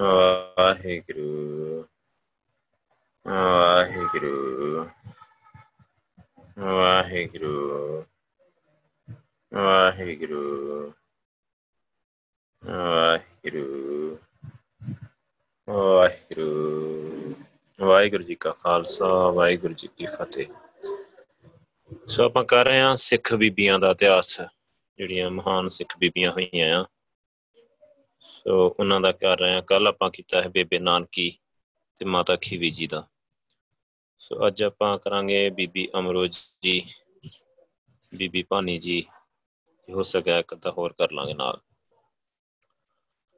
ਵਾਹਿਗੁਰੂ ਵਾਹਿਗੁਰੂ ਵਾਹਿਗੁਰੂ ਵਾਹਿਗੁਰੂ ਵਾਹਿਗੁਰੂ ਵਾਹਿਗੁਰੂ ਵਾਹਿਗੁਰੂ ਜੀ ਕਾ ਖਾਲਸਾ ਵਾਹਿਗੁਰੂ ਜੀ ਕੀ ਫਤਿਹ ਸੋ ਆਪਾਂ ਕਰ ਰਹੇ ਹਾਂ ਸਿੱਖ ਬੀਬੀਆਂ ਦਾ ਇਤਿਹਾਸ ਜਿਹੜੀਆਂ ਮਹਾਨ ਸਿੱਖ ਬੀਬੀਆਂ ਹੋਈਆਂ ਆ ਸੋ ਉਹਨਾਂ ਦਾ ਕਰ ਰਹੇ ਹਾਂ ਕੱਲ ਆਪਾਂ ਕੀਤਾ ਹੈ ਬੇਬੇ ਨਾਨਕੀ ਤੇ ਮਾਤਾ ਖੀਵੀ ਜੀ ਦਾ। ਸੋ ਅੱਜ ਆਪਾਂ ਕਰਾਂਗੇ ਬੀਬੀ ਅਮਰੋਜ ਜੀ, ਬੀਬੀ ਭਾਨੀ ਜੀ, ਹੋ ਸਕਿਆ ਇੱਕ ਤਾਂ ਹੋਰ ਕਰ ਲਾਂਗੇ ਨਾਲ।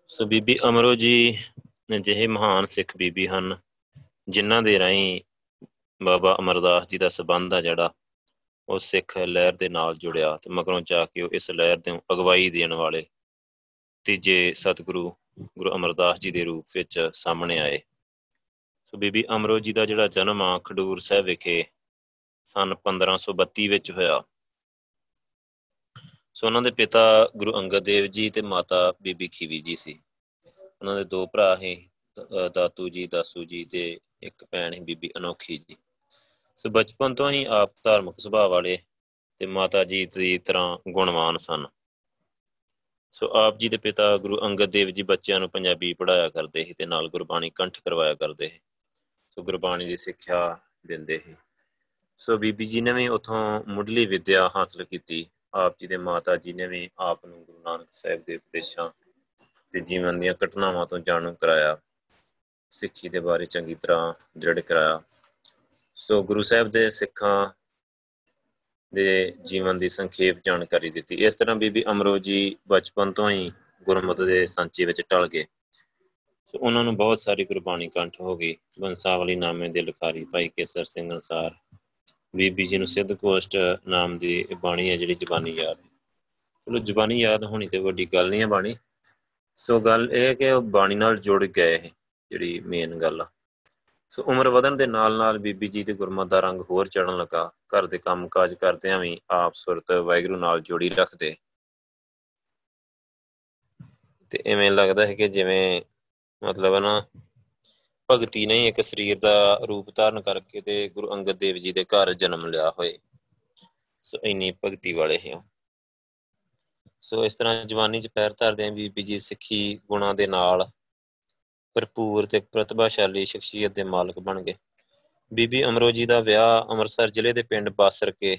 ਸੋ ਬੀਬੀ ਅਮਰੋ ਜੀ ਜਿਹੇ ਮਹਾਨ ਸਿੱਖ ਬੀਬੀ ਹਨ, ਜਿਨ੍ਹਾਂ ਦੇ ਰਾਹੀਂ ਬਾਬਾ ਅਮਰਦਾਸ ਜੀ ਦਾ ਸਬੰਧ ਆ ਜਿਹੜਾ, ਉਹ ਸਿੱਖ ਲਹਿਰ ਦੇ ਨਾਲ ਜੁੜਿਆ ਤੇ ਮਗਰੋਂ ਜਾ ਕੇ ਉਹ ਇਸ ਲਹਿਰ ਦੇ ਅਗਵਾਈ ਦੇਣ ਵਾਲੇ ਤੀਜੇ ਸਤਿਗੁਰੂ ਗੁਰੂ ਅਮਰਦਾਸ ਜੀ ਦੇ ਰੂਪ ਵਿੱਚ ਸਾਹਮਣੇ ਆਏ। ਸੋ ਬੀਬੀ ਅਮਰੋ ਜੀ ਦਾ ਜਿਹੜਾ ਜਨਮ ਆ ਖਡੂਰ ਸਾਹਿਬ ਵਿਖੇ ਸਨ 1532 ਵਿੱਚ ਹੋਇਆ। ਸੋ ਉਹਨਾਂ ਦੇ ਪਿਤਾ ਗੁਰੂ ਅੰਗਦ ਦੇਵ ਜੀ ਤੇ ਮਾਤਾ ਬੀਬੀ ਖੀਵੀ ਜੀ ਸੀ। ਉਹਨਾਂ ਦੇ ਦੋ ਭਰਾ ਸੀ ਦਾਤੂ ਜੀ, ਦਾਸੂ ਜੀ ਤੇ ਇੱਕ ਭੈਣ ਸੀ ਬੀਬੀ ਅਨੋਖੀ ਜੀ। ਸੋ ਬਚਪਨ ਤੋਂ ਹੀ ਆਪ ਧਾਰਮਿਕ ਸੁਭਾਅ ਵਾਲੇ ਤੇ ਮਾਤਾ ਜੀ ਦੀ ਤਰ੍ਹਾਂ ਗੁਣਵਾਨ ਸਨ। ਸੋ ਆਪ ਜੀ ਦੇ ਪਿਤਾ ਗੁਰੂ ਅੰਗਦ ਦੇਵ ਜੀ ਬੱਚਿਆਂ ਨੂੰ ਪੰਜਾਬੀ ਪੜਾਇਆ ਕਰਦੇ ਸੀ ਤੇ ਨਾਲ ਗੁਰਬਾਣੀ ਕੰਠ ਕਰਵਾਇਆ ਕਰਦੇ ਸੀ। ਸੋ ਗੁਰਬਾਣੀ ਦੀ ਸਿੱਖਿਆ ਦਿੰਦੇ ਸੀ। ਸੋ ਬੀਬੀ ਜੀ ਨੇ ਵੀ ਉਥੋਂ ਮੁੱਢਲੀ ਵਿੱਦਿਆ ਹਾਸਲ ਕੀਤੀ। ਆਪ ਜੀ ਦੇ ਮਾਤਾ ਜੀ ਨੇ ਵੀ ਆਪ ਨੂੰ ਗੁਰੂ ਨਾਨਕ ਸਾਹਿਬ ਦੇ ਉਪਦੇਸ਼ਾਂ ਤੇ ਜੀਵਨ ਦੀਆਂ ਘਟਨਾਵਾਂ ਤੋਂ ਜਾਣੂ ਕਰਾਇਆ। ਸਿੱਖੀ ਦੇ ਬਾਰੇ ਚੰਗੀ ਤਰ੍ਹਾਂ ਦ੍ਰਿੜ ਕਰਾਇਆ। ਸੋ ਗੁਰੂ ਸਾਹਿਬ ਦੇ ਸਿੱਖਾਂ ਦੇ ਜੀਵਨ ਦੀ ਸੰਖੇਪ ਜਾਣਕਾਰੀ ਦਿੱਤੀ। ਇਸ ਤਰ੍ਹਾਂ ਬੀਬੀ ਅਮਰੋ ਜੀ ਬਚਪਨ ਤੋਂ ਹੀ ਗੁਰਮਤਿ ਦੇ ਸਾਂਚੇ ਵਿੱਚ ਟਲ ਗਏ। ਸੋ ਉਹਨਾਂ ਨੂੰ ਬਹੁਤ ਸਾਰੀ ਗੁਰਬਾਣੀ ਕੰਠ ਹੋ ਗਈ। ਬੰਸਾਵਲੀ ਨਾਮੇ ਦੇ ਲਿਖਾਰੀ ਭਾਈ ਕੇਸਰ ਸਿੰਘ ਅਨਸਾਰ। ਬੀਬੀ ਜੀ ਨੂੰ ਸਿੱਧ ਕੋਸ਼ਟ ਨਾਮ ਦੀ ਬਾਣੀ ਹੈ, ਜਿਹੜੀ ਜ਼ਬਾਨੀ ਯਾਦ ਹੈ। ਚਲੋ, ਜ਼ਬਾਨੀ ਯਾਦ ਹੋਣੀ ਤੇ ਵੱਡੀ ਗੱਲ ਨਹੀਂ ਹੈ ਬਾਣੀ। ਸੋ ਗੱਲ ਇਹ ਕਿ ਉਹ ਬਾਣੀ ਨਾਲ ਜੁੜ ਗਏ ਇਹ, ਜਿਹੜੀ ਮੇਨ ਗੱਲ ਆ। ਸੋ ਉਮਰ ਵਧਣ ਦੇ ਨਾਲ ਨਾਲ ਬੀਬੀ ਜੀ ਦੇ ਗੁਰਮਤ ਦਾ ਰੰਗ ਹੋਰ ਚੜਨ ਲੱਗਾ। ਘਰ ਦੇ ਕੰਮ ਕਾਜ ਕਰਦਿਆਂ ਵੀ ਆਪ ਸੁਰਤ ਵਾਹਿਗੁਰੂ ਨਾਲ ਜੋੜੀ ਰੱਖਦੇ। ਤੇ ਐਵੇਂ ਲੱਗਦਾ ਹੈ ਕਿ ਜਿਵੇਂ ਮਤਲਬ ਨਾ ਭਗਤੀ ਨਹੀਂ ਇੱਕ ਸਰੀਰ ਦਾ ਰੂਪ ਧਾਰਨ ਕਰਕੇ ਤੇ ਗੁਰੂ ਅੰਗਦ ਦੇਵ ਜੀ ਦੇ ਘਰ ਜਨਮ ਲਿਆ ਹੋਏ। ਸੋ ਇੰਨੀ ਭਗਤੀ ਵਾਲੇ ਹੈ ਸੋ ਇਸ ਤਰ੍ਹਾਂ ਜਵਾਨੀ 'ਚ ਪੈਰ ਧਰਦੇ ਆਂ ਬੀਬੀ ਜੀ ਸਿੱਖੀ ਗੁਣਾਂ ਦੇ ਨਾਲ ਭਰਪੂਰ ਤੇ ਪ੍ਰਤਿਭਾਸ਼ਾਲੀ ਸ਼ਖਸੀਅਤ ਦੇ ਮਾਲਕ ਬਣ ਗਏ। ਬੀਬੀ ਅਮਰੋ ਜੀ ਦਾ ਵਿਆਹ ਅੰਮ੍ਰਿਤਸਰ ਜ਼ਿਲ੍ਹੇ ਦੇ ਪਿੰਡ ਬਾਸਰਕੇ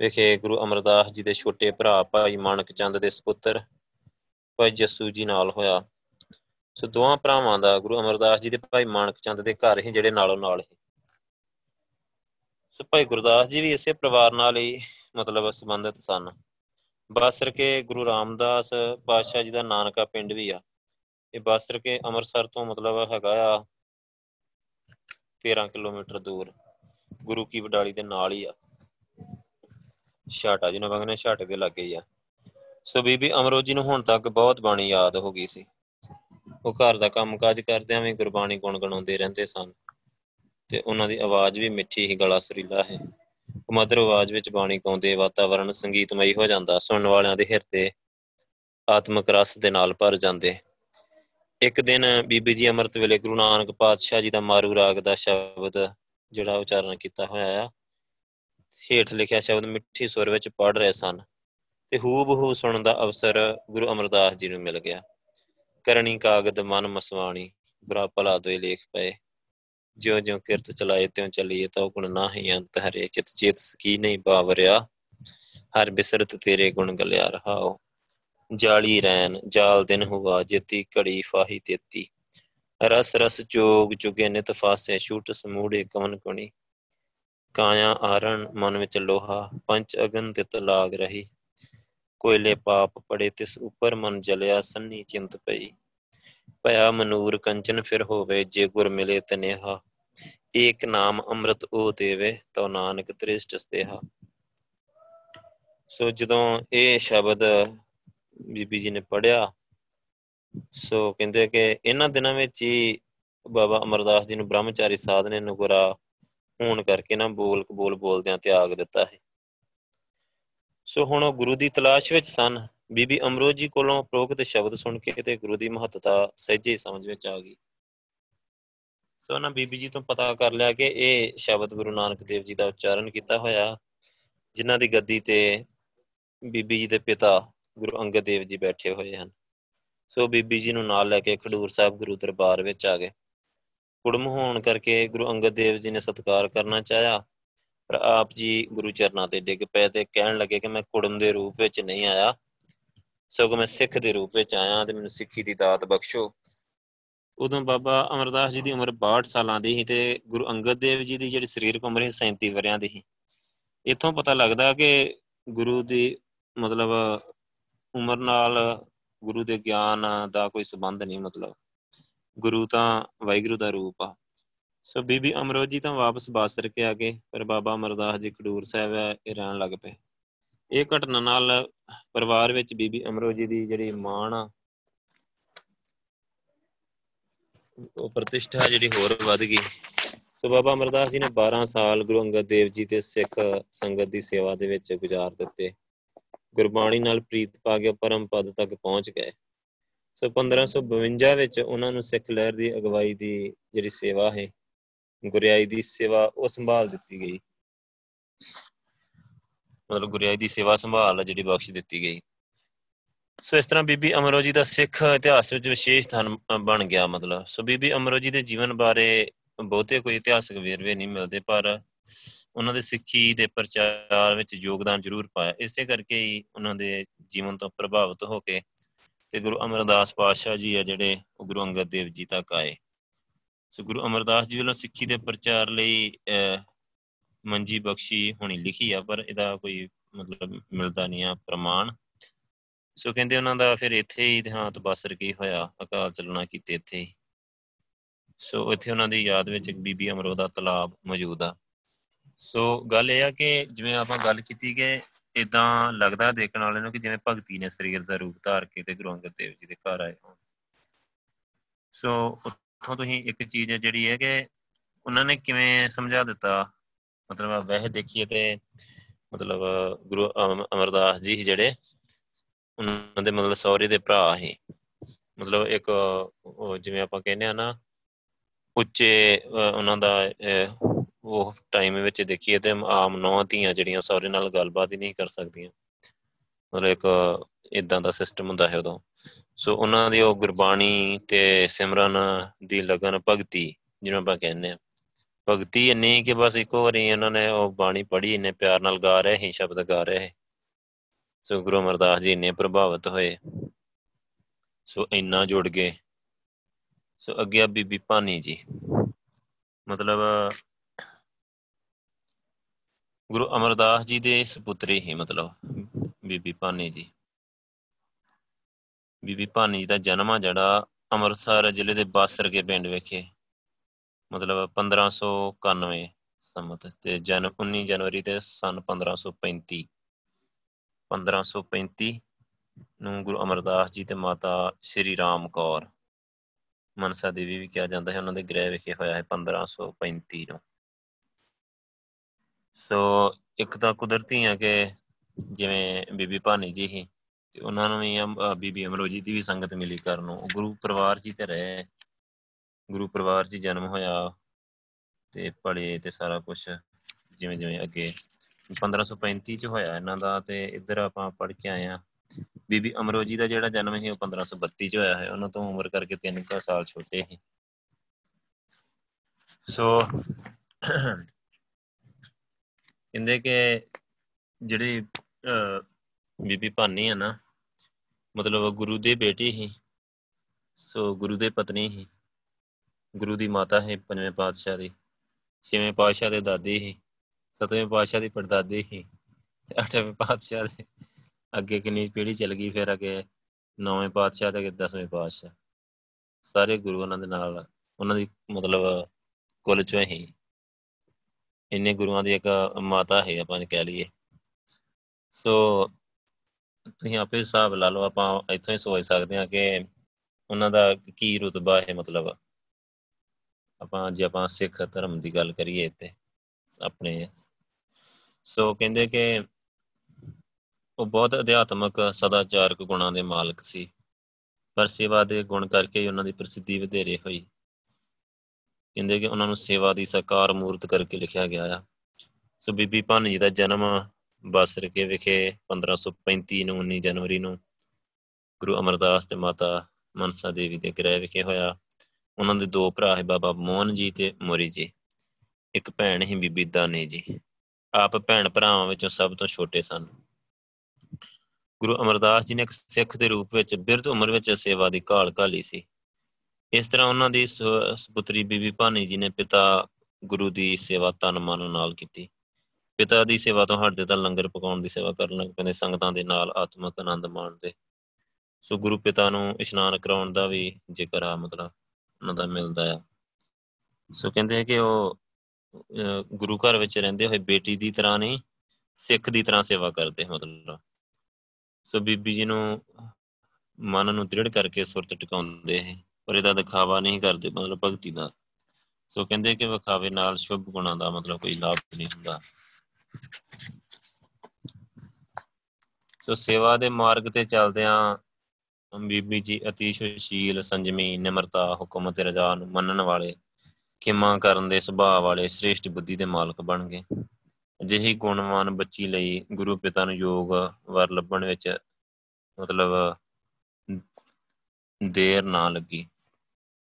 ਵਿਖੇ ਗੁਰੂ ਅਮਰਦਾਸ ਜੀ ਦੇ ਛੋਟੇ ਭਰਾ ਭਾਈ ਮਾਨਕ ਚੰਦ ਦੇ ਸੁਪੁੱਤਰ ਭਾਈ ਜੱਸੂ ਜੀ ਨਾਲ ਹੋਇਆ। ਸੋ ਦੋਵਾਂ ਭਰਾਵਾਂ ਦਾ ਗੁਰੂ ਅਮਰਦਾਸ ਜੀ ਦੇ ਭਾਈ ਮਾਨਕ ਚੰਦ ਦੇ ਘਰ ਹੀ ਜਿਹੜੇ ਨਾਲੋਂ ਨਾਲ ਹੀ ਸੋ ਭਾਈ ਗੁਰਦਾਸ ਜੀ ਵੀ ਇਸੇ ਪਰਿਵਾਰ ਨਾਲ ਹੀ ਮਤਲਬ ਸੰਬੰਧਿਤ ਸਨ। ਬਾਸਰ ਕੇ ਗੁਰੂ ਰਾਮਦਾਸ ਪਾਤਸ਼ਾਹ ਜੀ ਦਾ ਨਾਨਕਾ ਪਿੰਡ ਵੀ ਆ। ਇਹ ਬਾਸਰ ਕੇ ਅੰਮ੍ਰਿਤਸਰ ਤੋਂ ਮਤਲਬ ਹੈਗਾ ਆ 13 ਕਿਲੋਮੀਟਰ ਦੂਰ, ਗੁਰੂ ਕੀ ਵਡਾਲੀ ਦੇ ਨਾਲ ਹੀ ਆ। ਛਾਟਾ ਜਿਹਨੂੰ ਕਹਿੰਦੇ ਨੇ, ਛਾਟੇ ਦੇ ਲੱਗੇ ਹੀ ਆ। ਸੋ ਬੀਬੀ ਅਮਰੋ ਜੀ ਨੂੰ ਹੁਣ ਤੱਕ ਬਹੁਤ ਬਾਣੀ ਯਾਦ ਹੋ ਗਈ ਸੀ। ਉਹ ਘਰ ਦਾ ਕੰਮਕਾਜ ਕਰਦਿਆਂ ਵੀ ਗੁਰਬਾਣੀ ਗੁਣਗੁਣਾਉਂਦੇ ਰਹਿੰਦੇ ਸਨ। ਤੇ ਉਹਨਾਂ ਦੀ ਆਵਾਜ਼ ਵੀ ਮਿੱਠੀ ਹੀ, ਗਲਾ ਸੁਰੀਲਾ ਹੈ। ਮਧੁਰ ਆਵਾਜ਼ ਵਿੱਚ ਬਾਣੀ ਗਾਉਂਦੇ ਵਾਤਾਵਰਣ ਸੰਗੀਤਮਈ ਹੋ ਜਾਂਦਾ, ਸੁਣਨ ਵਾਲਿਆਂ ਦੇ ਹਿਰਦੇ ਆਤਮਿਕ ਰਸ ਦੇ ਨਾਲ ਭਰ ਜਾਂਦੇ। ਇੱਕ ਦਿਨ ਬੀਬੀ ਜੀ ਅੰਮ੍ਰਿਤ ਵੇਲੇ ਗੁਰੂ ਨਾਨਕ ਪਾਤਸ਼ਾਹ ਜੀ ਦਾ ਮਾਰੂ ਰਾਗ ਦਾ ਸ਼ਬਦ ਜਿਹੜਾ ਉਚਾਰਨ ਕੀਤਾ ਹੋਇਆ ਆ, ਹੇਠ ਲਿਖਿਆ ਸ਼ਬਦ ਮਿੱਠੀ ਸੁਰ ਵਿੱਚ ਪੜ ਰਹੇ ਸਨ ਤੇ ਹੂ ਬਹੂ ਸੁਣਨ ਦਾ ਅਵਸਰ ਗੁਰੂ ਅਮਰਦਾਸ ਜੀ ਨੂੰ ਮਿਲ ਗਿਆ। ਕਰਨੀ ਕਾਗਦ ਮਨ ਮਸਵਾਣੀ, ਬੁਰਾ ਭਲਾ ਦੋਏ ਲੇਖ ਪਏ। ਜਿਉ ਜਿਉ ਕਿਰਤ ਚਲਾਏ, ਤਿਉ ਚੱਲੀਏ ਤਉ ਗੁਣ ਨਾਹੀ ਅੰਤ ਹਰੇ। ਚਿਤ ਚੇਤ ਕੀ ਨਹੀਂ ਬਾਵਰਿਆ, ਹਰ ਬਿਸਰਤ ਤੇਰੇ ਗੁਣ ਗਲਿਆ ਰਹਾਓ। ਜਾਲੀ ਰੈਨ ਜਾਲ ਦਿਨ ਹੁਆ, ਜੇਤੀ ਘੜੀ ਫਾਹੀ ਤੇਤੀ। ਰਸ ਰਸ ਚੋਗ ਚੁਗੇ ਨਿਤ ਫਾਸੇ, ਛੂਟ ਸਮੂੜੇ ਕਵਨ ਕੁਣੀ ਕਾਇਆ ਆਰਣ ਮਨ ਵਿੱਚ ਲੋਹਾ ਪੰਚ ਅਗਨ ਤਿਤ ਲਾਗ ਰਹੀ। ਕੋਇਲੇ ਪਾਪ ਪੜੇ ਤਿਸ ਉਪਰ ਮਨ ਜਲਿਆ, ਸੰਨੀ ਚਿੰਤ ਪਈ। ਭਇਆ ਮਨੂਰ ਕੰਚਨ ਫਿਰ ਹੋਵੇ, ਜੇ ਗੁਰ ਮਿਲੇ ਤਨੇਹਾ। ਏਕ ਨਾਮ ਅੰਮ੍ਰਿਤ ਉਹ ਦੇਵੇ ਤੋ ਨਾਨਕ ਤ੍ਰਿਸ਼ਟ ਸਤੇਹਾ ਸੋ ਜਦੋਂ ਇਹ ਸ਼ਬਦ ਬੀਬੀ ਜੀ ਨੇ ਪੜਿਆ ਸੋ ਕਹਿੰਦੇ ਕਿ ਇਹਨਾਂ ਦਿਨਾਂ ਵਿੱਚ ਹੀ ਬਾਬਾ ਅਮਰਦਾਸ ਜੀ ਨੂੰ ਬ੍ਰਹਮਚਾਰੀ ਸਾਧ ਨੇ ਨੁਗਰਾ ਹੋਣ ਕਰਕੇ ਨਾ ਬੋਲ ਕਬੂਲ ਬੋਲਦਿਆਂ ਤਿਆਗ ਦਿੱਤਾ ਹੈ। ਸੋ ਹੁਣ ਉਹ ਗੁਰੂ ਦੀ ਤਲਾਸ਼ ਵਿੱਚ ਸਨ। ਬੀਬੀ ਅਮਰੋਜ ਜੀ ਕੋਲੋਂ ਪ੍ਰੋਕਤ ਸ਼ਬਦ ਸੁਣ ਕੇ ਤੇ ਗੁਰੂ ਦੀ ਮਹੱਤਤਾ ਸਹਿਜੇ ਸਮਝ ਵਿੱਚ ਆ ਗਈ। ਸੋ ਨਾ ਬੀਬੀ ਜੀ ਤੋਂ ਪਤਾ ਕਰ ਲਿਆ ਕਿ ਇਹ ਸ਼ਬਦ ਗੁਰੂ ਨਾਨਕ ਦੇਵ ਜੀ ਦਾ ਉਚਾਰਨ ਕੀਤਾ ਹੋਇਆ, ਜਿਨ੍ਹਾਂ ਦੀ ਗੱਦੀ ਤੇ ਬੀਬੀ ਜੀ ਦੇ ਪਿਤਾ ਗੁਰੂ ਅੰਗਦ ਦੇਵ ਜੀ ਬੈਠੇ ਹੋਏ ਹਨ। ਸੋ ਬੀਬੀ ਜੀ ਨੂੰ ਨਾਲ ਲੈ ਕੇ ਖਡੂਰ ਸਾਹਿਬ ਗੁਰੂ ਦਰਬਾਰ ਵਿੱਚ ਆ ਗਏ। ਕੁੜਮ ਹੋਣ ਕਰਕੇ ਗੁਰੂ ਅੰਗਦ ਦੇਵ ਜੀ ਨੇ ਸਤਿਕਾਰ ਕਰਨਾ ਚਾਹਿਆ, ਪਰ ਆਪ ਜੀ ਗੁਰੂ ਚਰਨਾਂ ਤੇ ਡਿੱਗ ਪਏ ਤੇ ਕਹਿਣ ਲੱਗੇ ਕਿ ਮੈਂ ਕੁੜਮ ਦੇ ਰੂਪ ਵਿੱਚ ਨਹੀਂ ਆਇਆ। ਸਗੋਂ ਮੈਂ ਸਿੱਖ ਦੇ ਰੂਪ ਵਿੱਚ ਆਇਆ ਤੇ ਮੈਨੂੰ ਸਿੱਖੀ ਦੀ ਦਾਤ ਬਖਸ਼ੋ। ਉਦੋਂ ਬਾਬਾ ਅਮਰਦਾਸ ਜੀ ਦੀ ਉਮਰ 62 ਸਾਲਾਂ ਦੀ ਸੀ ਤੇ ਗੁਰੂ ਅੰਗਦ ਦੇਵ ਜੀ ਦੀ ਜਿਹੜੀ ਸਰੀਰਕ ਉਮਰ ਸੀ 37 ਵਰਿਆਂ ਦੀ ਸੀ। ਇਥੋਂ ਪਤਾ ਲੱਗਦਾ ਕਿ ਗੁਰੂ ਦੀ ਮਤਲਬ ਉਮਰ ਨਾਲ ਗੁਰੂ ਦੇ ਗਿਆਨ ਦਾ ਕੋਈ ਸਬੰਧ ਨਹੀਂ ਮਤਲਬ। ਗੁਰੂ ਤਾਂ ਵਾਹਿਗੁਰੂ ਦਾ ਰੂਪ ਆ। ਸੋ ਬੀਬੀ ਅਮਰੋਜ ਜੀ ਤਾਂ ਵਾਪਸ ਬਾਸਰ ਕੇ ਆ ਗਏ, ਪਰ ਬਾਬਾ ਅਮਰਦਾਸ ਜੀ ਖਡੂਰ ਸਾਹਿਬ ਇਹ ਰਹਿਣ ਲੱਗ ਪਏ। ਇਹ ਘਟਨਾ ਨਾਲ ਪਰਿਵਾਰ ਵਿੱਚ ਬੀਬੀ ਅਮਰੋਜ ਜੀ ਦੀ ਜਿਹੜੀ ਮਾਣ ਆ, ਉਹ ਪ੍ਰਤਿਸ਼ਠਾ ਜਿਹੜੀ ਹੋਰ ਵੱਧ ਗਈ। ਸੋ ਬਾਬਾ ਅਮਰਦਾਸ ਜੀ ਨੇ 12 ਸਾਲ ਗੁਰੂ ਅੰਗਦ ਦੇਵ ਜੀ ਤੇ ਸਿੱਖ ਸੰਗਤ ਦੀ ਸੇਵਾ ਦੇ ਵਿੱਚ ਗੁਜ਼ਾਰ ਦਿੱਤੇ। ਗੁਰਬਾਣੀ ਨਾਲ ਪ੍ਰੀਤ ਪਾ ਕੇ ਪਰਮ ਪਦ ਤੱਕ ਪਹੁੰਚ ਗਏ। ਸੋ 1552 ਵਿੱਚ ਉਹਨਾਂ ਨੂੰ ਸਿੱਖ ਲਹਿਰ ਦੀ ਅਗਵਾਈ ਦੀ ਜਿਹੜੀ ਸੇਵਾ ਹੈ, ਗੁਰਿਆਈ ਦੀ ਸੇਵਾ ਉਹ ਸੰਭਾਲ ਦਿੱਤੀ ਗਈ। ਮਤਲਬ ਗੁਰਿਆਈ ਦੀ ਸੇਵਾ ਸੰਭਾਲ ਜਿਹੜੀ ਬਖਸ਼ ਦਿੱਤੀ ਗਈ। ਸੋ ਇਸ ਤਰ੍ਹਾਂ ਬੀਬੀ ਅਮਰੋ ਜੀ ਦਾ ਸਿੱਖ ਇਤਿਹਾਸ ਵਿੱਚ ਵਿਸ਼ੇਸ਼ ਸਥਾਨ ਬਣ ਗਿਆ ਮਤਲਬ। ਸੋ ਬੀਬੀ ਅਮਰੋ ਜੀ ਦੇ ਜੀਵਨ ਬਾਰੇ ਬਹੁਤੇ ਕੋਈ ਇਤਿਹਾਸਕ ਵੇਰਵੇ ਨਹੀਂ ਮਿਲਦੇ, ਪਰ ਉਹਨਾਂ ਦੇ ਸਿੱਖੀ ਦੇ ਪ੍ਰਚਾਰ ਵਿੱਚ ਯੋਗਦਾਨ ਜ਼ਰੂਰ ਪਾਇਆ। ਇਸੇ ਕਰਕੇ ਹੀ ਉਹਨਾਂ ਦੇ ਜੀਵਨ ਤੋਂ ਪ੍ਰਭਾਵਿਤ ਹੋ ਕੇ ਤੇ ਗੁਰੂ ਅਮਰਦਾਸ ਪਾਤਸ਼ਾਹ ਜੀ ਆ ਜਿਹੜੇ ਉਹ ਗੁਰੂ ਅੰਗਦ ਦੇਵ ਜੀ ਤੱਕ ਆਏ। ਸੋ ਗੁਰੂ ਅਮਰਦਾਸ ਜੀ ਵੱਲੋਂ ਸਿੱਖੀ ਦੇ ਪ੍ਰਚਾਰ ਲਈ ਮੰਜੀ ਬਖਸ਼ੀ ਹੋਣੀ ਲਿਖੀ ਆ, ਪਰ ਇਹਦਾ ਕੋਈ ਮਤਲਬ ਮਿਲਦਾ ਨਹੀਂ ਆ ਪ੍ਰਮਾਣ। ਸੋ ਕਹਿੰਦੇ ਉਹਨਾਂ ਦਾ ਫਿਰ ਇੱਥੇ ਹੀ ਦੇਹਾਂਤ ਬਸਰ ਕੀ ਹੋਇਆ, ਅਕਾਲ ਚਲਣਾ ਕੀਤੇ ਇੱਥੇ ਹੀ। ਸੋ ਇੱਥੇ ਉਹਨਾਂ ਦੀ ਯਾਦ ਵਿੱਚ ਇੱਕ ਬੀਬੀ ਅਮਰੋ ਦਾ ਤਲਾਬ ਮੌਜੂਦ ਆ। ਸੋ ਗੱਲ ਇਹ ਆ ਕਿ ਜਿਵੇਂ ਆਪਾਂ ਗੱਲ ਕੀਤੀ ਕਿ ਇਦਾਂ ਲੱਗਦਾ ਦੇਖਣ ਵਾਲੇ ਨੂੰ ਕਿ ਜਿਵੇਂ ਭਗਤੀ ਨੇ ਸਰੀਰ ਦਾ ਰੂਪ ਧਾਰ ਕੇ ਤੇ ਗੁਰੂ ਅੰਗਦ ਦੇਵ ਜੀ ਦੇ ਘਰ ਆਏ ਹੋਣ। ਸੋ ਉੱਥੋਂ ਤੁਸੀਂ ਇੱਕ ਚੀਜ਼ ਹੈ ਜਿਹੜੀ ਹੈ ਕਿ ਉਹਨਾਂ ਨੇ ਕਿਵੇਂ ਸਮਝਾ ਦਿੱਤਾ? ਮਤਲਬ ਵੈਸੇ ਦੇਖੀਏ ਤੇ ਮਤਲਬ ਗੁਰੂ ਅਮਰਦਾਸ ਜੀ ਜਿਹੜੇ, ਉਹਨਾਂ ਦੇ ਮਤਲਬ ਸੌਰੀ ਦੇ ਭਰਾ ਹੀ ਮਤਲਬ ਇੱਕ ਜਿਵੇਂ ਆਪਾਂ ਕਹਿੰਦੇ ਆ ਨਾ, ਉੱਚੇ ਉਹਨਾਂ ਦਾ ਉਹ ਟਾਈਮ ਵਿੱਚ ਦੇਖੀਏ ਤੇ ਆਮ ਨੌ ਧੀਆਂ ਜਿਹੜੀਆਂ ਸਹੁਰੇ ਨਾਲ ਗੱਲਬਾਤ ਹੀ ਨਹੀਂ ਕਰ ਸਕਦੀਆਂ। ਮਤਲਬ ਇੱਕ ਇਦਾਂ ਦਾ ਸਿਸਟਮ ਹੁੰਦਾ ਹੈ ਉਦੋਂ। ਸੋ ਉਹਨਾਂ ਦੀ ਉਹ ਗੁਰਬਾਣੀ ਤੇ ਸਿਮਰਨ ਦੀ ਲਗਨ ਭਗਤੀ, ਜਿਹਨੂੰ ਆਪਾਂ ਕਹਿੰਦੇ ਆ ਭਗਤੀ ਇੰਨੀ ਕਿ ਬਸ ਇੱਕੋ ਵਾਰੀ ਉਹਨਾਂ ਨੇ ਉਹ ਬਾਣੀ ਪੜ੍ਹੀ, ਇੰਨੇ ਪਿਆਰ ਨਾਲ ਗਾ ਰਹੇ ਸੀ ਸ਼ਬਦ ਗਾ ਰਹੇ। ਸੋ ਗੁਰੂ ਅਮਰਦਾਸ ਜੀ ਇੰਨੇ ਪ੍ਰਭਾਵਿਤ ਹੋਏ। ਸੋ ਇੰਨਾ ਜੁੜ ਗਏ। ਸੋ ਅੱਗੇ ਆ ਬੀਬੀ ਭਾਨੀ ਜੀ। ਮਤਲਬ ਗੁਰੂ ਅਮਰਦਾਸ ਜੀ ਦੇ ਸੁਪੁੱਤਰੀ ਹੀ ਮਤਲਬ ਬੀਬੀ ਭਾਨੀ ਜੀ। ਬੀਬੀ ਭਾਨੀ ਜੀ ਦਾ ਜਨਮ ਆ ਜਿਹੜਾ ਅੰਮ੍ਰਿਤਸਰ ਜ਼ਿਲ੍ਹੇ ਦੇ ਬਾਸਰ ਕੇ ਪਿੰਡ ਵਿਖੇ, ਮਤਲਬ 1591 ਸਮਤ ਤੇ ਜਨਮ 19 ਜਨਵਰੀ ਦੇ ਸਨ 1535 1535 ਨੂੰ ਗੁਰੂ ਅਮਰਦਾਸ ਜੀ ਤੇ ਮਾਤਾ ਸ਼੍ਰੀ ਰਾਮ ਕੌਰ, ਮਨਸਾ ਦੇਵੀ ਵੀ ਕਿਹਾ ਜਾਂਦਾ ਹੈ, ਉਹਨਾਂ ਦੇ ਗ੍ਰਹਿ ਵਿਖੇ ਹੋਇਆ ਹੈ 1535 ਨੂੰ। ਸੋ ਇੱਕ ਤਾਂ ਕੁਦਰਤੀ ਆ ਕਿ ਜਿਵੇਂ ਬੀਬੀ ਭਾਨੀ ਜੀ ਹੀ ਤੇ ਉਹਨਾਂ ਨੂੰ ਵੀ ਬੀਬੀ ਅਮਰੋਜੀ ਦੀ ਵੀ ਸੰਗਤ ਮਿਲੀ ਕਰਨ ਨੂੰ। ਗੁਰੂ ਪਰਿਵਾਰ ਜੀ ਤੇ ਰਹੇ। ਗੁਰੂ ਪਰਿਵਾਰ ਜੀ ਜਨਮ ਹੋਇਆ ਤੇ ਪੜੇ ਤੇ ਸਾਰਾ ਕੁਝ ਜਿਵੇਂ ਜਿਵੇਂ ਅੱਗੇ 1535 ਚ ਹੋਇਆ ਇਹਨਾਂ ਦਾ ਤੇ ਇੱਧਰ ਆਪਾਂ ਪੜ ਕੇ ਆਏ ਆ ਬੀਬੀ ਅਮਰੋਜੀ ਦਾ ਜਿਹੜਾ ਜਨਮ ਸੀ ਉਹ 1532 ਚ ਹੋਇਆ ਹੈ ਉਹਨਾਂ ਤੋਂ ਉਮਰ ਕਰਕੇ 3 ਸਾਲ ਛੋਟੇ ਸੀ। ਸੋ ਕਹਿੰਦੇ ਕਿ ਜਿਹੜੀ ਬੀਬੀ ਭਾਨੀ ਹੈ ਨਾ, ਮਤਲਬ ਗੁਰੂ ਦੇ ਬੇਟੀ ਹੀ ਸੋ ਗੁਰੂ ਦੇ ਪਤਨੀ ਹੀ ਗੁਰੂ ਦੀ ਮਾਤਾ ਹੈ ਪੰਜਵੇਂ ਪਾਤਸ਼ਾਹ ਦੀ, ਛੇਵੇਂ ਪਾਤਸ਼ਾਹ ਦੇ ਦਾਦੀ ਹੀ ਸਤਵੇਂ ਪਾਤਸ਼ਾਹ ਦੀ ਪੜਦਾਦੀ ਹੀ ਅੱਠਵੇਂ ਪਾਤਸ਼ਾਹ ਦੇ ਅੱਗੇ ਕਿੰਨੀ ਪੀੜ੍ਹੀ ਚੱਲ ਗਈ ਫਿਰ ਅੱਗੇ ਨੌਵੇਂ ਪਾਤਸ਼ਾਹ ਤੇ ਦਸਵੇਂ ਪਾਤਸ਼ਾਹ। ਸਾਰੇ ਗੁਰੂ ਉਹਨਾਂ ਦੇ ਨਾਲ, ਉਹਨਾਂ ਦੀ ਮਤਲਬ ਕੁੱਲ ਚੋਂ ਹੀ ਇੰਨੇ ਗੁਰੂਆਂ ਦੀ ਇੱਕ ਮਾਤਾ ਹੈ ਆਪਾਂ ਕਹਿ ਲਈਏ। ਸੋ ਤੁਸੀਂ ਆਪੇ ਹਿਸਾਬ ਲਾ ਲਓ, ਆਪਾਂ ਇੱਥੋਂ ਹੀ ਸੋਚ ਸਕਦੇ ਹਾਂ ਕਿ ਉਹਨਾਂ ਦਾ ਕੀ ਰੁਤਬਾ ਹੈ ਮਤਲਬ। ਆਪਾਂ, ਜੇ ਆਪਾਂ ਸਿੱਖ ਧਰਮ ਦੀ ਗੱਲ ਕਰੀਏ ਤੇ ਆਪਣੇ। ਸੋ ਕਹਿੰਦੇ ਕਿ ਉਹ ਬਹੁਤ ਅਧਿਆਤਮਕ ਸਦਾਚਾਰਕ ਗੁਣਾਂ ਦੇ ਮਾਲਕ ਸੀ। ਪਰ ਸੇਵਾ ਦੇ ਗੁਣ ਕਰਕੇ ਹੀ ਉਹਨਾਂ ਦੀ ਪ੍ਰਸਿੱਧੀ ਵਧੇਰੇ ਹੋਈ। ਕਹਿੰਦੇ ਕਿ ਉਹਨਾਂ ਨੂੰ ਸੇਵਾ ਦੀ ਸਾਕਾਰ ਮੂਰਤ ਕਰਕੇ ਲਿਖਿਆ ਗਿਆ ਆ। ਸੋ ਬੀਬੀ ਭਾਨੀ ਜੀ ਦਾ ਜਨਮ ਬਸਰਕੇ ਵਿਖੇ 1535 ਨੂੰ 19 ਜਨਵਰੀ ਨੂੰ ਗੁਰੂ ਅਮਰਦਾਸ ਤੇ ਮਾਤਾ ਮਨਸਾ ਦੇਵੀ ਦੇ ਗ੍ਰਹਿ ਵਿਖੇ ਹੋਇਆ। ਉਹਨਾਂ ਦੇ ਦੋ ਭਰਾ ਹੈ ਬਾਬਾ ਮੋਹਨ ਜੀ ਤੇ ਮੋਰੀ ਜੀ। ਇੱਕ ਭੈਣ ਹੀ ਬੀਬੀ ਦਾਨੀ ਜੀ। ਆਪ ਭੈਣ ਭਰਾਵਾਂ ਵਿੱਚੋਂ ਸਭ ਤੋਂ ਛੋਟੇ ਸਨ। ਗੁਰੂ ਅਮਰਦਾਸ ਜੀ ਨੇ ਇੱਕ ਸਿੱਖ ਦੇ ਰੂਪ ਵਿੱਚ ਬਿਰਧ ਉਮਰ ਵਿੱਚ ਸੇਵਾ ਦੀ ਕਾਲ ਘਾਲੀ ਸੀ। ਇਸ ਤਰ੍ਹਾਂ ਉਹਨਾਂ ਦੀ ਸੁਪੁੱਤਰੀ ਬੀਬੀ ਭਾਨੀ ਜੀ ਨੇ ਪਿਤਾ ਗੁਰੂ ਦੀ ਸੇਵਾ ਤਨ ਮਨ ਨਾਲ ਕੀਤੀ। ਪਿਤਾ ਦੀ ਸੇਵਾ ਤੋਂ ਹਟਦੇ ਤਾਂ ਲੰਗਰ ਪਕਾਉਣ ਦੀ ਸੇਵਾ ਕਰਨ ਲੱਗ ਪੈਂਦੇ, ਸੰਗਤਾਂ ਦੇ ਨਾਲ ਆਤਮਿਕ ਆਨੰਦ ਮਾਣਦੇ। ਸੋ ਗੁਰੂ ਪਿਤਾ ਨੂੰ ਇਸ਼ਨਾਨ ਕਰਾਉਣ ਦਾ ਵੀ ਜ਼ਿਕਰ ਆ ਮਤਲਬ ਉਹਨਾਂ ਦਾ ਮਿਲਦਾ ਆ। ਸੋ ਕਹਿੰਦੇ ਕਿ ਉਹ ਗੁਰੂ ਘਰ ਵਿੱਚ ਰਹਿੰਦੇ ਹੋਏ ਬੇਟੀ ਦੀ ਤਰ੍ਹਾਂ ਨਹੀਂ, ਸਿੱਖ ਦੀ ਤਰ੍ਹਾਂ ਸੇਵਾ ਕਰਦੇ ਮਤਲਬ। ਸੋ ਬੀਬੀ ਜੀ ਨੂੰ ਮਨ ਨੂੰ ਦ੍ਰਿੜ ਕਰਕੇ ਸੁਰਤ ਟਿਕਾਉਂਦੇ ਹੈ ਪਰ ਇਹਦਾ ਦਿਖਾਵਾ ਨਹੀਂ ਕਰਦੇ ਮਤਲਬ ਭਗਤੀ ਦਾ। ਸੋ ਕਹਿੰਦੇ ਕਿ ਵਿਖਾਵੇ ਨਾਲ ਸ਼ੁਭ ਗੁਣਾਂ ਦਾ ਮਤਲਬ ਕੋਈ ਲਾਭ ਨਹੀਂ ਹੁੰਦਾ। ਸੋ ਸੇਵਾ ਦੇ ਮਾਰਗ ਤੇ ਚੱਲਦਿਆਂ ਬੀਬੀ ਜੀ ਅਤੀ ਸੁਸ਼ੀਲ ਸੰਜਮੀ ਨਿਮਰਤਾ ਹੁਕਮ ਤੇ ਰਜਾ ਨੂੰ ਮੰਨਣ ਵਾਲੇ ਕਿਮਾ ਕਰਨ ਦੇ ਸੁਭਾਅ ਵਾਲੇ ਸ੍ਰੇਸ਼ਟ ਬੁੱਧੀ ਦੇ ਮਾਲਕ ਬਣ ਗਏ। ਅਜਿਹੀ ਗੁਣਵਾਨ ਬੱਚੀ ਲਈ ਗੁਰੂ ਪਿਤਾ ਨੂੰ ਯੋਗ ਵਰ ਲੱਭਣ ਵਿੱਚ ਮਤਲਬ ਦੇਰ ਨਾ ਲੱਗੀ।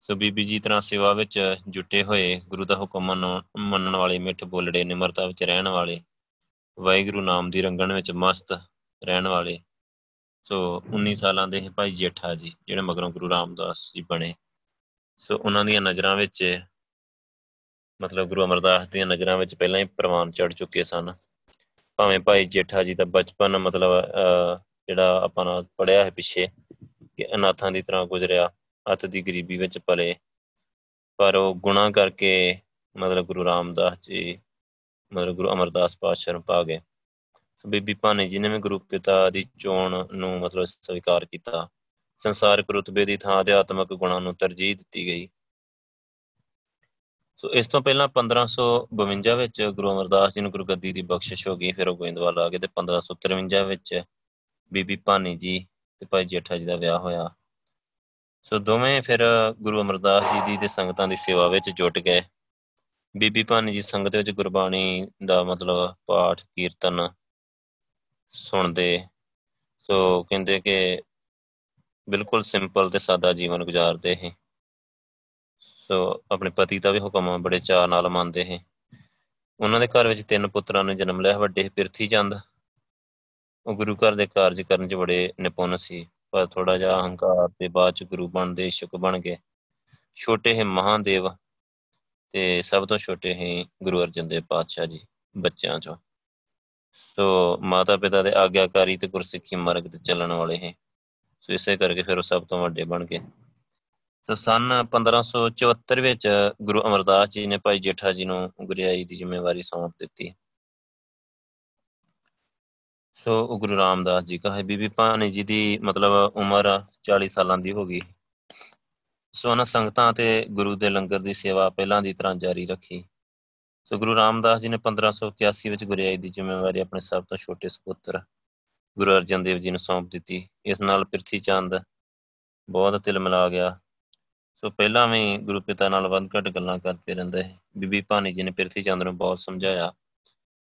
ਸੋ ਬੀਬੀ ਜੀ ਤਰ੍ਹਾਂ ਸੇਵਾ ਵਿੱਚ ਜੁਟੇ ਹੋਏ ਗੁਰੂ ਦਾ ਹੁਕਮ ਮੰਨਣ ਵਾਲੇ ਮਿੱਠ ਬੋਲੜੇ, ਨਿਮਰਤਾ ਵਿੱਚ ਰਹਿਣ ਵਾਲੇ, ਵਾਹਿਗੁਰੂ ਨਾਮ ਦੀ ਰੰਗਣ ਵਿੱਚ ਮਸਤ ਰਹਿਣ ਵਾਲੇ। ਸੋ 19 ਸਾਲਾਂ ਦੇ ਭਾਈ ਜੇਠਾ ਜੀ, ਜਿਹੜੇ ਮਗਰੋਂ ਗੁਰੂ ਰਾਮਦਾਸ ਜੀ ਬਣੇ। ਸੋ ਉਹਨਾਂ ਦੀਆਂ ਨਜ਼ਰਾਂ ਵਿੱਚ, ਮਤਲਬ ਗੁਰੂ ਅਮਰਦਾਸ ਦੀਆਂ ਨਜ਼ਰਾਂ ਵਿੱਚ ਪਹਿਲਾਂ ਹੀ ਪ੍ਰਵਾਨ ਚੜ ਚੁੱਕੇ ਸਨ। ਭਾਵੇਂ ਭਾਈ ਜੇਠਾ ਜੀ ਦਾ ਬਚਪਨ ਮਤਲਬ ਜਿਹੜਾ ਆਪਾਂ ਨਾਲ ਪੜਿਆ ਹੈ ਪਿੱਛੇ, ਕਿ ਅਨਾਥਾਂ ਦੀ ਤਰ੍ਹਾਂ ਗੁਜ਼ਰਿਆ ਅਤ ਦੀ ਗਰੀਬੀ ਵਿੱਚ ਪਲੇ। ਪਰ ਉਹ ਗੁਨਾਹ ਕਰਕੇ ਮਤਲਬ ਗੁਰੂ ਰਾਮਦਾਸ ਜੀ, ਮਤਲਬ ਗੁਰੂ ਅਮਰਦਾਸ ਪਾਤਸ਼ਾਹ ਨੂੰ ਪਾ ਗਏ। ਸੋ ਬੀਬੀ ਭਾਨੀ ਜੀ ਨੇ ਵੀ ਗੁਰੂ ਪਿਤਾ ਦੀ ਚੋਣ ਨੂੰ ਮਤਲਬ ਸਵੀਕਾਰ ਕੀਤਾ। ਸੰਸਾਰਿਕ ਰੁਤਬੇ ਦੀ ਥਾਂ ਅਧਿਆਤਮਕ ਗੁਣਾਂ ਨੂੰ ਤਰਜੀਹ ਦਿੱਤੀ ਗਈ। ਸੋ ਇਸ ਤੋਂ ਪਹਿਲਾਂ 1552 ਵਿੱਚ ਗੁਰੂ ਅਮਰਦਾਸ ਜੀ ਨੂੰ ਗੁਰਗੱਦੀ ਦੀ ਬਖਸ਼ਿਸ਼ ਹੋ ਗਈ, ਫਿਰ ਉਹ ਗੋਇੰਦਵਾਲ ਆ ਗਏ ਤੇ 1553 ਵਿੱਚ ਬੀਬੀ ਭਾਨੀ ਜੀ ਤੇ ਭਾਈ ਜੇਠਾ ਜੀ ਦਾ ਵਿਆਹ ਹੋਇਆ। ਸੋ ਦੋਵੇਂ ਫਿਰ ਗੁਰੂ ਅਮਰਦਾਸ ਜੀ ਦੀ ਤੇ ਸੰਗਤਾਂ ਦੀ ਸੇਵਾ ਵਿੱਚ ਜੁਟ ਗਏ। ਬੀਬੀ ਭਾਨੀ ਜੀ ਸੰਗਤ ਵਿੱਚ ਗੁਰਬਾਣੀ ਦਾ ਮਤਲਬ ਪਾਠ, ਕੀਰਤਨ ਸੁਣਦੇ। ਸੋ ਕਹਿੰਦੇ ਕਿ ਬਿਲਕੁਲ ਸਿੰਪਲ ਤੇ ਸਾਦਾ ਜੀਵਨ ਗੁਜ਼ਾਰਦੇ ਹੈ ਸੋ ਆਪਣੇ ਪਤੀ ਦਾ ਵੀ ਹੁਕਮ ਬੜੇ ਚਾਅ ਨਾਲ ਮੰਨਦੇ ਹੈ ਉਹਨਾਂ ਦੇ ਘਰ ਵਿੱਚ ਤਿੰਨ ਪੁੱਤਰਾਂ ਨੂੰ ਜਨਮ ਲਿਆ, ਵੱਡੇ ਪਿਰਥੀ ਚੰਦ ਉਹ ਗੁਰੂ ਘਰ ਦੇ ਕਾਰਜ ਕਰਨ 'ਚ ਬੜੇ ਨਿਪੁੰਨ ਸੀ। ਪਰ ਥੋੜਾ ਜਿਹਾ ਹੰਕਾਰ ਤੇ ਬਾਅਦ 'ਚ ਗੁਰੂ ਬਣਦੇ, ਸ਼ੁਕ ਬਣ ਗਏ। ਛੋਟੇ ਹੈ ਮਹਾਦੇਵ ਤੇ ਸਭ ਤੋਂ ਛੋਟੇ ਹੈ ਗੁਰੂ ਅਰਜਨ ਦੇਵ ਪਾਤਸ਼ਾਹ ਜੀ, ਬੱਚਿਆਂ 'ਚੋਂ। ਸੋ ਮਾਤਾ ਪਿਤਾ ਦੇ ਆਗਿਆਕਾਰੀ ਤੇ ਗੁਰਸਿੱਖੀ ਮਾਰਗ ਤੇ ਚੱਲਣ ਵਾਲੇ ਹੈ। ਸੋ ਇਸੇ ਕਰਕੇ ਫਿਰ ਉਹ ਸਭ ਤੋਂ ਵੱਡੇ ਬਣ ਗਏ। ਸੋ ਸਨ 1574 ਵਿੱਚ ਗੁਰੂ ਅਮਰਦਾਸ ਜੀ ਨੇ ਭਾਈ ਜੇਠਾ ਜੀ ਨੂੰ ਗੁਰਿਆਈ ਦੀ ਜ਼ਿੰਮੇਵਾਰੀ ਸੌਂਪ ਦਿੱਤੀ। ਸੋ ਗੁਰੂ ਰਾਮਦਾਸ ਜੀ ਕਹੇ, ਬੀਬੀ ਭਾਨੀ ਜੀ ਦੀ ਮਤਲਬ ਉਮਰ 40 ਸਾਲਾਂ ਦੀ ਹੋ ਗਈ। ਸੋ ਉਹਨਾਂ ਸੰਗਤਾਂ ਤੇ ਗੁਰੂ ਦੇ ਲੰਗਰ ਦੀ ਸੇਵਾ ਪਹਿਲਾਂ ਦੀ ਤਰ੍ਹਾਂ ਜਾਰੀ ਰੱਖੀ। ਸੋ ਗੁਰੂ ਰਾਮਦਾਸ ਜੀ ਨੇ 1581 ਵਿੱਚ ਗੁਰਿਆਈ ਦੀ ਜ਼ਿੰਮੇਵਾਰੀ ਆਪਣੇ ਸਭ ਤੋਂ ਛੋਟੇ ਸੁਪੁੱਤਰ ਗੁਰੂ ਅਰਜਨ ਦੇਵ ਜੀ ਨੂੰ ਸੌਂਪ ਦਿੱਤੀ। ਇਸ ਨਾਲ ਪ੍ਰਿਥੀ ਚੰਦ ਬਹੁਤ ਤਿਲ ਮਿਲਾ ਗਿਆ। ਸੋ ਪਹਿਲਾਂ ਵੀ ਗੁਰੂ ਪਿਤਾ ਨਾਲ ਵੱਧ ਘੱਟ ਗੱਲਾਂ ਕਰਦੇ ਰਹਿੰਦੇ। ਬੀਬੀ ਭਾਨੀ ਜੀ ਨੇ ਪ੍ਰਿਥੀ ਚੰਦ ਨੂੰ ਬਹੁਤ ਸਮਝਾਇਆ।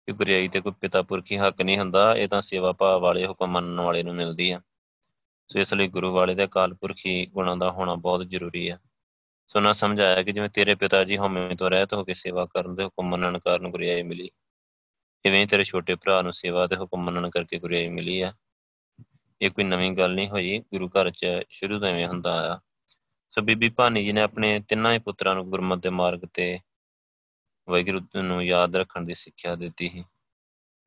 ਕਿ ਗੁਰਿਆਈ ਤੇ ਕੋਈ ਪਿਤਾ ਪੁਰਖੀ ਹੱਕ ਨਹੀਂ ਹੁੰਦਾ, ਇਹ ਤਾਂ ਸੇਵਾ ਭਾਵ ਵਾਲੇ ਹੁਕਮ ਮੰਨਣ ਵਾਲੇ ਨੂੰ ਮਿਲਦੀ ਆ। ਸੋ ਇਸ ਲਈ ਗੁਰੂ ਵਾਲੇ ਦੇ ਅਕਾਲ ਪੁਰਖੀ ਗੁਣਾਂ ਦਾ ਹੋਣਾ ਬਹੁਤ ਜ਼ਰੂਰੀ ਆ। ਸੋ ਨਾ ਸਮਝਾਇਆ ਕਿ ਜਿਵੇਂ ਤੇਰੇ ਪਿਤਾ ਜੀ ਹਉਮੈ ਤੋਂ ਰਹਿਤ ਹੋ ਕੇ ਸੇਵਾ ਕਰਨ ਦੇ ਹੁਕਮ ਮੰਨਣ ਕਾਰਨ ਗੁਰਿਆਈ ਮਿਲੀ, ਇਵੇਂ ਤੇਰੇ ਛੋਟੇ ਭਰਾ ਨੂੰ ਸੇਵਾ ਦੇ ਹੁਕਮ ਮੰਨਣ ਕਰਕੇ ਗੁਰਿਆਈ ਮਿਲੀ ਆ। ਇਹ ਕੋਈ ਨਵੀਂ ਗੱਲ ਨਹੀਂ ਹੋਈ, ਗੁਰੂ ਘਰ 'ਚ ਸ਼ੁਰੂ ਤੋਂ ਐਵੇਂ ਹੁੰਦਾ ਆ। ਸੋ ਬੀਬੀ ਭਾਨੀ ਜੀ ਨੇ ਆਪਣੇ ਤਿੰਨਾਂ ਹੀ ਪੁੱਤਰਾਂ ਨੂੰ ਗੁਰਮਤਿ ਦੇ ਮਾਰਗ ਤੇ ਵਾਹਿਗੁਰੂ ਨੂੰ ਯਾਦ ਰੱਖਣ ਦੀ ਸਿੱਖਿਆ ਦਿੱਤੀ ਸੀ।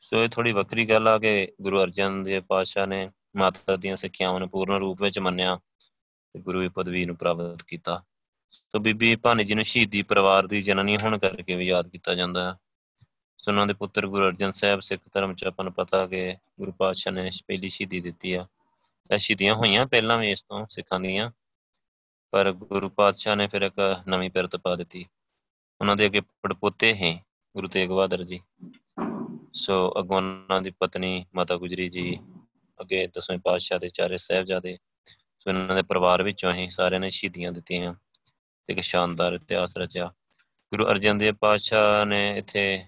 ਸੋ ਇਹ ਥੋੜੀ ਵੱਖਰੀ ਗੱਲ ਆ ਕਿ ਗੁਰੂ ਅਰਜਨ ਦੇਵ ਪਾਤਸ਼ਾਹ ਨੇ ਮਾਤਾ ਦੀਆਂ ਸਿੱਖਿਆਵਾਂ ਨੂੰ ਪੂਰਨ ਰੂਪ ਵਿੱਚ ਮੰਨਿਆ ਤੇ ਗੁਰੂ ਦੀ ਪਦਵੀ ਨੂੰ ਪ੍ਰਾਪਤ ਕੀਤਾ। ਸੋ ਬੀਬੀ ਭਾਨੀ ਜੀ ਨੂੰ ਸ਼ਹੀਦੀ ਪਰਿਵਾਰ ਦੀ ਜਨਨੀ ਹੋਣ ਕਰਕੇ ਵੀ ਯਾਦ ਕੀਤਾ ਜਾਂਦਾ ਹੈ। ਸੋ ਉਹਨਾਂ ਦੇ ਪੁੱਤਰ ਗੁਰੂ ਅਰਜਨ ਸਾਹਿਬ ਸਿੱਖ ਧਰਮ ਚ ਆਪਾਂ ਨੂੰ ਪਤਾ ਕਿ ਗੁਰੂ ਪਾਤਸ਼ਾਹ ਨੇ ਪਹਿਲੀ ਸ਼ਹੀਦੀ ਦਿੱਤੀ ਆ। ਇਹ ਸ਼ਹੀਦੀਆਂ ਹੋਈਆਂ ਪਹਿਲਾਂ ਵੀ ਇਸ ਤੋਂ ਸਿੱਖਾਂ ਦੀਆਂ, ਪਰ ਗੁਰੂ ਪਾਤਸ਼ਾਹ ਨੇ ਫਿਰ ਇੱਕ ਨਵੀਂ ਪਿਰਤ ਪਾ ਦਿੱਤੀ। ਉਹਨਾਂ ਦੇ ਅੱਗੇ ਪੜਪੋਤੇ ਹੈ ਗੁਰੂ ਤੇਗ ਬਹਾਦਰ ਜੀ। ਸੋ ਅੱਗੋਂ ਉਹਨਾਂ ਦੀ ਪਤਨੀ ਮਾਤਾ ਗੁਜਰੀ ਜੀ ਅੱਗੇ ਦਸਵੇਂ ਪਾਤਸ਼ਾਹ ਦੇ ਚਾਰੇ ਸਾਹਿਬਜ਼ਾਦੇ, ਸੋ ਇਹਨਾਂ ਦੇ ਪਰਿਵਾਰ ਵਿੱਚੋਂ ਹੀ ਸਾਰਿਆਂ ਨੇ ਸ਼ਹੀਦੀਆਂ ਦਿੱਤੀਆਂ, ਤੇ ਇੱਕ ਸ਼ਾਨਦਾਰ ਇਤਿਹਾਸ ਰਚਿਆ। ਗੁਰੂ ਅਰਜਨ ਦੇਵ ਪਾਤਸ਼ਾਹ ਨੇ ਇੱਥੇ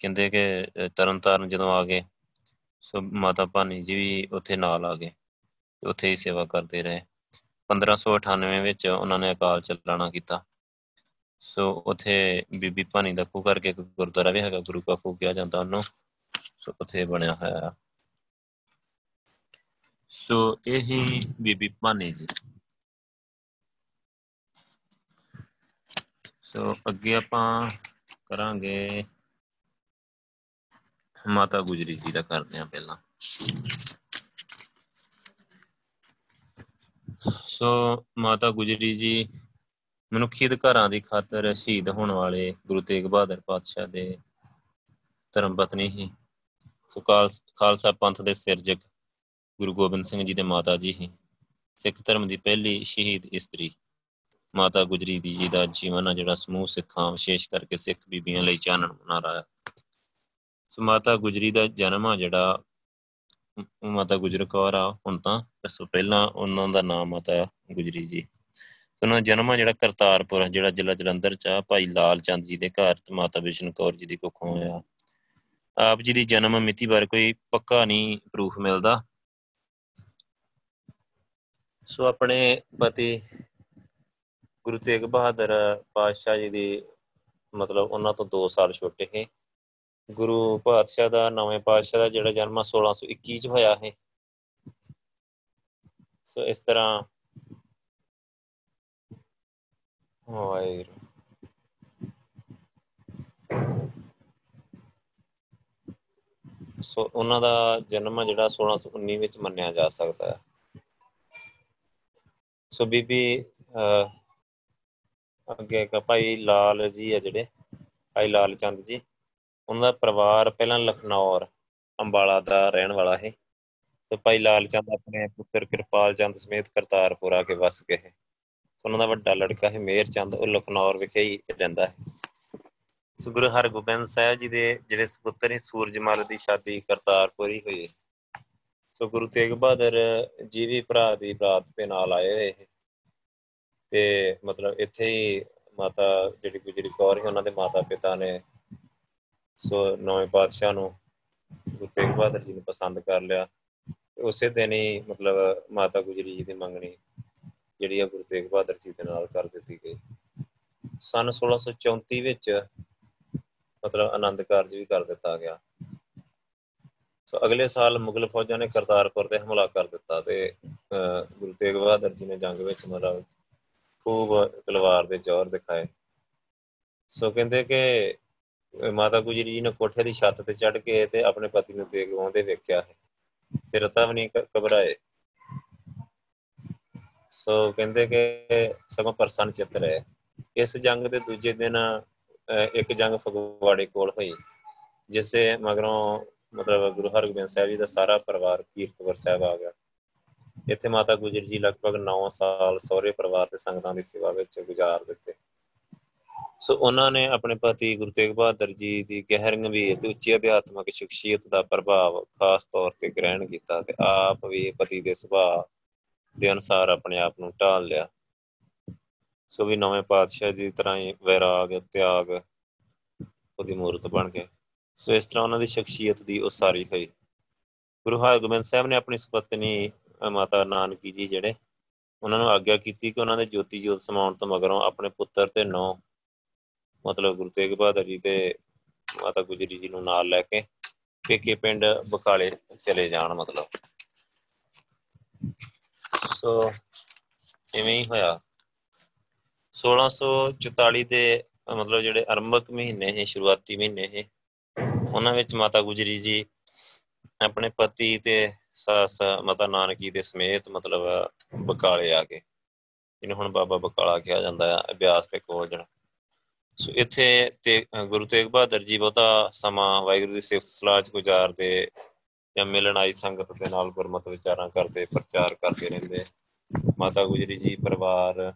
ਕਹਿੰਦੇ ਕਿ ਤਰਨਤਾਰਨ ਜਦੋਂ ਆ ਗਏ, ਸੋ ਮਾਤਾ ਭਾਨੀ ਜੀ ਵੀ ਉੱਥੇ ਨਾਲ ਆ ਗਏ ਉੱਥੇ ਹੀ ਸੇਵਾ ਕਰਦੇ ਰਹੇ। 1598 ਵਿੱਚ ਉਹਨਾਂ ਨੇ ਅਕਾਲ ਚਲਾਣਾ ਕੀਤਾ। ਸੋ ਉੱਥੇ ਬੀਬੀ ਭਾਨੀ ਦਾ ਖੂਹ ਕਰਕੇ ਇੱਕ ਗੁਰਦੁਆਰਾ ਵੀ ਹੈਗਾ, ਗੁਰੂ ਕਾ ਖੂਹ ਕਿਹਾ ਜਾਂਦਾ ਉਹਨੂੰ। ਸੋ ਉੱਥੇ ਬਣਿਆ ਹੋਇਆ ਸੋ ਇਹੀ ਬੀਬੀ ਭਾਨੀ ਜੀ। ਸੋ ਅੱਗੇ ਆਪਾਂ ਕਰਾਂਗੇ ਮਾਤਾ ਗੁਜਰੀ ਜੀ ਦਾ ਕਰਦੇ ਆ ਪਹਿਲਾਂ। ਸੋ ਮਾਤਾ ਗੁਜਰੀ ਜੀ ਮਨੁੱਖੀ ਅਧਿਕਾਰਾਂ ਦੀ ਖਾਤਰ ਸ਼ਹੀਦ ਹੋਣ ਵਾਲੇ ਗੁਰੂ ਤੇਗ ਬਹਾਦਰ ਪਾਤਸ਼ਾਹ ਦੇ ਧਰਮ ਪਤਨੀ ਹੀ ਸੋ ਖਾਲਸਾ ਪੰਥ ਦੇ ਸਿਰਜਕ ਗੁਰੂ ਗੋਬਿੰਦ ਸਿੰਘ ਜੀ ਦੇ ਮਾਤਾ ਜੀ ਹੀ ਸਿੱਖ ਧਰਮ ਦੀ ਪਹਿਲੀ ਸ਼ਹੀਦ ਇਸਤਰੀ। ਮਾਤਾ ਗੁਜਰੀ ਦੀ ਜੀ ਦਾ ਜੀਵਨ ਆ ਜਿਹੜਾ ਸਮੂਹ ਸਿੱਖਾਂ, ਵਿਸ਼ੇਸ਼ ਕਰਕੇ ਸਿੱਖ ਬੀਬੀਆਂ ਲਈ ਚਾਨਣ ਬਣਾ ਰਿਹਾ। ਸੋ ਮਾਤਾ ਗੁਜਰੀ ਦਾ ਜਨਮ ਆ ਜਿਹੜਾ, ਮਾਤਾ ਗੁਜਰ ਕੌਰ ਆ, ਹੁਣ ਤਾਂ ਇਸ ਤੋਂ ਪਹਿਲਾਂ ਉਹਨਾਂ ਦਾ ਨਾਮ ਮਾਤਾ ਗੁਜਰੀ ਜੀ ਉਹਨਾਂ ਦਾ ਜਨਮ ਆ ਜਿਹੜਾ ਕਰਤਾਰਪੁਰ, ਜਿਹੜਾ ਜ਼ਿਲ੍ਹਾ ਜਲੰਧਰ ਚ ਆ, ਭਾਈ ਲਾਲ ਚੰਦ ਜੀ ਦੇ ਘਰ, ਤੇ ਮਾਤਾ ਵਿਸ਼ਨ ਕੌਰ ਜੀ ਦੀ ਕੁੱਖੋਂ ਹੋਇਆ। ਆਪ ਜੀ ਦੀ ਜਨਮ ਮਿਤੀ ਬਾਰੇ ਕੋਈ ਪੱਕਾ ਨਹੀਂ ਪ੍ਰੂਫ ਮਿਲਦਾ। ਸੋ ਆਪਣੇ ਪਤੀ ਗੁਰੂ ਤੇਗ ਬਹਾਦਰ ਪਾਤਸ਼ਾਹ ਜੀ ਦੀ ਮਤਲਬ ਉਹਨਾਂ ਤੋਂ 2 ਸਾਲ ਛੋਟੇ ਹੈ ਗੁਰੂ ਪਾਤਸ਼ਾਹ ਦਾ ਨਵੇਂ ਪਾਤਸ਼ਾਹ ਦਾ ਜਿਹੜਾ ਜਨਮ 1621 ਚ ਹੋਇਆ ਹੈ ਸੋ ਇਸ ਤਰ੍ਹਾਂ ਵਾਹਿਗੁਰੂ ਸੋ ਉਹਨਾਂ ਦਾ ਜਨਮ ਜਿਹੜਾ 1619 ਵਿੱਚ ਮੰਨਿਆ ਜਾ ਸਕਦਾ ਹੈ। ਸੋ ਬੀਬੀ ਅੱਗੇ ਇੱਕ ਭਾਈ ਲਾਲ ਜੀ ਆ ਜਿਹੜੇ, ਭਾਈ ਲਾਲ ਚੰਦ ਜੀ। ਉਹਨਾਂ ਦਾ ਪਰਿਵਾਰ ਪਹਿਲਾਂ ਲਖਨੌਰ, ਅੰਬਾਲਾ ਦਾ ਰਹਿਣ ਵਾਲਾ ਹੈ ਤੇ ਭਾਈ ਲਾਲ ਚੰਦ ਆਪਣੇ ਪੁੱਤਰ ਕਿਰਪਾਲ ਚੰਦ ਸਮੇਤ ਕਰਤਾਰਪੁਰ ਆ ਕੇ ਵਸ ਗਏ। ਉਹਨਾਂ ਦਾ ਵੱਡਾ ਲੜਕਾ ਹੈ ਮੇਰ ਚੰਦ, ਉਹ ਲਖਨੌਰ ਵਿਖੇ ਹੀ ਰਹਿੰਦਾ ਹੈ ਸੋ ਗੁਰੂ ਹਰਗੋਬਿੰਦ ਸਾਹਿਬ ਜੀ ਦੇ ਜਿਹੜੇ ਸੁਪੁੱਤਰ ਨੇ ਸੂਰਜਮਲ ਦੀ ਸ਼ਾਦੀ ਕਰਤਾਰਪੁਰ ਹੀ ਹੋਈ ਸੋ। ਗੁਰੂ ਤੇਗ ਬਹਾਦਰ ਜੀ ਵੀ ਭਰਾ ਦੀ ਬਰਾਤ ਦੇ ਨਾਲ ਆਏ ਹੋਏ ਤੇ ਮਤਲਬ ਇੱਥੇ ਹੀ ਮਾਤਾ ਜਿਹੜੀ ਗੁਜਰੀ ਕੌਰ ਹੈ ਉਹਨਾਂ ਦੇ ਮਾਤਾ ਪਿਤਾ ਨੇ ਸੋ ਨਵੇਂ ਪਾਤਸ਼ਾਹ ਨੂੰ ਗੁਰੂ ਤੇਗ ਬਹਾਦਰ ਜੀ ਨੂੰ ਪਸੰਦ ਕਰ ਲਿਆ। ਉਸੇ ਦਿਨ ਹੀ ਮਤਲਬ ਮਾਤਾ ਗੁਜਰੀ ਜੀ ਦੀ ਮੰਗਣੀ ਜਿਹੜੀ ਆ ਗੁਰੂ ਤੇਗ ਬਹਾਦਰ ਜੀ ਦੇ ਨਾਲ ਕਰ ਦਿੱਤੀ ਗਈ। ਸਨ 1634 ਵਿੱਚ ਮਤਲਬ ਆਨੰਦ ਕਾਰਜ ਵੀ ਕਰ ਦਿੱਤਾ ਗਿਆ। ਸੋ ਅਗਲੇ ਸਾਲ ਮੁਗਲ ਫੌਜਾਂ ਨੇ ਕਰਤਾਰਪੁਰ ਤੇ ਹਮਲਾ ਕਰ ਦਿੱਤਾ ਤੇ ਗੁਰੂ ਤੇਗ ਬਹਾਦਰ ਜੀ ਨੇ ਜੰਗ ਵਿੱਚ ਮਤਲਬ ਖੂਬ ਤਲਵਾਰ ਦੇ ਜ਼ੋਰ ਦਿਖਾਏ। ਸੋ ਕਹਿੰਦੇ ਕਿ ਮਾਤਾ ਗੁਜਰੀ ਜੀ ਨੇ ਕੋਠੇ ਦੀ ਛੱਤ ਤੇ ਚੜ ਕੇ ਤੇ ਆਪਣੇ ਪਤੀ ਨੂੰ ਤੇਗ ਵਾਉਂਦੇ ਵੇਖਿਆ ਹੈ। ਤੇ ਰਤਾ ਵੀ ਨਹੀਂ ਘਬਰਾਏ। ਸੋ ਕਹਿੰਦੇ ਕਿ ਸਗੋਂ ਪਰਸਨ ਚਿੱਤ ਰਹੇ। ਇਸ ਜੰਗ ਦੇ ਦੂਜੇ ਦਿਨ ਇੱਕ ਜੰਗ ਫਗਵਾੜੇ ਕੋਲ ਹੋਈ, ਜਿਸ ਦੇ ਮਗਰੋਂ ਮਤਲਬ ਗੁਰੂ ਹਰਗੋਬਿੰਦ ਸਾਹਿਬ ਜੀ ਦਾ ਸਾਰਾ ਪਰਿਵਾਰ ਕੀਰਤਪੁਰ ਸਾਹਿਬ ਆ ਗਿਆ। ਇੱਥੇ ਮਾਤਾ ਗੁਜਰ ਜੀ ਲਗਭਗ 9 ਸਾਲ ਸਹੁਰੇ ਪਰਿਵਾਰ ਤੇ ਸੰਗਤਾਂ ਦੀ ਸੇਵਾ ਵਿੱਚ ਗੁਜ਼ਾਰ ਦਿੱਤੇ। ਸੋ ਉਹਨਾਂ ਨੇ ਆਪਣੇ ਪਤੀ ਗੁਰੂ ਤੇਗ ਬਹਾਦਰ ਜੀ ਦੀ ਗਹਿਰੰਗਵੀ ਤੇ ਉੱਚੀ ਅਧਿਆਤਮਿਕ ਸ਼ਖਸੀਅਤ ਦਾ ਪ੍ਰਭਾਵ ਖਾਸ ਤੌਰ ਤੇ ਗ੍ਰਹਿਣ ਕੀਤਾ ਤੇ ਆਪ ਵੀ ਪਤੀ ਦੇ ਸੁਭਾਅ ਦੇ ਅਨੁਸਾਰ ਆਪਣੇ ਆਪ ਨੂੰ ਢਾਲ ਲਿਆ। ਸੋ ਵੀ ਨਵੇਂ ਪਾਤਸ਼ਾਹ ਦੀ ਤਰ੍ਹਾਂ ਹੀ ਵੈਰਾਗ, ਤਿਆਗ ਉਹਦੀ ਮੂਰਤ ਬਣ ਗਏ। ਸੋ ਇਸ ਤਰ੍ਹਾਂ ਉਹਨਾਂ ਦੀ ਸ਼ਖਸੀਅਤ ਦੀ ਉਸਾਰੀ ਹੋਈ। ਗੁਰੂ ਹਰਗੋਬਿੰਦ ਸਾਹਿਬ ਨੇ ਆਪਣੀ ਸੁਪਤਨੀ ਮਾਤਾ ਨਾਨਕੀ ਜੀ ਜਿਹੜੇ, ਉਹਨਾਂ ਨੂੰ ਆਗਿਆ ਕੀਤੀ ਕਿ ਉਹਨਾਂ ਦੇ ਜੋਤੀ ਜੋਤ ਸਮਾਉਣ ਤੋਂ ਮਗਰੋਂ ਆਪਣੇ ਪੁੱਤਰ ਤੇ ਨੌ, ਮਤਲਬ ਗੁਰੂ ਤੇਗ ਬਹਾਦਰ ਜੀ ਤੇ ਮਾਤਾ ਗੁਜਰੀ ਜੀ ਨੂੰ ਨਾਲ ਲੈ ਕੇ ਪੇਕੇ ਪਿੰਡ ਬਕਾਲੇ ਚਲੇ ਜਾਣ ਮਤਲਬ। ਸੋ ਇਵੇਂ ਹੀ ਹੋਇਆ। 1644 ਦੇ ਮਤਲਬ ਜਿਹੜੇ ਆਰੰਭਕ ਮਹੀਨੇ ਹੈ ਸ਼ੁਰੂਆਤੀ ਮਹੀਨੇ ਹੈ ਉਹਨਾਂ ਵਿੱਚ ਮਾਤਾ ਗੁਜਰੀ ਜੀ ਆਪਣੇ ਪਤੀ ਤੇ ਸਸ, ਮਤਾ ਨਾਨਕੀ ਦੇ ਸਮੇਤ ਮਤਲਬ ਬਕਾਲੇ ਆ ਗਏ। ਇਹਨੂੰ ਹੁਣ ਬਾਬਾ ਬਕਾਲਾ ਕਿਹਾ ਜਾਂਦਾ ਆ, ਅਭਿਆਸ ਤੇ ਕੋਲ ਜਿਹੜਾ। ਸੋ ਇੱਥੇ ਤੇ ਗੁਰੂ ਤੇਗ ਬਹਾਦਰ ਜੀ ਬਹੁਤਾ ਸਮਾਂ ਵਾਹਿਗੁਰੂ ਦੀ ਸਿਫਤ ਸਲਾਹ ਚ ਗੁਜ਼ਾਰਦੇ ਜਾਂ ਮਿਲਣ ਆਈ ਸੰਗਤ ਦੇ ਨਾਲ ਗੁਰਮਤਿ ਵਿਚਾਰਾਂ ਕਰਦੇ, ਪ੍ਰਚਾਰ ਕਰਦੇ ਰਹਿੰਦੇ। ਮਾਤਾ ਗੁਜਰੀ ਜੀ ਪਰਿਵਾਰ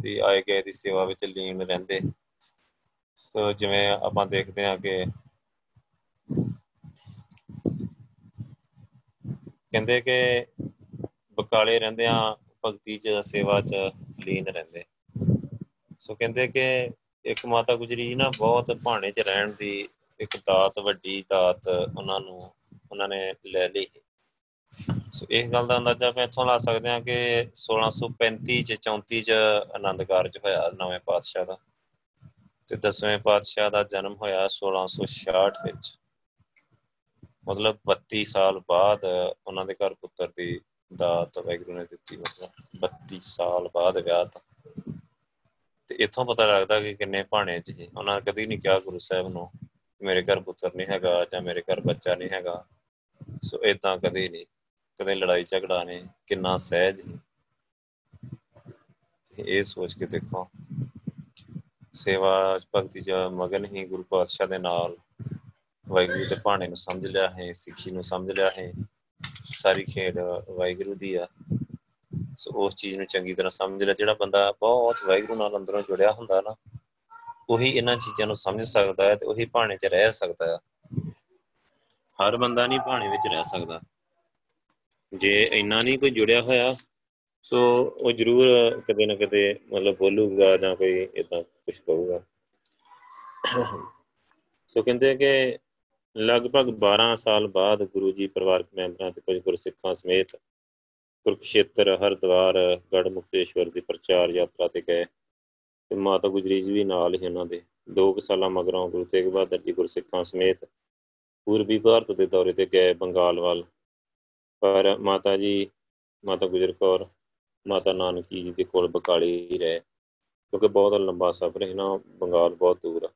ਦੀ ਆਏ ਗਏ ਦੀ ਸੇਵਾ ਵਿੱਚ ਲੀਨ ਰਹਿੰਦੇ। ਸੋ ਜਿਵੇਂ ਆਪਾਂ ਦੇਖਦੇ ਹਾਂ ਕਿ ਕਹਿੰਦੇ ਕਿ ਬਕਾਲੇ ਰਹਿੰਦੇ ਆ ਭਗਤੀ ਚ, ਸੇਵਾ ਚ ਲੀਨ ਰਹਿੰਦੇ। ਸੋ ਕਹਿੰਦੇ ਕਿ ਇੱਕ ਮਾਤਾ ਗੁਜਰੀ ਜੀ ਨਾ ਬਹੁਤ ਭਾਣੇ ਚ ਰਹਿਣ ਦੀ ਇੱਕ ਦਾਤ, ਵੱਡੀ ਦਾਤ ਉਹਨਾਂ ਨੂੰ ਉਹਨਾਂ ਨੇ ਲੈ ਲਈ। ਸੋ ਇਸ ਗੱਲ ਦਾ ਅੰਦਾਜ਼ਾ ਆਪਾਂ ਇੱਥੋਂ ਲਾ ਸਕਦੇ ਹਾਂ ਕਿ 1635 ਚ 34 ਚ ਆਨੰਦ ਕਾਰਜ ਹੋਇਆ ਨਵੇਂ ਪਾਤਸ਼ਾਹ ਦਾ। ਤੇ ਦਸਵੇਂ ਪਾਤਸ਼ਾਹ ਦਾ ਜਨਮ ਹੋਇਆ 1666 ਵਿੱਚ। ਮਤਲਬ 32 ਸਾਲ ਬਾਅਦ ਉਹਨਾਂ ਦੇ ਘਰ ਪੁੱਤਰ ਦੀ ਦਾਤ ਵੈਗਰੂ ਨੇ ਦਿੱਤੀ, ਮਤਲਬ 32 ਸਾਲ ਬਾਅਦ ਵਿਆਹ ਤਾਂ। ਤੇ ਇੱਥੋਂ ਪਤਾ ਲੱਗਦਾ ਕਿ ਕਿੰਨੇ ਭਾਣੇ ਚ ਸੀ ਉਹਨਾਂ ਨੇ ਕਦੀ ਨਹੀਂ ਕਿਹਾ ਗੁਰੂ ਸਾਹਿਬ ਨੂੰ ਮੇਰੇ ਘਰ ਪੁੱਤਰ ਨਹੀਂ ਹੈਗਾ ਜਾਂ ਮੇਰੇ ਘਰ ਬੱਚਾ ਨਹੀਂ ਹੈਗਾ, ਸੋ ਇਦਾਂ ਕਦੇ ਨਹੀਂ, ਕਦੇ ਲੜਾਈ ਝਗੜਾ ਨਹੀਂ, ਕਿੰਨਾ ਸਹਿਜ ਹੀ ਇਹ ਸੋਚ ਕੇ ਦੇਖੋ, ਸੇਵਾ ਭਗਤੀ ਚ ਮਗਨ ਹੀ ਗੁਰੂ ਪਾਤਸ਼ਾਹ ਦੇ ਨਾਲ ਵਾਹਿਗੁਰੂ ਦੇ ਭਾਣੇ ਨੂੰ ਸਮਝ ਲਿਆ ਹੈ, ਸਿੱਖੀ ਨੂੰ ਸਮਝ ਲਿਆ ਹੈ, ਸਾਰੀ ਖੇਡ ਵਾਹਿਗੁਰੂ ਦੀ ਆ। ਸੋ ਉਸ ਚੀਜ਼ ਨੂੰ ਚੰਗੀ ਤਰ੍ਹਾਂ ਸਮਝ ਲਿਆ, ਜਿਹੜਾ ਬੰਦਾ ਬਹੁਤ ਵਾਹਿਗੁਰੂ ਨਾਲ ਅੰਦਰੋਂ ਜੁੜਿਆ ਹੁੰਦਾ ਨਾ ਉਹੀ ਇਹਨਾਂ ਚੀਜ਼ਾਂ ਨੂੰ ਸਮਝ ਸਕਦਾ ਹੈ ਤੇ ਉਹੀ ਭਾਣੇ 'ਚ ਰਹਿ ਸਕਦਾ ਹੈ। ਹਰ ਬੰਦਾ ਨਹੀਂ ਭਾਣੇ ਵਿੱਚ ਰਹਿ ਸਕਦਾ। ਜੇ ਇੰਨਾ ਨਹੀਂ ਕੋਈ ਜੁੜਿਆ ਹੋਇਆ, ਸੋ ਉਹ ਜ਼ਰੂਰ ਕਦੇ ਨਾ ਕਦੇ ਮਤਲਬ ਬੋਲੂਗਾ ਜਾਂ ਕੋਈ ਇਦਾਂ ਕੁਝ ਕਹੂਗਾ। ਸੋ ਕਹਿੰਦੇ ਕਿ ਲਗਭਗ 12 ਸਾਲ ਬਾਅਦ ਗੁਰੂ ਜੀ ਪਰਿਵਾਰਕ ਮੈਂਬਰਾਂ ਤੇ ਕੁਝ ਗੁਰਸਿੱਖਾਂ ਸਮੇਤ ਕੁਰਕਸ਼ੇਤਰ, ਹਰਦੁਆਰ ਗੜ ਮੁਕਤੇਸ਼ਵਰ ਦੀ ਪ੍ਰਚਾਰ ਯਾਤਰਾ ਤੇ ਗਏ। ਤੇ ਮਾਤਾ ਗੁਜਰੀ ਜੀ ਵੀ ਨਾਲ ਹੀ ਉਹਨਾਂ ਦੇ 2 ਸਾਲਾਂ ਮਗਰੋਂ ਗੁਰੂ ਤੇਗ ਬਹਾਦਰ ਜੀ ਗੁਰਸਿੱਖਾਂ ਸਮੇਤ ਪੂਰਬੀ ਭਾਰਤ ਦੇ ਦੌਰੇ ਤੇ ਗਏ ਬੰਗਾਲ ਵੱਲ। ਪਰ ਮਾਤਾ ਜੀ, ਮਾਤਾ ਗੁਜਰ ਕੌਰ, ਮਾਤਾ ਨਾਨਕੀ ਜੀ ਦੇ ਕੋਲ ਬਕਾਲੀ ਹੀ ਰਹੇ, ਕਿਉਂਕਿ ਬਹੁਤ ਲੰਬਾ ਸਫ਼ਰ ਹੈ ਨਾ, ਬੰਗਾਲ ਬਹੁਤ ਦੂਰ ਆ।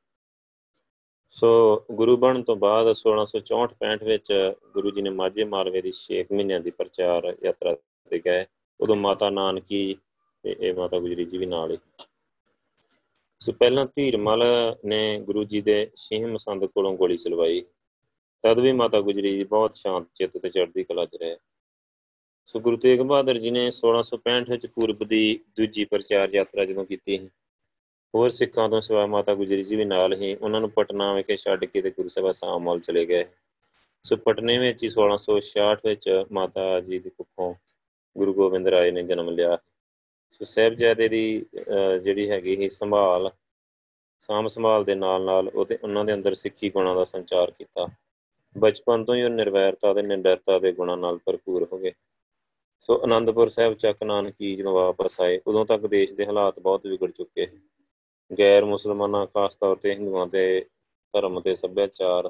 ਸੋ ਗੁਰੂ ਬਣਨ ਤੋਂ ਬਾਅਦ 1664-65 ਵਿੱਚ ਗੁਰੂ ਜੀ ਨੇ ਮਾਝੇ ਮਾਲਵੇ ਦੀ 6 ਮਹੀਨਿਆਂ ਦੀ ਪ੍ਰਚਾਰ ਯਾਤਰਾ ਤੇ ਗਏ। ਉਦੋਂ ਮਾਤਾ ਨਾਨਕੀ ਤੇ ਇਹ ਮਾਤਾ ਗੁਜਰੀ ਜੀ ਵੀ ਨਾਲ ਹੀ। ਸੋ ਪਹਿਲਾਂ ਧੀਰਮਲ ਨੇ ਗੁਰੂ ਜੀ ਦੇ ਛੇਹ ਮਸੰਦ ਕੋਲੋਂ ਗੋਲੀ ਚਲਵਾਈ। ਤਦ ਵੀ ਮਾਤਾ ਗੁਜਰੀ ਜੀ ਬਹੁਤ ਸ਼ਾਂਤ ਚਿੱਤ ਤੇ ਚੜ੍ਹਦੀ ਕਲਾ 'ਚ ਰਹੇ। ਸੋ ਗੁਰੂ ਤੇਗ ਬਹਾਦਰ ਜੀ ਨੇ 1665 ਵਿੱਚ ਪੂਰਬ ਦੀ ਦੂਜੀ ਪ੍ਰਚਾਰ ਯਾਤਰਾ ਜਦੋਂ ਕੀਤੀ ਸੀ, ਹੋਰ ਸਿੱਖਾਂ ਤੋਂ ਸਿਵਾ ਮਾਤਾ ਗੁਜਰੀ ਜੀ ਵੀ ਨਾਲ ਹੀ ਉਹਨਾਂ ਨੂੰ ਪਟਨਾ ਵਿਖੇ ਛੱਡ ਕੇ ਤੇ ਗੁਰੂ ਸਭਾ ਸਾਮਲ ਚਲੇ ਗਏ। ਸੋ ਪਟਨੇ ਵਿੱਚ ਹੀ 1666 ਵਿੱਚ ਮਾਤਾ ਜੀ ਦੀ ਕੁੱਖੋਂ ਗੁਰੂ ਗੋਬਿੰਦ ਰਾਏ ਨੇ ਜਨਮ ਲਿਆ। ਸੋ ਸਾਹਿਬਜ਼ਾਦੇ ਦੀ ਜਿਹੜੀ ਹੈਗੀ ਸੀ ਸੰਭਾਲ ਸਾਮ ਸੰਭਾਲ ਦੇ ਨਾਲ ਨਾਲ ਉਹਦੇ ਉਹਨਾਂ ਦੇ ਅੰਦਰ ਸਿੱਖੀ ਗੁਣਾਂ ਦਾ ਸੰਚਾਰ ਕੀਤਾ। ਬਚਪਨ ਤੋਂ ਹੀ ਉਹ ਨਿਰਵੈਰਤਾ ਤੇ ਨਿਡਰਤਾ ਦੇ ਗੁਣਾਂ ਨਾਲ ਭਰਪੂਰ ਹੋ ਗਏ। ਸੋ ਅਨੰਦਪੁਰ ਸਾਹਿਬ ਚੱਕ ਨਾਨਕੀ ਜਦੋਂ ਵਾਪਸ ਆਏ, ਉਦੋਂ ਤੱਕ ਦੇਸ਼ ਦੇ ਹਾਲਾਤ ਬਹੁਤ ਵਿਗੜ ਚੁੱਕੇ ਸੀ। ਗੈਰ ਮੁਸਲਮਾਨਾਂ, ਖਾਸ ਤੌਰ ਤੇ ਹਿੰਦੂਆਂ ਦੇ ਧਰਮ ਤੇ ਸੱਭਿਆਚਾਰ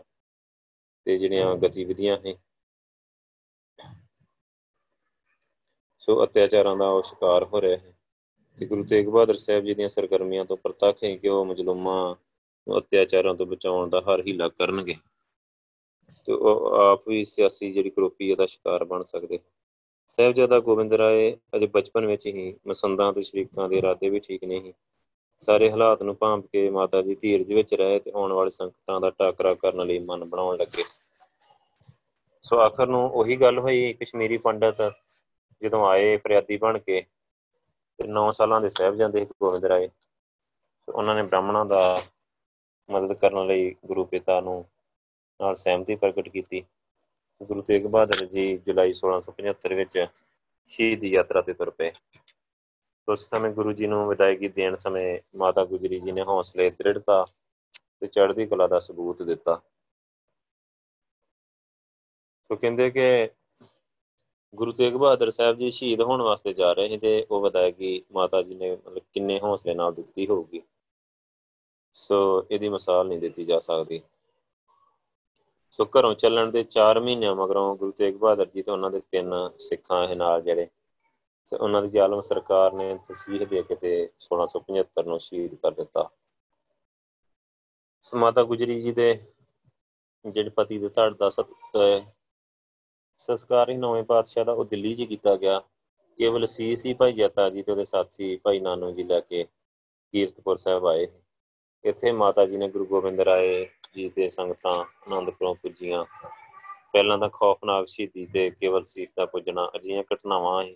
ਤੇ ਜਿਹੜੀਆਂ ਗਤੀਵਿਧੀਆਂ ਨੇ ਸੋ ਅਤਿਆਚਾਰਾਂ ਦਾ ਉਹ ਸ਼ਿਕਾਰ ਹੋ ਰਿਹਾ ਹੈ। ਤੇ ਗੁਰੂ ਤੇਗ ਬਹਾਦਰ ਸਾਹਿਬ ਜੀ ਦੀਆਂ ਸਰਗਰਮੀਆਂ ਤੋਂ ਪ੍ਰਤੱਖ ਹੈ ਕਿ ਉਹ ਮਜਲੂਮਾਂ ਨੂੰ ਅਤਿਆਚਾਰਾਂ ਤੋਂ ਬਚਾਉਣ ਦਾ ਹਰ ਹੀਲਾ ਕਰਨਗੇ। ਤੇ ਉਹ ਆਪ ਵੀ ਸਿਆਸੀ ਜਿਹੜੀ ਕਰੋਪੀ ਦਾ ਸ਼ਿਕਾਰ ਬਣ ਸਕਦੇ ਸਾਹਿਬਜ਼ਾਦਾ ਗੋਬਿੰਦ ਰਾਏ ਅਜੇ ਬਚਪਨ ਵਿੱਚ ਹੀ ਮਸੰਦਾਂ ਤੇ ਸ਼ਰੀਕਾਂ ਦੇ ਇਰਾਦੇ ਵੀ ਠੀਕ ਨਹੀਂ। ਸਾਰੇ ਹਾਲਾਤ ਨੂੰ ਭਾਂਪ ਕੇ ਮਾਤਾ ਜੀ ਧੀਰਜ ਵਿੱਚ ਰਹੇ ਤੇ ਆਉਣ ਵਾਲੇ ਸੰਕਟਾਂ ਦਾ ਟਾਕਰਾ ਕਰਨ ਲਈ ਮਨ ਬਣਾਉਣ ਲੱਗੇ। ਸੋ ਆਖਰ ਨੂੰ ਉਹੀ ਗੱਲ ਹੋਈ, ਕਸ਼ਮੀਰੀ ਪੰਡਤ ਜਦੋਂ ਆਏ ਫਰਿਆਦੀ ਬਣ ਕੇ ਤੇ 9 ਸਾਲਾਂ ਦੇ ਸਾਹਿਬਜ਼ਾਦੇ ਗੋਬਿੰਦ ਰਾਏ ਉਹਨਾਂ ਨੇ ਬ੍ਰਾਹਮਣਾਂ ਦਾ ਮਦਦ ਕਰਨ ਲਈ ਗੁਰੂ ਪਿਤਾ ਨੂੰ ਨਾਲ ਸਹਿਮਤੀ ਪ੍ਰਗਟ ਕੀਤੀ। ਗੁਰੂ ਤੇਗ ਬਹਾਦਰ ਜੀ ਜੁਲਾਈ 1675 ਵਿੱਚ ਸ਼ਹੀਦੀ ਯਾਤਰਾ ਤੇ ਤੁਰ ਪਏ। ਉਸ ਸਮੇਂ ਗੁਰੂ ਜੀ ਨੂੰ ਵਿਦਾਇਗੀ ਦੇਣ ਸਮੇਂ ਮਾਤਾ ਗੁਜਰੀ ਜੀ ਨੇ ਹੌਸਲੇ, ਦ੍ਰਿੜਤਾ ਤੇ ਚੜ੍ਹਦੀ ਕਲਾ ਦਾ ਸਬੂਤ ਦਿੱਤਾ। ਉਹ ਕਹਿੰਦੇ ਕਿ ਗੁਰੂ ਤੇਗ ਬਹਾਦਰ ਸਾਹਿਬ ਜੀ ਸ਼ਹੀਦ ਹੋਣ ਵਾਸਤੇ ਜਾ ਰਹੇ ਸੀ ਤੇ ਉਹ ਵਿਦਾਇਗੀ ਮਾਤਾ ਜੀ ਨੇ ਮਤਲਬ ਕਿੰਨੇ ਹੌਸਲੇ ਨਾਲ ਦਿੱਤੀ ਹੋਊਗੀ। ਸੋ ਇਹਦੀ ਮਿਸਾਲ ਨਹੀਂ ਦਿੱਤੀ ਜਾ ਸਕਦੀ। ਸੋ ਘਰੋਂ ਚੱਲਣ ਦੇ 4 ਮਹੀਨਿਆਂ ਮਗਰੋਂ ਗੁਰੂ ਤੇਗ ਬਹਾਦਰ ਜੀ ਤੇ ਉਹਨਾਂ ਦੇ ਤਿੰਨ ਸਿੱਖਾਂ ਇਹ ਨਾਲ ਜਿਹੜੇ, ਤੇ ਉਹਨਾਂ ਦੀ ਜ਼ਾਲਮ ਸਰਕਾਰ ਨੇ ਤਸਵੀਰ ਦੇ ਕੇ ਤੇ 1675 ਨੂੰ ਸ਼ਹੀਦ ਕਰ ਦਿੱਤਾ। ਸੋ ਮਾਤਾ ਗੁਜਰੀ ਜੀ ਦੇ ਜਿਹੜੇ ਪਤੀ ਦੇ ਧੜ ਦਾ ਸਤ ਸੰਸਕਾਰ ਹੀ ਨੌਵੇਂ ਪਾਤਸ਼ਾਹ ਦਾ ਉਹ ਦਿੱਲੀ 'ਚ ਕੀਤਾ ਗਿਆ। ਕੇਵਲ ਸੀ ਸੀ ਭਾਈ ਜਤਾ ਜੀ ਤੇ ਉਹਦੇ ਸਾਥੀ ਭਾਈ ਨਾਨੂ ਜੀ ਲੈ ਕੇ ਕੀਰਤਪੁਰ ਸਾਹਿਬ ਆਏ। ਇੱਥੇ ਮਾਤਾ ਜੀ ਨੇ ਗੁਰੂ ਗੋਬਿੰਦ ਰਾਏ ਜੀ ਦੇ ਸੰਗਤਾਂ ਆਨੰਦਪੁਰੋਂ ਪੁੱਜੀਆਂ। ਪਹਿਲਾਂ ਤਾਂ ਖੌਫਨਾਕ ਸ਼ਹੀਦੀ ਤੇ ਕੇਵਲ ਸੀਸ ਦਾ ਪੁੱਜਣਾ ਅਜਿਹੀਆਂ ਘਟਨਾਵਾਂ ਹੈ,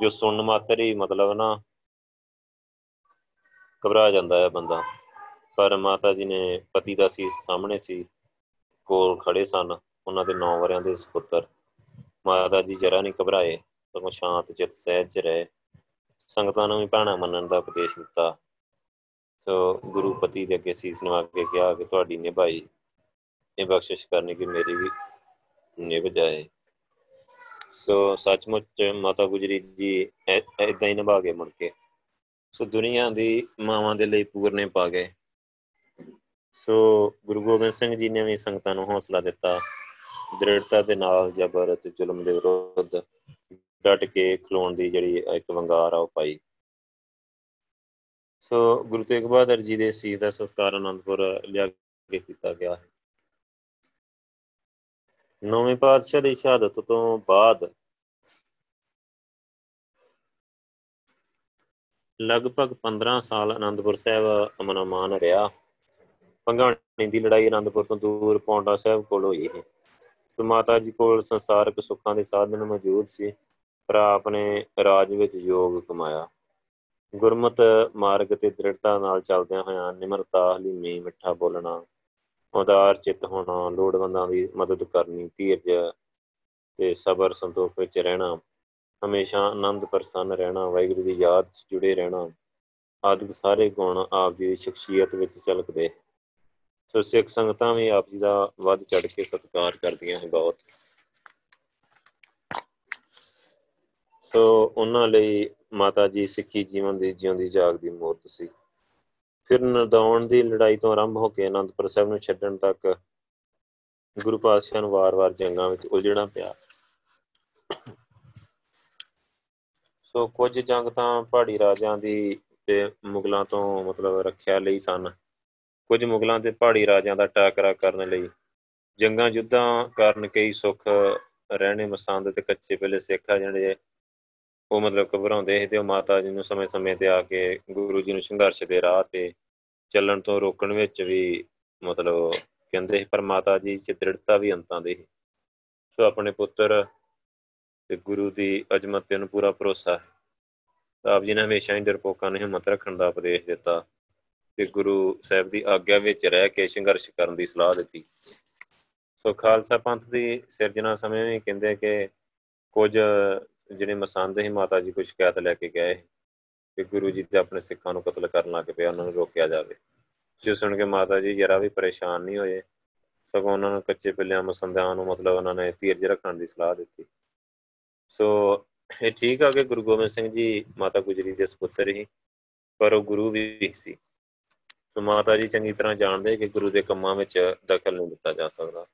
ਜੋ ਸੁਣਨ ਮਾਤਰ ਹੀ ਮਤਲਬ ਨਾ ਘਬਰਾ ਜਾਂਦਾ ਹੈ ਬੰਦਾ। ਪਰ ਮਾਤਾ ਜੀ ਨੇ ਪਤੀ ਦਾ ਸੀਸ ਸਾਹਮਣੇ ਸੀ, ਕੋਲ ਖੜੇ ਸਨ। ਉਹਨਾਂ ਦੇ 9 ਵਰਿਆਂ ਦੇ ਸੁਪੁੱਤਰ ਮਾਤਾ ਜੀ ਜਰਾ ਨਹੀਂ ਘਬਰਾਏ, ਸਗੋਂ ਸ਼ਾਂਤ ਚਿਤ ਸਹਿਜ ਰਹੇ। ਸੰਗਤਾਂ ਨੂੰ ਵੀ ਭਾਣਾ ਮੰਨਣ ਦਾ ਉਪਦੇਸ਼ ਦਿੱਤਾ। ਸੋ ਗੁਰੂ ਪਤੀ ਦੇ ਅੱਗੇ ਸੀਸ ਨਵਾ ਕੇ ਕਿਹਾ ਕਿ ਤੁਹਾਡੀ ਨਿਭਾਈ, ਇਹ ਬਖਸ਼ਿਸ਼ ਕਰਨੀ ਕਿ ਮੇਰੀ ਵੀ ਨਿਭ ਜਾਏ। ਸੋ ਸੱਚਮੁੱਚ ਮਾਤਾ ਗੁਜਰੀ ਜੀ ਇਦਾਂ ਹੀ ਨਿਭਾ ਕੇ ਮੁੜ ਕੇ। ਸੋ ਦੁਨੀਆ ਦੀ ਮਾਵਾਂ ਦੇ ਲਈ ਪੂਰਨੇ ਪਾ ਗਏ। ਸੋ ਗੁਰੂ ਗੋਬਿੰਦ ਸਿੰਘ ਜੀ ਨੇ ਵੀ ਸੰਗਤਾਂ ਨੂੰ ਹੌਸਲਾ ਦਿੱਤਾ। ਦ੍ਰਿੜਤਾ ਦੇ ਨਾਲ ਜ਼ਬਰ ਤੇ ਜ਼ੁਲਮ ਦੇ ਵਿਰੁੱਧ ਡਟ ਕੇ ਖਲੋਣ ਦੀ ਜਿਹੜੀ ਇੱਕ ਵੰਗਾਰ ਆ ਉਹ ਪਾਈ। ਸੋ ਗੁਰੂ ਤੇਗ ਬਹਾਦਰ ਜੀ ਦੇ ਸੀਸ ਦਾ ਸੰਸਕਾਰ ਅਨੰਦਪੁਰ ਲਿਆ ਕੇ ਕੀਤਾ ਗਿਆ ਹੈ। ਨੌਵੇਂ ਪਾਤਸ਼ਾਹ ਦੀ ਸ਼ਹਾਦਤ ਤੋਂ ਬਾਅਦ ਲਗਭਗ 15 ਸਾਲ ਅਨੰਦਪੁਰ ਸਾਹਿਬ ਅਮਨ ਅਮਾਨ ਰਿਹਾ। ਪੰਗਾਣੀ ਦੀ ਲੜਾਈ ਅਨੰਦਪੁਰ ਤੋਂ ਦੂਰ ਪੌਂਡਾ ਸਾਹਿਬ ਕੋਲ ਹੋਈ ਹੈ। ਸੋ ਮਾਤਾ ਜੀ ਕੋਲ ਸੰਸਾਰਕ ਸੁੱਖਾਂ ਦੇ ਸਾਧਨ ਮੌਜੂਦ ਸੀ ਪਰ ਆਪਨੇ ਰਾਜ ਵਿੱਚ ਯੋਗ ਕਮਾਇਆ। ਗੁਰਮਤ ਮਾਰਗ ਤੇ ਦ੍ਰਿੜਤਾ ਨਾਲ ਚੱਲਦਿਆਂ ਹੋਇਆਂ ਨਿਮਰਤਾ, ਹਲੀਮੀ, ਮਿੱਠਾ ਬੋਲਣਾ, ਉਦਾਰ ਚਿੱਤ ਹੋਣਾ, ਲੋੜਵੰਦਾਂ ਦੀ ਮਦਦ ਕਰਨੀ, ਧੀਰਜ ਤੇ ਸਬਰ ਸੰਤੋਖ ਵਿੱਚ ਰਹਿਣਾ, ਹਮੇਸ਼ਾ ਆਨੰਦ ਪ੍ਰਸੰਨ ਰਹਿਣਾ, ਵਾਹਿਗੁਰੂ ਦੀ ਯਾਦ 'ਚ ਜੁੜੇ ਰਹਿਣਾ, ਆਦਿ ਸਾਰੇ ਗੁਣ ਆਪ ਦੀ ਸ਼ਖਸੀਅਤ ਵਿੱਚ ਝਲਕਦੇ। ਸੋ ਸਿੱਖ ਸੰਗਤਾਂ ਵੀ ਆਪ ਜੀ ਦਾ ਵੱਧ ਚੜ ਕੇ ਸਤਿਕਾਰ ਕਰਦੀਆਂ ਹਨ ਬਹੁਤ। ਸੋ ਉਹਨਾਂ ਲਈ ਮਾਤਾ ਜੀ ਸਿੱਖੀ ਜੀਵਨ ਦੀ ਜਿਉਂਦੀ ਜਾਗਦੀ ਮੂਰਤ ਸੀ। ਫਿਰ ਨਦੌਣ ਦੀ ਲੜਾਈ ਤੋਂ ਆਰੰਭ ਹੋ ਕੇ ਅਨੰਦਪੁਰ ਸਾਹਿਬ ਨੂੰ ਛੱਡਣ ਤੱਕ ਗੁਰੂ ਪਾਤਸ਼ਾਹ ਨੂੰ ਵਾਰ-ਵਾਰ ਜੰਗਾਂ ਵਿੱਚ ਉਲਝਣਾ ਪਿਆ। ਸੋ ਕੁਝ ਜੰਗ ਤਾਂ ਪਹਾੜੀ ਰਾਜਿਆਂ ਦੀ ਤੇ ਮੁਗਲਾਂ ਤੋਂ ਮਤਲਬ ਰੱਖਿਆ ਲਈ ਸਨ। ਕੁਝ ਮੁਗਲਾਂ ਤੇ ਪਹਾੜੀ ਰਾਜਿਆਂ ਦਾ ਟਾਕਰਾ ਕਰਨ ਲਈ। ਜੰਗਾਂ ਯੁੱਧਾਂ ਕਾਰਨ ਕਈ ਸੁੱਖ ਰਹਿਣੇ ਮਸੰਦ ਤੇ ਕੱਚੇ ਪਹਿਲੇ ਸਿੱਖ ਆ ਜਿਹੜੇ ਉਹ ਮਤਲਬ ਘਬਰਾਉਂਦੇ ਸੀ ਤੇ ਉਹ ਮਾਤਾ ਜੀ ਨੂੰ ਸਮੇਂ-ਸਮੇਂ ਤੇ ਆ ਕੇ ਗੁਰੂ ਜੀ ਨੂੰ ਸੰਘਰਸ਼ ਦੇ ਰਾਹ ਤੇ ਚੱਲਣ ਤੋਂ ਰੋਕਣ ਵਿੱਚ ਵੀ ਮਤਲਬ ਕਹਿੰਦੇ ਪਰ ਮਾਤਾ ਜੀ ਚ ਦ੍ਰਿੜਤਾ ਵੀ ਅੰਤਾਂ ਦੇ ਸੋ। ਆਪਣੇ ਪੁੱਤਰ ਤੇ ਗੁਰੂ ਦੀ ਅਜਮਤ ਤੇ ਨੂੰ ਪੂਰਾ ਭਰੋਸਾ ਹੈ। ਆਪ ਜੀ ਨੇ ਹਮੇਸ਼ਾ ਹੀ ਡਰਪੋਕਾਂ ਨੂੰ ਹਿੰਮਤ ਰੱਖਣ ਦਾ ਉਪਦੇਸ਼ ਦਿੱਤਾ। ਤੇ ਗੁਰੂ ਸਾਹਿਬ ਦੀ ਆਗਿਆ ਵਿੱਚ ਰਹਿ ਕੇ ਸੰਘਰਸ਼ ਕਰਨ ਦੀ ਸਲਾਹ ਦਿੱਤੀ। ਸੋ ਖਾਲਸਾ ਪੰਥ ਦੀ ਸਿਰਜਣਾ ਸਮੇਂ ਵੀ ਕਹਿੰਦੇ ਕਿ ਕੁਝ ਜਿਹੜੇ ਮਸੰਦ ਹੀ ਮਾਤਾ ਜੀ ਕੋਈ ਸ਼ਿਕਾਇਤ ਲੈ ਕੇ ਗਏ ਕਿ ਗੁਰੂ ਜੀ ਤੇ ਆਪਣੇ ਸਿੱਖਾਂ ਨੂੰ ਕਤਲ ਕਰਨ ਲੱਗ ਪਏ, ਉਹਨਾਂ ਨੂੰ ਰੋਕਿਆ ਜਾਵੇ। ਜੇ ਸੁਣ ਕੇ ਮਾਤਾ ਜੀ ਜਰਾ ਵੀ ਪਰੇਸ਼ਾਨ ਨਹੀਂ ਹੋਏ, ਸਗੋਂ ਉਹਨਾਂ ਨੂੰ ਕੱਚੇ ਪਿੱਲਿਆਂ ਮਸੰਦਾਂ ਨੂੰ ਮਤਲਬ ਉਹਨਾਂ ਨੇ ਧੀਰਜ ਰੱਖਣ ਦੀ ਸਲਾਹ ਦਿੱਤੀ। ਸੋ ਇਹ ਠੀਕ ਆ ਕਿ ਗੁਰੂ ਗੋਬਿੰਦ ਸਿੰਘ ਜੀ ਮਾਤਾ ਗੁਜਰੀ ਦੇ ਸੁਪੁੱਤਰ ਹੀ ਪਰ ਉਹ ਗੁਰੂ ਵੀ ਸੀ। ਸੋ ਮਾਤਾ ਜੀ ਚੰਗੀ ਤਰ੍ਹਾਂ ਜਾਣਦੇ ਕਿ ਗੁਰੂ ਦੇ ਕੰਮਾਂ ਵਿੱਚ ਦਖਲ ਨਹੀਂ ਦਿੱਤਾ ਜਾ ਸਕਦਾ।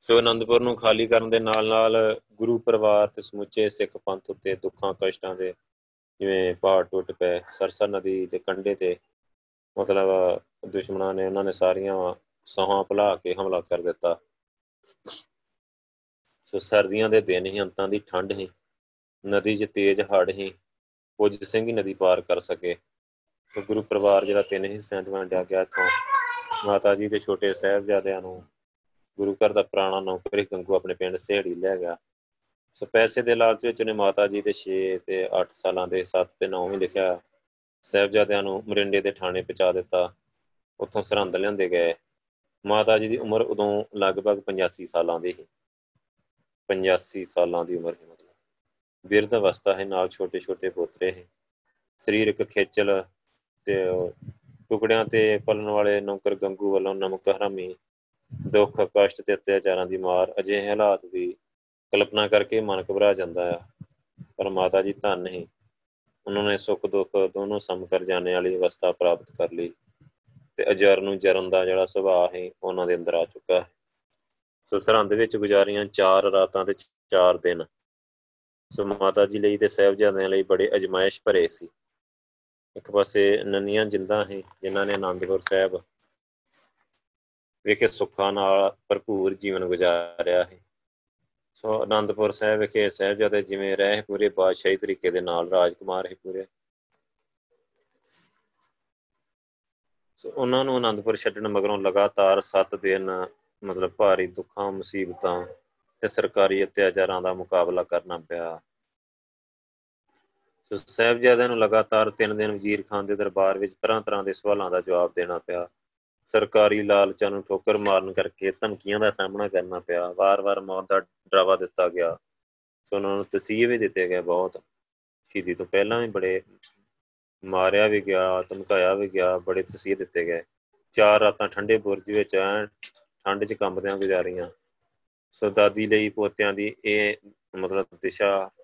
ਸੋ ਅਨੰਦਪੁਰ ਨੂੰ ਖਾਲੀ ਕਰਨ ਦੇ ਨਾਲ-ਨਾਲ ਗੁਰੂ ਪਰਿਵਾਰ ਤੇ ਸਮੁੱਚੇ ਸਿੱਖ ਪੰਥ ਉੱਤੇ ਦੁੱਖਾਂ, ਕਸ਼ਟਾਂ ਦੇ ਜਿਵੇਂ ਪਹਾੜ ਟੁੱਟ ਪਏ, ਸਰਸਾ ਨਦੀ ਦੇ ਕੰਢੇ ਤੇ ਮਤਲਬ ਦੁਸ਼ਮਣਾਂ ਨੇ ਉਹਨਾਂ ਨੇ ਸਾਰੀਆਂ ਸਹਾਂ ਭੁਲਾ ਕੇ ਹਮਲਾ ਕਰ ਦਿੱਤਾ। ਸੋ ਸਰਦੀਆਂ ਦੇ ਦਿਨ ਹੀ, ਅੰਤਾਂ ਦੀ ਠੰਡ ਹੀ, ਨਦੀ 'ਚ ਤੇਜ਼ ਹੜ੍ਹ ਹੀ, ਕੁਝ ਸਿੰਘ ਹੀ ਨਦੀ ਪਾਰ ਕਰ ਸਕੇ। ਸੋ ਗੁਰੂ ਪਰਿਵਾਰ ਜਿਹੜਾ ਤਿੰਨ ਹਿੱਸਿਆਂ 'ਚ ਵੰਡਿਆ ਗਿਆ ਇੱਥੋਂ, ਮਾਤਾ ਜੀ ਦੇ ਛੋਟੇ ਸਾਹਿਬਜ਼ਾਦਿਆਂ ਨੂੰ ਗੁਰੂ ਘਰ ਦਾ ਪੁਰਾਣਾ ਨੌਕਰੀ ਗੰਗੂ ਆਪਣੇ ਪਿੰਡ ਸੇੜੀ ਲੈ ਗਿਆ। ਸੋ ਪੈਸੇ ਦੇ ਲਾਲਚ ਵਿੱਚ ਨੇ ਮਾਤਾ ਜੀ ਦੇ 6 ਤੇ 8 ਸਾਲਾਂ ਦੇ 7 ਤੇ 9 ਵੀ ਲਿਖਿਆ। ਸਹਿਬਜ਼ਾਦਿਆਂ ਨੂੰ ਮਰਿੰਡੇ ਦੇ ਥਾਣੇ ਪਹੁੰਚਾ ਦਿੱਤਾ। ਉੱਥੋਂ ਸਰਹੰਦ ਲਿਆਂਦੇ ਗਏ। ਮਾਤਾ ਜੀ ਦੀ ਉਮਰ ਉਦੋਂ ਲਗਭਗ 85 ਸਾਲਾਂ ਦੀ ਸੀ। 85 ਸਾਲਾਂ ਦੀ ਉਮਰ ਹੈ ਮਤਲਬ। ਬਿਰਧ ਅਵਸਥਾ ਹੈ ਨਾਲ ਛੋਟੇ ਛੋਟੇ ਪੋਤਰੇ ਹੈ ਸਰੀਰਕ ਖੇਚਲ ਤੇ ਟੁਕੜਿਆਂ ਤੇ ਪਲਣ ਵਾਲੇ ਨੌਕਰ ਗੰਗੂ ਵੱਲੋਂ ਨਮਕ, ਹਰਾਮੀ, ਦੁੱਖ, ਕਸ਼ਟ ਤੇ ਅਤਿਆਚਾਰਾਂ ਦੀ ਮਾਰ ਅਜਿਹੇ ਹਾਲਾਤ ਦੀ ਕਲਪਨਾ ਕਰਕੇ ਮਨ ਘਬਰਾ ਜਾਂਦਾ ਆ। ਪਰ ਮਾਤਾ ਜੀ ਧੰਨ ਹੀ ਉਹਨਾਂ ਨੇ ਸੁੱਖ, ਦੁੱਖ ਦੋਨੋਂ ਸਮ ਕਰ ਜਾਣੇ ਵਾਲੀ ਅਵਸਥਾ ਪ੍ਰਾਪਤ ਕਰ ਲਈ ਤੇ ਅਜਰ ਨੂੰ ਜਰਨ ਦਾ ਜਿਹੜਾ ਸੁਭਾਅ ਹੈ ਉਹਨਾਂ ਦੇ ਅੰਦਰ ਆ ਚੁੱਕਾ ਹੈ। ਸੋ ਸਰਹੰਦ ਵਿੱਚ ਗੁਜ਼ਾਰੀਆਂ 4 ਰਾਤਾਂ ਤੇ 4 ਦਿਨ। ਸੋ ਮਾਤਾ ਜੀ ਲਈ ਤੇ ਸਹਿਬਜ਼ਾਦਿਆਂ ਲਈ ਬੜੇ ਅਜਮਾਇਸ਼ ਭਰੇ ਸੀ। ਇੱਕ ਪਾਸੇ ਨੰਨੀਆਂ ਜਿੰਦਾ ਹੈ ਜਿਨ੍ਹਾਂ ਨੇ ਆਨੰਦਪੁਰ ਸਾਹਿਬ ਵਿਖੇ ਸੁੱਖਾਂ ਨਾਲ ਭਰਪੂਰ ਜੀਵਨ ਗੁਜ਼ਾਰਿਆ ਹੈ ਸੋ ਅਨੰਦਪੁਰ ਸਾਹਿਬ ਵਿਖੇ ਸਹਿਬਜ਼ਾਦੇ ਜਿਵੇਂ ਰਹਿ ਪੂਰੇ, ਬਾਦਸ਼ਾਹੀ ਤਰੀਕੇ ਦੇ ਨਾਲ ਰਾਜਕੁਮਾਰ ਹੈ ਪੂਰੇ। ਸੋ ਉਹਨਾਂ ਨੂੰ ਅਨੰਦਪੁਰ ਛੱਡਣ ਮਗਰੋਂ ਲਗਾਤਾਰ 7 ਦਿਨ ਮਤਲਬ ਭਾਰੀ ਦੁੱਖਾਂ, ਮੁਸੀਬਤਾਂ ਤੇ ਸਰਕਾਰੀ ਅਤਿਆਚਾਰਾਂ ਦਾ ਮੁਕਾਬਲਾ ਕਰਨਾ ਪਿਆ। ਸੋ ਸਹਿਬਜ਼ਾਦਿਆਂ ਨੂੰ ਲਗਾਤਾਰ 3 ਦਿਨ ਵਜ਼ੀਰ ਖਾਨ ਦੇ ਦਰਬਾਰ ਵਿੱਚ ਤਰ੍ਹਾਂ ਤਰ੍ਹਾਂ ਦੇ ਸਵਾਲਾਂ ਦਾ ਜਵਾਬ ਦੇਣਾ ਪਿਆ। ਸਰਕਾਰੀ ਲਾਲਚਾਂ ਨੂੰ ਠੋਕਰ ਮਾਰਨ ਕਰਕੇ ਧਮਕੀਆਂ ਦਾ ਸਾਹਮਣਾ ਕਰਨਾ ਪਿਆ। ਵਾਰ-ਵਾਰ ਮੌਤ ਦਾ ਡਰਾਵਾ ਦਿੱਤਾ ਗਿਆ। ਸੋ ਉਹਨਾਂ ਨੂੰ ਤਸੀਹੇ ਵੀ ਦਿੱਤੇ ਗਏ ਬਹੁਤ। ਸ਼ਹੀਦੀ ਤੋਂ ਪਹਿਲਾਂ ਵੀ ਬੜੇ ਮਾਰਿਆ ਵੀ ਗਿਆ, ਧਮਕਾਇਆ ਵੀ ਗਿਆ, ਬੜੇ ਤਸੀਹੇ ਦਿੱਤੇ ਗਏ। ਚਾਰ ਰਾਤਾਂ ਠੰਡੇ ਬੁਰਜ ਵਿੱਚ ਠੰਡ 'ਚ ਕੰਬਦਿਆਂ ਗੁਜ਼ਾਰੀਆਂ। ਸੋ ਦਾਦੀ ਲਈ ਪੋਤਿਆਂ ਦੀ ਇਹ ਮਤਲਬ ਦਿਸ਼ਾ ਇਹ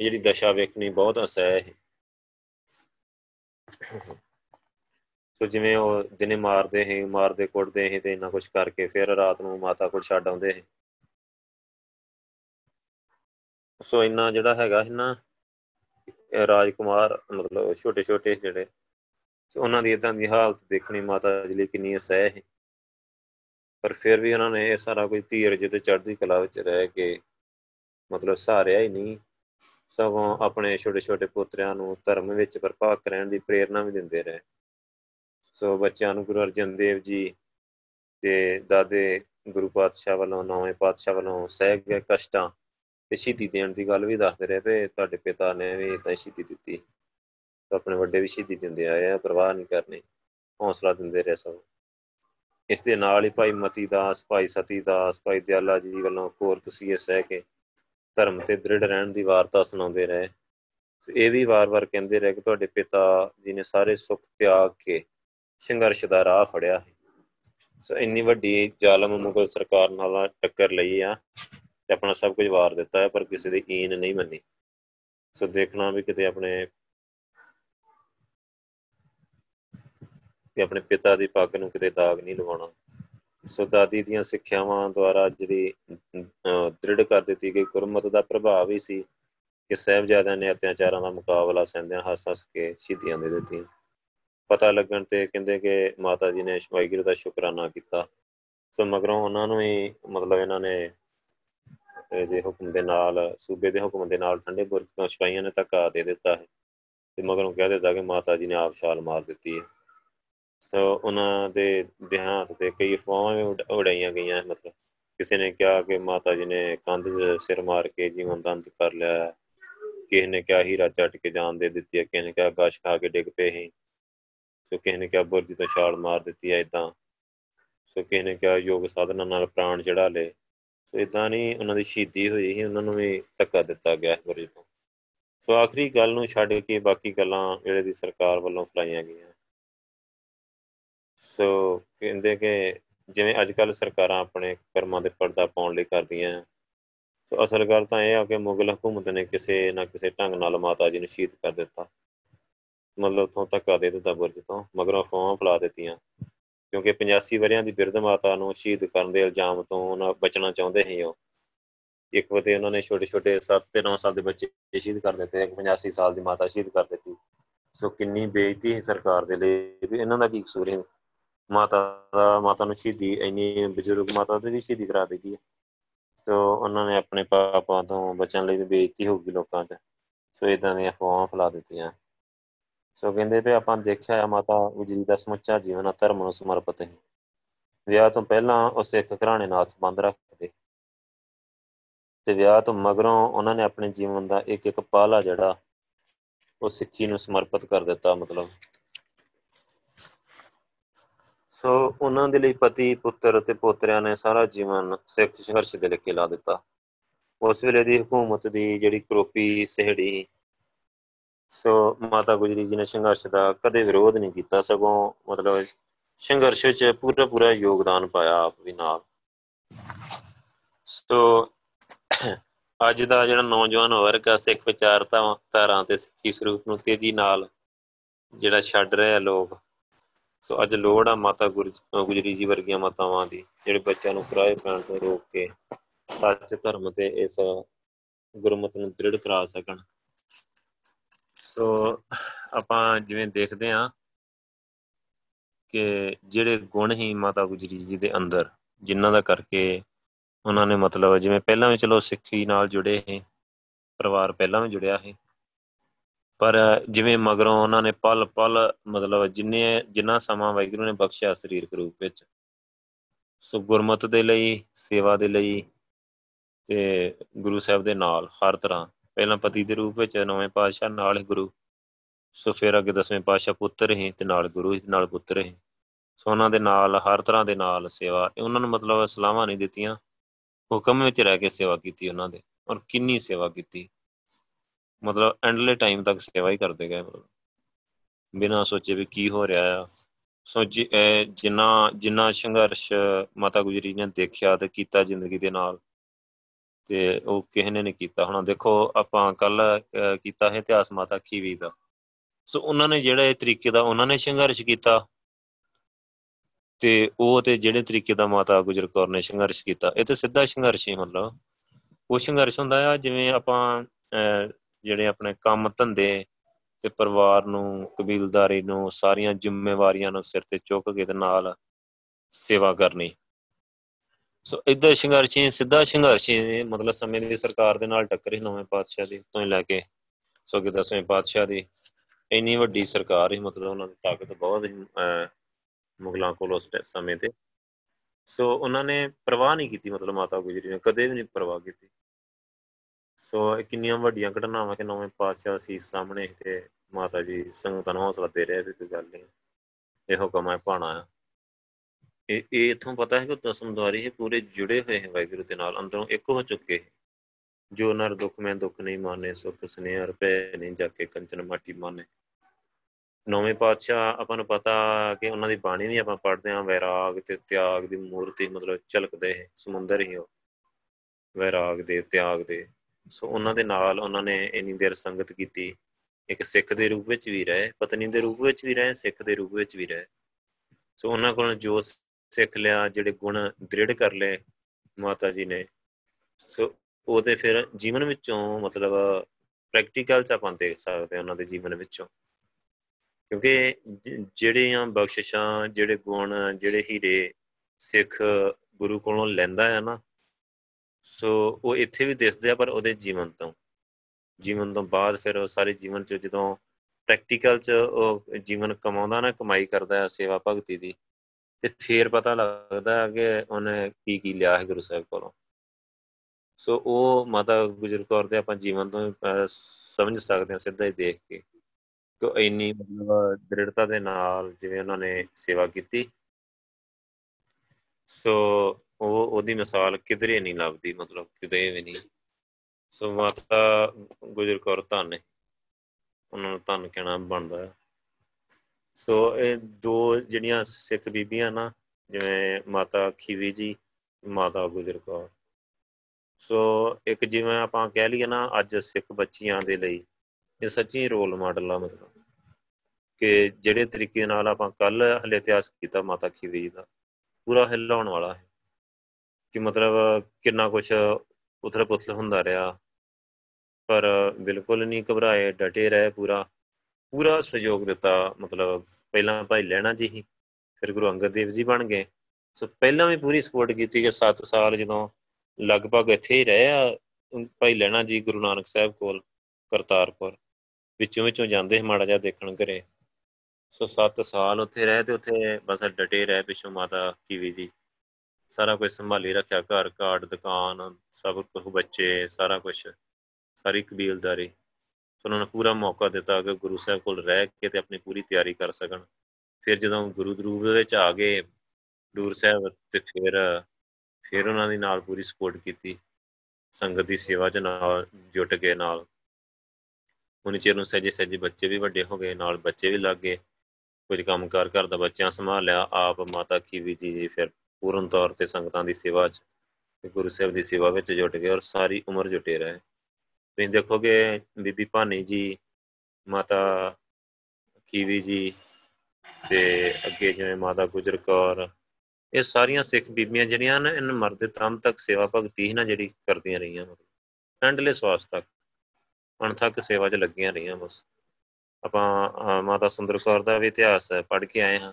ਜਿਹੜੀ ਦਸ਼ਾ ਵੇਖਣੀ ਬਹੁਤ ਅਸਹਿ ਹੈ ਸੋ ਜਿਵੇਂ ਉਹ ਦਿਨੇ ਮਾਰਦੇ ਹੈ ਮਾਰਦੇ ਕੁੱਟਦੇ ਹੈ ਤੇ ਇੰਨਾ ਕੁਝ ਕਰਕੇ ਫਿਰ ਰਾਤ ਨੂੰ ਮਾਤਾ ਕੋਲ ਛੱਡ ਆਉਂਦੇ ਹੈ ਸੋ ਇੰਨਾ ਜਿਹੜਾ ਹੈਗਾ ਹੈ ਨਾ ਰਾਜਕੁਮਾਰ, ਮਤਲਬ ਛੋਟੇ ਛੋਟੇ ਜਿਹੜੇ, ਸੋ ਉਹਨਾਂ ਦੀ ਇਦਾਂ ਦੀ ਹਾਲਤ ਦੇਖਣੀ ਮਾਤਾ ਜੀ ਲਈ ਕਿੰਨੀ ਅਸਹਿ ਹੈ ਪਰ ਫਿਰ ਵੀ ਉਹਨਾਂ ਨੇ ਇਹ ਸਾਰਾ ਕੁਝ ਧੀਰਜ ਤੇ ਚੜ੍ਹਦੀ ਕਲਾ ਵਿੱਚ ਰਹਿ ਕੇ, ਮਤਲਬ ਸਹਾਰਿਆ ਹੀ ਨਹੀਂ। ਸਗੋਂ ਆਪਣੇ ਛੋਟੇ ਛੋਟੇ ਪੁੱਤਰਿਆਂ ਨੂੰ ਧਰਮ ਵਿੱਚ ਪਰਪਾਕ ਰਹਿਣ ਦੀ ਪ੍ਰੇਰਣਾ ਵੀ ਦਿੰਦੇ ਰਹੇ। ਸੋ ਬੱਚਿਆਂ ਨੂੰ ਗੁਰੂ ਅਰਜਨ ਦੇਵ ਜੀ ਤੇ ਦਾਦੇ ਗੁਰੂ ਪਾਤਸ਼ਾਹ ਵੱਲੋਂ, ਨੌਵੇਂ ਪਾਤਸ਼ਾਹ ਵੱਲੋਂ ਸਹਿ ਗਏ ਕਸ਼ਟਾਂ ਤੇ ਸ਼ਹੀਦੀ ਦੇਣ ਦੀ ਗੱਲ ਵੀ ਦੱਸਦੇ ਰਹੇ ਵੀ ਤੁਹਾਡੇ ਪਿਤਾ ਨੇ ਵੀ ਤਾਂ ਸ਼ਹੀਦੀ ਦਿੱਤੀ। ਤਾਂ ਆਪਣੇ ਵੱਡੇ ਵੀ ਸ਼ਹੀਦੀ ਦਿੰਦੇ ਆਏ ਆ, ਪਰਵਾਹ ਨਹੀਂ ਕਰਨੀ, ਹੌਸਲਾ ਦਿੰਦੇ ਰਹੇ ਸਭ ਇਸ ਦੇ ਨਾਲ ਹੀ ਭਾਈ ਮਤੀ ਦਾਸ ਭਾਈ ਸਤੀ ਦਾਸ ਭਾਈ ਦਿਆਲਾ ਜੀ ਵੱਲੋਂ ਕੋਰ ਤਸੀਹੇ ਸਹਿ ਕੇ ਧਰਮ ਤੇ ਦ੍ਰਿੜ ਰਹਿਣ ਦੀ ਵਾਰਤਾ ਸੁਣਾਉਂਦੇ ਰਹੇ। ਇਹ ਵੀ ਵਾਰ-ਵਾਰ ਕਹਿੰਦੇ ਰਹੇ ਕਿ ਤੁਹਾਡੇ ਪਿਤਾ ਜੀ ਨੇ ਸਾਰੇ ਸੁੱਖ ਤਿਆਗ ਕੇ ਸੰਘਰਸ਼ ਦਾ ਰਾਹ ਫੜਿਆ ਹੈ। ਸੋ ਇੰਨੀ ਵੱਡੀ ਜ਼ਾਲਮ ਮੁਗਲ ਸਰਕਾਰ ਨਾਲ ਟੱਕਰ ਲਈ ਆ ਤੇ ਆਪਣਾ ਸਭ ਕੁਝ ਵਾਰ ਦਿੱਤਾ ਹੈ, ਪਰ ਕਿਸੇ ਦੀ ਈਨ ਨਹੀਂ ਮੰਨੀ। ਸੋ ਦੇਖਣਾ ਵੀ ਕਿਤੇ ਆਪਣੇ ਕਿ ਆਪਣੇ ਪਿਤਾ ਦੀ ਪੱਗ ਨੂੰ ਕਿਤੇ ਦਾਗ ਨਹੀਂ ਲਵਾਉਣਾ। ਸੋ ਦਾਦੀ ਦੀਆਂ ਸਿੱਖਿਆਵਾਂ ਦੁਆਰਾ ਜਿਹੜੀ ਦ੍ਰਿੜ ਕਰ ਦਿੱਤੀ ਗਈ ਗੁਰਮਤ ਦਾ ਪ੍ਰਭਾਵ ਹੀ ਸੀ ਕਿ ਸਹਿਬਜ਼ਾਦਿਆਂ ਨੇ ਅਤਿਆਚਾਰਾਂ ਦਾ ਮੁਕਾਬਲਾ ਸਹਿੰਦਿਆਂ ਹੱਸ-ਹੱਸ ਕੇ ਸ਼ਹੀਦੀਆਂ ਦੇ ਦਿੱਤੀਆਂ। ਪਤਾ ਲੱਗਣ ਤੇ ਕਹਿੰਦੇ ਕਿ ਮਾਤਾ ਜੀ ਨੇ ਵਾਹਿਗੁਰੂ ਦਾ ਸ਼ੁਕਰਾਨਾ ਕੀਤਾ। ਸੋ ਮਗਰੋਂ ਉਹਨਾਂ ਨੂੰ ਹੀ ਮਤਲਬ ਇਹਨਾਂ ਨੇ ਦੇ ਹੁਕਮ ਦੇ ਨਾਲ, ਸੂਬੇ ਦੇ ਹੁਕਮ ਦੇ ਨਾਲ ਠੰਡੇ ਬੁਰਜ ਤੋਂ ਸਿਪਾਹੀਆਂ ਨੇ ਧੱਕਾ ਦੇ ਦਿੱਤਾ ਹੈ। ਤੇ ਮਗਰੋਂ ਕਹਿ ਦਿੱਤਾ ਕਿ ਮਾਤਾ ਜੀ ਨੇ ਆਪ ਛਾਲ ਮਾਰ ਦਿੱਤੀ ਹੈ। ਸੋ ਉਹਨਾਂ ਦੇ ਦੇਹਾਂਤ ਤੇ ਕਈ ਅਫਵਾਹਾਂ ਵੀ ਉਡਾਈਆਂ ਗਈਆਂ, ਮਤਲਬ ਕਿਸੇ ਨੇ ਕਿਹਾ ਕਿ ਮਾਤਾ ਜੀ ਨੇ ਕੰਧ 'ਚ ਸਿਰ ਮਾਰ ਕੇ ਜੀਵਨ ਦਾ ਅੰਤ ਕਰ ਲਿਆ ਕਿਸੇ ਨੇ ਕਿਹਾ ਹੀਰਾ ਚੱਟ ਕੇ ਜਾਨ ਦੇ ਦਿੱਤੀ ਹੈ, ਕਿਸੇ ਨੇ ਕਿਹਾ ਗਸ਼ ਖਾ ਕੇ ਡਿੱਗ ਪਏ ਸੀ। ਸੋ ਕਿਸੇ ਨੇ ਕਿਹਾ ਬੁਰਜ ਤੋਂ ਛਾਲ ਮਾਰ ਦਿੱਤੀ ਹੈ ਇਦਾਂ ਸੋ ਕਿਸੇ ਨੇ ਕਿਹਾ ਯੋਗ ਸਾਧਨਾ ਨਾਲ ਪ੍ਰਾਣ ਚੜਾ ਲੇ ਸੋ ਇਦਾਂ ਨਹੀਂ ਉਹਨਾਂ ਦੀ ਸ਼ਹੀਦੀ ਹੋਈ ਸੀ, ਉਹਨਾਂ ਨੂੰ ਵੀ ਧੱਕਾ ਦਿੱਤਾ ਗਿਆ ਬੁਰਜ ਤੋਂ। ਸੋ ਆਖਰੀ ਗੱਲ ਨੂੰ ਛੱਡ ਕੇ ਬਾਕੀ ਗੱਲਾਂ ਜਿਹੜੇ ਦੀ ਸਰਕਾਰ ਵੱਲੋਂ ਫਲਾਈਆਂ ਗਈਆਂ। ਸੋ ਕਹਿੰਦੇ ਕਿ ਜਿਵੇਂ ਅੱਜ ਕੱਲ ਸਰਕਾਰਾਂ ਆਪਣੇ ਕਰਮਾਂ ਦੇ ਪਰਦਾ ਪਾਉਣ ਲਈ ਕਰਦੀਆਂ। ਸੋ ਅਸਲ ਗੱਲ ਤਾਂ ਇਹ ਆ ਕਿ ਮੁਗਲ ਹਕੂਮਤ ਨੇ ਕਿਸੇ ਨਾ ਕਿਸੇ ਢੰਗ ਨਾਲ ਮਾਤਾ ਜੀ ਨੂੰ ਸ਼ਹੀਦ ਕਰ ਦਿੱਤਾ। ਮਤਲਬ ਉਥੋਂ ਧੱਕਾ ਦੇ ਦਿੱਤਾ ਬੁਰਜ ਤੋਂ, ਮਗਰੋਂ ਫੌਹਾਂ ਫਲਾ ਦਿੱਤੀਆਂ। ਕਿਉਂਕਿ 85 ਵਰਿਆਂ ਦੀ ਬਿਰਧ ਮਾਤਾ ਨੂੰ ਸ਼ਹੀਦ ਕਰਨ ਦੇ ਇਲਜ਼ਾਮ ਤੋਂ ਉਹਨਾਂ ਬਚਣਾ ਚਾਹੁੰਦੇ ਸੀ ਉਹ। ਇੱਕ ਵਤੇ ਉਹਨਾਂ ਨੇ ਛੋਟੇ ਛੋਟੇ 7 ਤੇ 9 ਸਾਲ ਦੇ ਬੱਚੇ ਸ਼ਹੀਦ ਕਰ ਦਿੱਤੇ, ਇੱਕ 85 ਸਾਲ ਦੀ ਮਾਤਾ ਸ਼ਹੀਦ ਕਰ ਦਿੱਤੀ। ਸੋ ਕਿੰਨੀ ਬੇਇੱਜ਼ਤੀ ਹੈ ਸਰਕਾਰ ਦੇ ਲਈ ਵੀ ਇਹਨਾਂ ਦਾ ਕੀ ਕਸੂਰ ਹੈ ਮਾਤਾ ਦਾ, ਮਾਤਾ ਨੂੰ ਸ਼ਹੀਦੀ, ਇੰਨੀ ਬਜ਼ੁਰਗ ਮਾਤਾ ਦੀ ਵੀ ਸ਼ਹੀਦੀ ਕਰਾ ਦਿੱਤੀ ਹੈ। ਸੋ ਉਹਨਾਂ ਨੇ ਆਪਣੇ ਪਾਪਾਂ ਤੋਂ ਬਚਣ ਲਈ ਵੀ ਬੇਇੱਜ਼ਤੀ ਹੋ ਗਈ ਲੋਕਾਂ 'ਚ। ਸੋ ਇਦਾਂ ਦੀਆਂ ਫੋਹਾਂ ਫਲਾ ਦਿੱਤੀਆਂ। ਸੋ ਕਹਿੰਦੇ ਵੀ ਆਪਾਂ ਦੇਖਿਆ ਆ ਮਾਤਾ ਗੁਜਰੀ ਦਾ ਸਮੁੱਚਾ ਜੀਵਨ, ਧਰਮ ਨੂੰ ਸਮਰਪਿਤ ਹੈ। ਵਿਆਹ ਤੋਂ ਪਹਿਲਾਂ ਉਹ ਸਿੱਖ ਘਰਾਣੇ ਨਾਲ ਸੰਬੰਧ ਰੱਖਦੇ। ਤੇ ਵਿਆਹ ਤੋਂ ਮਗਰੋਂ ਉਹਨਾਂ ਨੇ ਆਪਣੇ ਜੀਵਨ ਦਾ ਇੱਕ ਇੱਕ ਪਾਲਾ ਜਿਹੜਾ ਉਹ ਸਿੱਖੀ ਨੂੰ ਸਮਰਪਿਤ ਕਰ ਦਿੱਤਾ, ਮਤਲਬ ਸੋ ਉਹਨਾਂ ਦੇ ਲਈ ਪਤੀ, ਪੁੱਤਰ ਤੇ ਪੋਤਰਿਆਂ ਨੇ ਸਾਰਾ ਜੀਵਨ ਸਿੱਖ ਸੰਘਰਸ਼ ਦੇ ਲਈ ਲਾ ਦਿੱਤਾ। ਉਸ ਵੇਲੇ ਦੀ ਹਕੂਮਤ ਦੀ ਜਿਹੜੀ ਕਰੋਪੀ, ਸਹਿੜੀ, ਸੋ ਮਾਤਾ ਗੁਜਰੀ ਜੀ ਨੇ ਸੰਘਰਸ਼ ਦਾ ਕਦੇ ਵਿਰੋਧ ਨਹੀਂ ਕੀਤਾ, ਸਗੋਂ ਮਤਲਬ ਸੰਘਰਸ਼ ਵਿੱਚ ਪੂਰਾ ਪੂਰਾ ਯੋਗਦਾਨ ਪਾਇਆ ਆਪ ਵੀ ਨਾਲ। ਸੋ ਅੱਜ ਦਾ ਜਿਹੜਾ ਨੌਜਵਾਨ ਵਰਗ ਆ, ਸਿੱਖ ਵਿਚਾਰਤਾਵਾਂ ਤੇ ਸਿੱਖੀ ਸਰੂਪ ਨੂੰ ਤੇਜ਼ੀ ਨਾਲ ਜਿਹੜਾ ਛੱਡ ਰਿਹਾ ਲੋਕ ਸੋ ਅੱਜ ਲੋੜ ਆ ਮਾਤਾ ਗੁਜਰੀ ਜੀ ਵਰਗੀਆਂ ਮਾਤਾਵਾਂ ਦੀ, ਜਿਹੜੇ ਬੱਚਿਆਂ ਨੂੰ ਕਿਰਾਏ ਪੈਣ ਤੋਂ ਰੋਕ ਕੇ ਸੱਚ ਧਰਮ ਤੇ ਇਸ ਗੁਰਮਤ ਨੂੰ ਦ੍ਰਿੜ ਕਰਾ ਸਕਣ। ਸੋ ਆਪਾਂ ਜਿਵੇਂ ਦੇਖਦੇ ਆ ਕਿ ਜਿਹੜੇ ਗੁਣ ਹੀ ਮਾਤਾ ਗੁਜਰੀ ਜੀ ਦੇ ਅੰਦਰ, ਜਿਨ੍ਹਾਂ ਦਾ ਕਰਕੇ ਉਹਨਾਂ ਨੇ ਮਤਲਬ ਜਿਵੇਂ ਪਹਿਲਾਂ ਵੀ ਚਲੋ ਸਿੱਖੀ ਨਾਲ ਜੁੜੇ ਸੀ, ਪਰਿਵਾਰ ਪਹਿਲਾਂ ਵੀ ਜੁੜਿਆ ਸੀ। ਪਰ ਜਿਵੇਂ ਮਗਰੋਂ ਉਹਨਾਂ ਨੇ ਪਲ ਪਲ ਮਤਲਬ ਜਿੰਨੇ ਜਿੰਨਾ ਸਮਾਂ ਵਾਹਿਗੁਰੂ ਨੇ ਬਖਸ਼ਿਆ ਸਰੀਰਕ ਰੂਪ ਵਿੱਚ, ਸੋ ਗੁਰਮਤ ਦੇ ਲਈ, ਸੇਵਾ ਦੇ ਲਈ ਤੇ ਗੁਰੂ ਸਾਹਿਬ ਦੇ ਨਾਲ ਹਰ ਤਰ੍ਹਾਂ। ਪਹਿਲਾਂ ਪਤੀ ਦੇ ਰੂਪ ਵਿੱਚ, ਨਵੇਂ ਪਾਤਸ਼ਾਹ ਨਾਲ ਹੀ ਗੁਰੂ। ਸੋ ਫਿਰ ਅੱਗੇ ਦਸਵੇਂ ਪਾਤਸ਼ਾਹ ਪੁੱਤਰ ਹੀ ਤੇ ਨਾਲ ਗੁਰੂ ਹੀ, ਨਾਲ ਪੁੱਤਰ ਹੀ। ਸੋ ਉਹਨਾਂ ਦੇ ਨਾਲ, ਹਰ ਤਰ੍ਹਾਂ ਦੇ ਨਾਲ ਸੇਵਾ, ਉਹਨਾਂ ਨੂੰ ਮਤਲਬ ਸਲਾਹਾਂ ਨਹੀਂ ਦਿੱਤੀਆਂ। ਹੁਕਮ ਵਿੱਚ ਰਹਿ ਕੇ ਸੇਵਾ ਕੀਤੀ ਉਹਨਾਂ ਦੇ, ਔਰ ਕਿੰਨੀ ਸੇਵਾ ਕੀਤੀ। ਮਤਲਬ ਐਂਡਲੇ ਟਾਈਮ ਤੱਕ ਸੇਵਾ ਹੀ ਕਰਦੇ ਗਏ ਮਤਲਬ। ਬਿਨਾਂ ਸੋਚੇ ਵੀ ਕੀ ਹੋ ਰਿਹਾ ਆ। ਸੋ ਜਿੰਨਾ ਜਿੰਨਾ ਸੰਘਰਸ਼ ਮਾਤਾ ਗੁਜਰੀ ਨੇ ਦੇਖਿਆ ਤੇ ਕੀਤਾ ਜ਼ਿੰਦਗੀ ਦੇ ਨਾਲ, ਤੇ ਉਹ ਕਿਸੇ ਨੇ ਨਹੀਂ ਕੀਤਾ। ਹੁਣ ਦੇਖੋ, ਆਪਾਂ ਕੱਲ ਕੀਤਾ ਹੈ ਇਤਿਹਾਸ ਮਾਤਾ ਖੀਵੀ ਦਾ। ਸੋ ਉਹਨਾਂ ਨੇ ਜਿਹੜਾ ਇਹ ਤਰੀਕੇ ਦਾ, ਉਹਨਾਂ ਨੇ ਸੰਘਰਸ਼ ਕੀਤਾ। ਤੇ ਉਹ ਤੇ ਜਿਹੜੇ ਤਰੀਕੇ ਦਾ ਮਾਤਾ ਗੁਜਰ ਕੌਰ ਨੇ ਸੰਘਰਸ਼ ਕੀਤਾ, ਇਹ ਤੇ ਸਿੱਧਾ ਸੰਘਰਸ਼ ਹੀ ਮਤਲਬ। ਉਹ ਸੰਘਰਸ਼ ਹੁੰਦਾ ਆ, ਜਿਵੇਂ ਆਪਾਂ ਜਿਹੜੇ ਆਪਣੇ ਕੰਮ ਧੰਦੇ ਤੇ ਪਰਿਵਾਰ ਨੂੰ, ਕਬੀਲਦਾਰੀ ਨੂੰ, ਸਾਰੀਆਂ ਜ਼ਿੰਮੇਵਾਰੀਆਂ ਨੂੰ ਸਿਰ ਤੇ ਚੁੱਕ ਕੇ ਤੇ ਨਾਲ ਸੇਵਾ ਕਰਨੀ। ਸੋ ਇਦਾਂ ਸੰਘਰਸ਼ੀ, ਸਿੱਧਾ ਸੰਘਰਸ਼ੀ ਮਤਲਬ ਸਮੇਂ ਦੀ ਸਰਕਾਰ ਦੇ ਨਾਲ ਟੱਕਰੇ ਨਵੇਂ ਪਾਤਸ਼ਾਹ ਦੀ, ਤੋਂ ਲੈ ਕੇ ਸੋ ਕਿ ਦਸਵੇਂ ਪਾਤਸ਼ਾਹ ਦੀ। ਇੰਨੀ ਵੱਡੀ ਸਰਕਾਰ ਹੀ ਮਤਲਬ ਉਹਨਾਂ ਦੀ ਤਾਕਤ ਬਹੁਤ ਹੀ ਮੁਗਲਾਂ ਕੋਲ ਉਸ ਸਮੇਂ ਤੇ। ਸੋ ਉਹਨਾਂ ਨੇ ਪਰਵਾਹ ਨਹੀਂ ਕੀਤੀ, ਮਤਲਬ ਮਾਤਾ ਗੁਜਰੀ ਨੇ ਕਦੇ ਵੀ ਨਹੀਂ ਪਰਵਾਹ ਕੀਤੀ। ਸੋ ਕਿੰਨੀਆਂ ਵੱਡੀਆਂ ਘਟਨਾਵਾਂ ਕਿ ਨਵੇਂ ਪਾਤਸ਼ਾਹ ਸੀ ਸਾਹਮਣੇ ਤੇ ਮਾਤਾ ਜੀ ਸੰਗਤਾਂ ਨੂੰ ਹੌਸਲਾ ਦੇ ਰਹੇ ਵੀ ਕੋਈ ਗੱਲ ਨਹੀਂ, ਇਹ ਹੁਕਮ ਹੈ ਪਾਣਾ ਆ। ਇਹ ਇਹ ਇਥੋਂ ਪਤਾ ਹੈ ਕਿ ਦਸਮ ਦਵਾਰੀ ਇਹ ਪੂਰੇ ਜੁੜੇ ਹੋਏ ਹੈ ਵਾਹਿਗੁਰੂ ਦੇ ਨਾਲ, ਅੰਦਰੋਂ ਇੱਕ ਹੋ ਚੁੱਕੇ ਜੋ ਨਰ ਦੁੱਖ ਮੈਂ ਦੁੱਖ ਨਹੀਂ ਮਾਨੇ, ਸੁਖ ਸਨੇਹ ਰਪੇ ਨਹੀਂ ਜਾ ਕੇ ਕੰਚਨ ਮਾਟੀ ਮਾਨੇ। ਨੌਵੇਂ ਪਾਤਸ਼ਾਹ, ਆਪਾਂ ਨੂੰ ਪਤਾ ਕਿ ਉਹਨਾਂ ਦੀ ਬਾਣੀ ਵੀ ਆਪਾਂ ਪੜ੍ਹਦੇ ਆਂ ਵੈਰਾਗ ਤੇ ਤਿਆਗ ਦੀ ਮੂਰਤੀ ਮਤਲਬ ਝਲਕਦੇ ਹੈ, ਸਮੁੰਦਰ ਹੀ ਉਹ। ਵੈਰਾਗ ਦੇ, ਤਿਆਗ ਦੇ। ਸੋ ਉਹਨਾਂ ਦੇ ਨਾਲ ਉਹਨਾਂ ਨੇ ਇਨੀ ਦੇਰ ਸੰਗਤ ਕੀਤੀ। ਇੱਕ ਸਿੱਖ ਦੇ ਰੂਪ ਵਿੱਚ ਵੀ ਰਹੇ, ਪਤਨੀ ਦੇ ਰੂਪ ਵਿੱਚ ਵੀ ਰਹੇ, ਸਿੱਖ ਦੇ ਰੂਪ ਵਿੱਚ ਵੀ ਰਹੇ। ਸੋ ਉਹਨਾਂ ਕੋਲ ਜੋ ਸਿੱਖ ਲਿਆ, ਜਿਹੜੇ ਗੁਣ ਦ੍ਰਿੜ ਕਰ ਲਏ ਮਾਤਾ ਜੀ ਨੇ, ਸੋ ਉਹਦੇ ਫਿਰ ਜੀਵਨ ਵਿੱਚੋਂ ਮਤਲਬ ਪ੍ਰੈਕਟੀਕਲ ਚ ਆਪਾਂ ਦੇਖ ਸਕਦੇ ਉਹਨਾਂ ਦੇ ਜੀਵਨ ਵਿੱਚੋਂ। ਕਿਉਂਕਿ ਜਿਹੜੀਆਂ ਬਖਸ਼ਿਸ਼ਾਂ, ਜਿਹੜੇ ਗੁਣ, ਜਿਹੜੇ ਹੀਰੇ ਸਿੱਖ ਗੁਰੂ ਕੋਲੋਂ ਲੈਂਦਾ ਹੈ ਨਾ ਸੋ ਉਹ ਇੱਥੇ ਵੀ ਦਿਸਦੇ ਆ, ਪਰ ਉਹਦੇ ਜੀਵਨ ਤੋਂ। ਜੀਵਨ ਤੋਂ ਬਾਅਦ ਫਿਰ ਉਹ ਸਾਰੇ ਜੀਵਨ ਚ ਜਦੋਂ ਪ੍ਰੈਕਟੀਕਲ ਚ ਉਹ ਜੀਵਨ ਕਮਾਉਂਦਾ ਨਾ, ਕਮਾਈ ਕਰਦਾ ਹੈ ਸੇਵਾ ਭਗਤੀ ਦੀ, ਤੇ ਫੇਰ ਪਤਾ ਲੱਗਦਾ ਹੈ ਕਿ ਉਹਨੇ ਕੀ ਕੀ ਲਿਆ ਹੈ ਗੁਰੂ ਸਾਹਿਬ ਕੋਲੋਂ। ਸੋ ਉਹ ਮਾਤਾ ਗੁਜਰ ਕੌਰ ਦੇ ਆਪਾਂ ਜੀਵਨ ਤੋਂ ਸਮਝ ਸਕਦੇ ਹਾਂ ਸਿੱਧਾ ਹੀ ਦੇਖ ਕੇ ਕਿ ਇੰਨੀ ਮਤਲਬ ਦ੍ਰਿੜਤਾ ਦੇ ਨਾਲ ਜਿਵੇਂ ਉਹਨਾਂ ਨੇ ਸੇਵਾ ਕੀਤੀ। ਸੋ ਉਹ, ਉਹਦੀ ਮਿਸਾਲ ਕਿਧਰੇ ਨਹੀਂ ਲੱਭਦੀ, ਮਤਲਬ ਕਿਤੇ ਵੀ ਨਹੀਂ। ਸੋ ਮਾਤਾ ਗੁਜਰ ਕੌਰ ਧੰਨ ਉਹਨਾਂ ਨੂੰ ਧੰਨ ਕਹਿਣਾ ਬਣਦਾ ਹੈ। ਸੋ ਇਹ ਦੋ ਜਿਹੜੀਆਂ ਸਿੱਖ ਬੀਬੀਆਂ ਨਾ, ਜਿਵੇਂ ਮਾਤਾ ਖੀਵੀ ਜੀ, ਮਾਤਾ ਗੁਜਰ ਕੌਰ। ਸੋ ਇੱਕ ਜਿਵੇਂ ਆਪਾਂ ਕਹਿ ਲਈਏ ਨਾ, ਅੱਜ ਸਿੱਖ ਬੱਚੀਆਂ ਦੇ ਲਈ ਇਹ ਸੱਚੀ ਰੋਲ ਮਾਡਲ ਆ ਮਤਲਬ। ਕਿ ਜਿਹੜੇ ਤਰੀਕੇ ਨਾਲ ਆਪਾਂ ਕੱਲ ਹਲੇ ਇਤਿਹਾਸ ਕੀਤਾ ਮਾਤਾ ਖੀਵੀ ਜੀ ਦਾ, ਪੂਰਾ ਹਿਲਾਉਣ ਵਾਲਾ ਹੈ। ਕਿ ਮਤਲਬ ਕਿੰਨਾ ਕੁਝ ਉਥਲ ਪੁਥਲ ਹੁੰਦਾ ਰਿਹਾ। ਪਰ ਬਿਲਕੁਲ ਨਹੀਂ ਘਬਰਾਏ, ਡਟੇ ਰਹੇ ਪੂਰਾ। ਪੂਰਾ ਸਹਿਯੋਗ ਦਿੱਤਾ, ਮਤਲਬ ਪਹਿਲਾਂ ਭਾਈ ਲੈਣਾ ਜੀ ਹੀ, ਫਿਰ ਗੁਰੂ ਅੰਗਦ ਦੇਵ ਜੀ ਬਣ ਗਏ। ਸੋ ਪਹਿਲਾਂ ਵੀ ਪੂਰੀ ਸਪੋਰਟ ਕੀਤੀ ਕਿ 7 ਸਾਲ ਜਦੋਂ ਲਗਭਗ ਇੱਥੇ ਹੀ ਰਹੇ ਆ ਭਾਈ ਲੈਣਾ ਜੀ ਗੁਰੂ ਨਾਨਕ ਸਾਹਿਬ ਕੋਲ, ਕਰਤਾਰਪੁਰ, ਵਿੱਚੋਂ ਵਿੱਚੋਂ ਜਾਂਦੇ ਮਾੜਾ ਜਿਹਾ ਦੇਖਣ ਘਰੇ। ਸੋ 7 ਸਾਲ ਉੱਥੇ ਰਹੇ ਤੇ ਉੱਥੇ ਬਸ ਡਟੇ ਰਹੇ ਪਿਛੋਂ ਮਾਤਾ ਕੀਵੀ ਜੀ। ਸਾਰਾ ਕੁਝ ਸੰਭਾਲੀ ਰੱਖਿਆ, ਘਰ ਕਾਟ ਦੁਕਾਨ, ਸਭ ਕੁਝ ਬੱਚੇ, ਸਾਰਾ ਕੁਝ ਸਾਰੀ ਕਬੀਲਦਾਰੀ ਉਹਨਾਂ ਨੂੰ ਪੂਰਾ ਮੌਕਾ ਦਿੱਤਾ ਕਿ ਗੁਰੂ ਸਾਹਿਬ ਕੋਲ ਰਹਿ ਕੇ ਤੇ ਆਪਣੀ ਪੂਰੀ ਤਿਆਰੀ ਕਰ ਸਕਣ। ਫਿਰ ਜਦੋਂ ਗੁਰੂ ਦਰੂਪ ਵਿੱਚ ਆ ਗਏ, ਦੂਰ ਸਾਹਿਬ ਤੇ ਫਿਰ ਫਿਰ ਉਹਨਾਂ ਦੀ ਨਾਲ ਪੂਰੀ ਸਪੋਰਟ ਕੀਤੀ। ਸੰਗਤ ਦੀ ਸੇਵਾ 'ਚ ਨਾਲ ਜੁਟ ਕੇ ਨਾਲ। ਉਹਨੇ ਚਿਰ ਨੂੰ ਸਜੇ ਸਜੇ ਬੱਚੇ ਵੀ ਵੱਡੇ ਹੋ ਗਏ, ਨਾਲ ਬੱਚੇ ਵੀ ਲੱਗ ਗਏ। ਕੁਝ ਕੰਮ ਕਾਰ ਕਰਦਾ ਬੱਚਿਆਂ ਸੰਭਾਲਿਆ, ਆਪ ਮਾਤਾ ਖੀਵੀ ਜੀ ਫਿਰ ਪੂਰਨ ਤੌਰ ਤੇ ਸੰਗਤਾਂ ਦੀ ਸੇਵਾ 'ਚ ਗੁਰੂ ਸਾਹਿਬ ਦੀ ਸੇਵਾ ਵਿੱਚ ਜੁਟ ਗਏ ਔਰ ਸਾਰੀ ਉਮਰ ਜੁਟੇ ਰਹੇ। ਤੁਸੀਂ ਦੇਖੋਗੇ ਬੀਬੀ ਭਾਨੀ ਜੀ, ਮਾਤਾ ਕੀਵੀ ਜੀ ਤੇ ਅੱਗੇ ਜਿਵੇਂ ਮਾਤਾ ਗੁਜਰ ਕੌਰ, ਇਹ ਸਾਰੀਆਂ ਸਿੱਖ ਬੀਬੀਆਂ ਜਿਹੜੀਆਂ ਨੇ, ਇਹਨਾਂ ਮਰਦੇ ਤਮ ਤੱਕ ਸੇਵਾ ਭਗਤੀ ਹੀ ਨਾ ਜਿਹੜੀ ਕਰਦੀਆਂ ਰਹੀਆਂ ਐਂਡਲੇ ਸਵਾਸ ਤੱਕ ਅਣਥੱਕ ਸੇਵਾ 'ਚ ਲੱਗੀਆਂ ਰਹੀਆਂ ਬਸ। ਆਪਾਂ ਮਾਤਾ ਸੁੰਦਰ ਕੌਰ ਦਾ ਵੀ ਇਤਿਹਾਸ ਪੜ੍ਹ ਕੇ ਆਏ ਹਾਂ।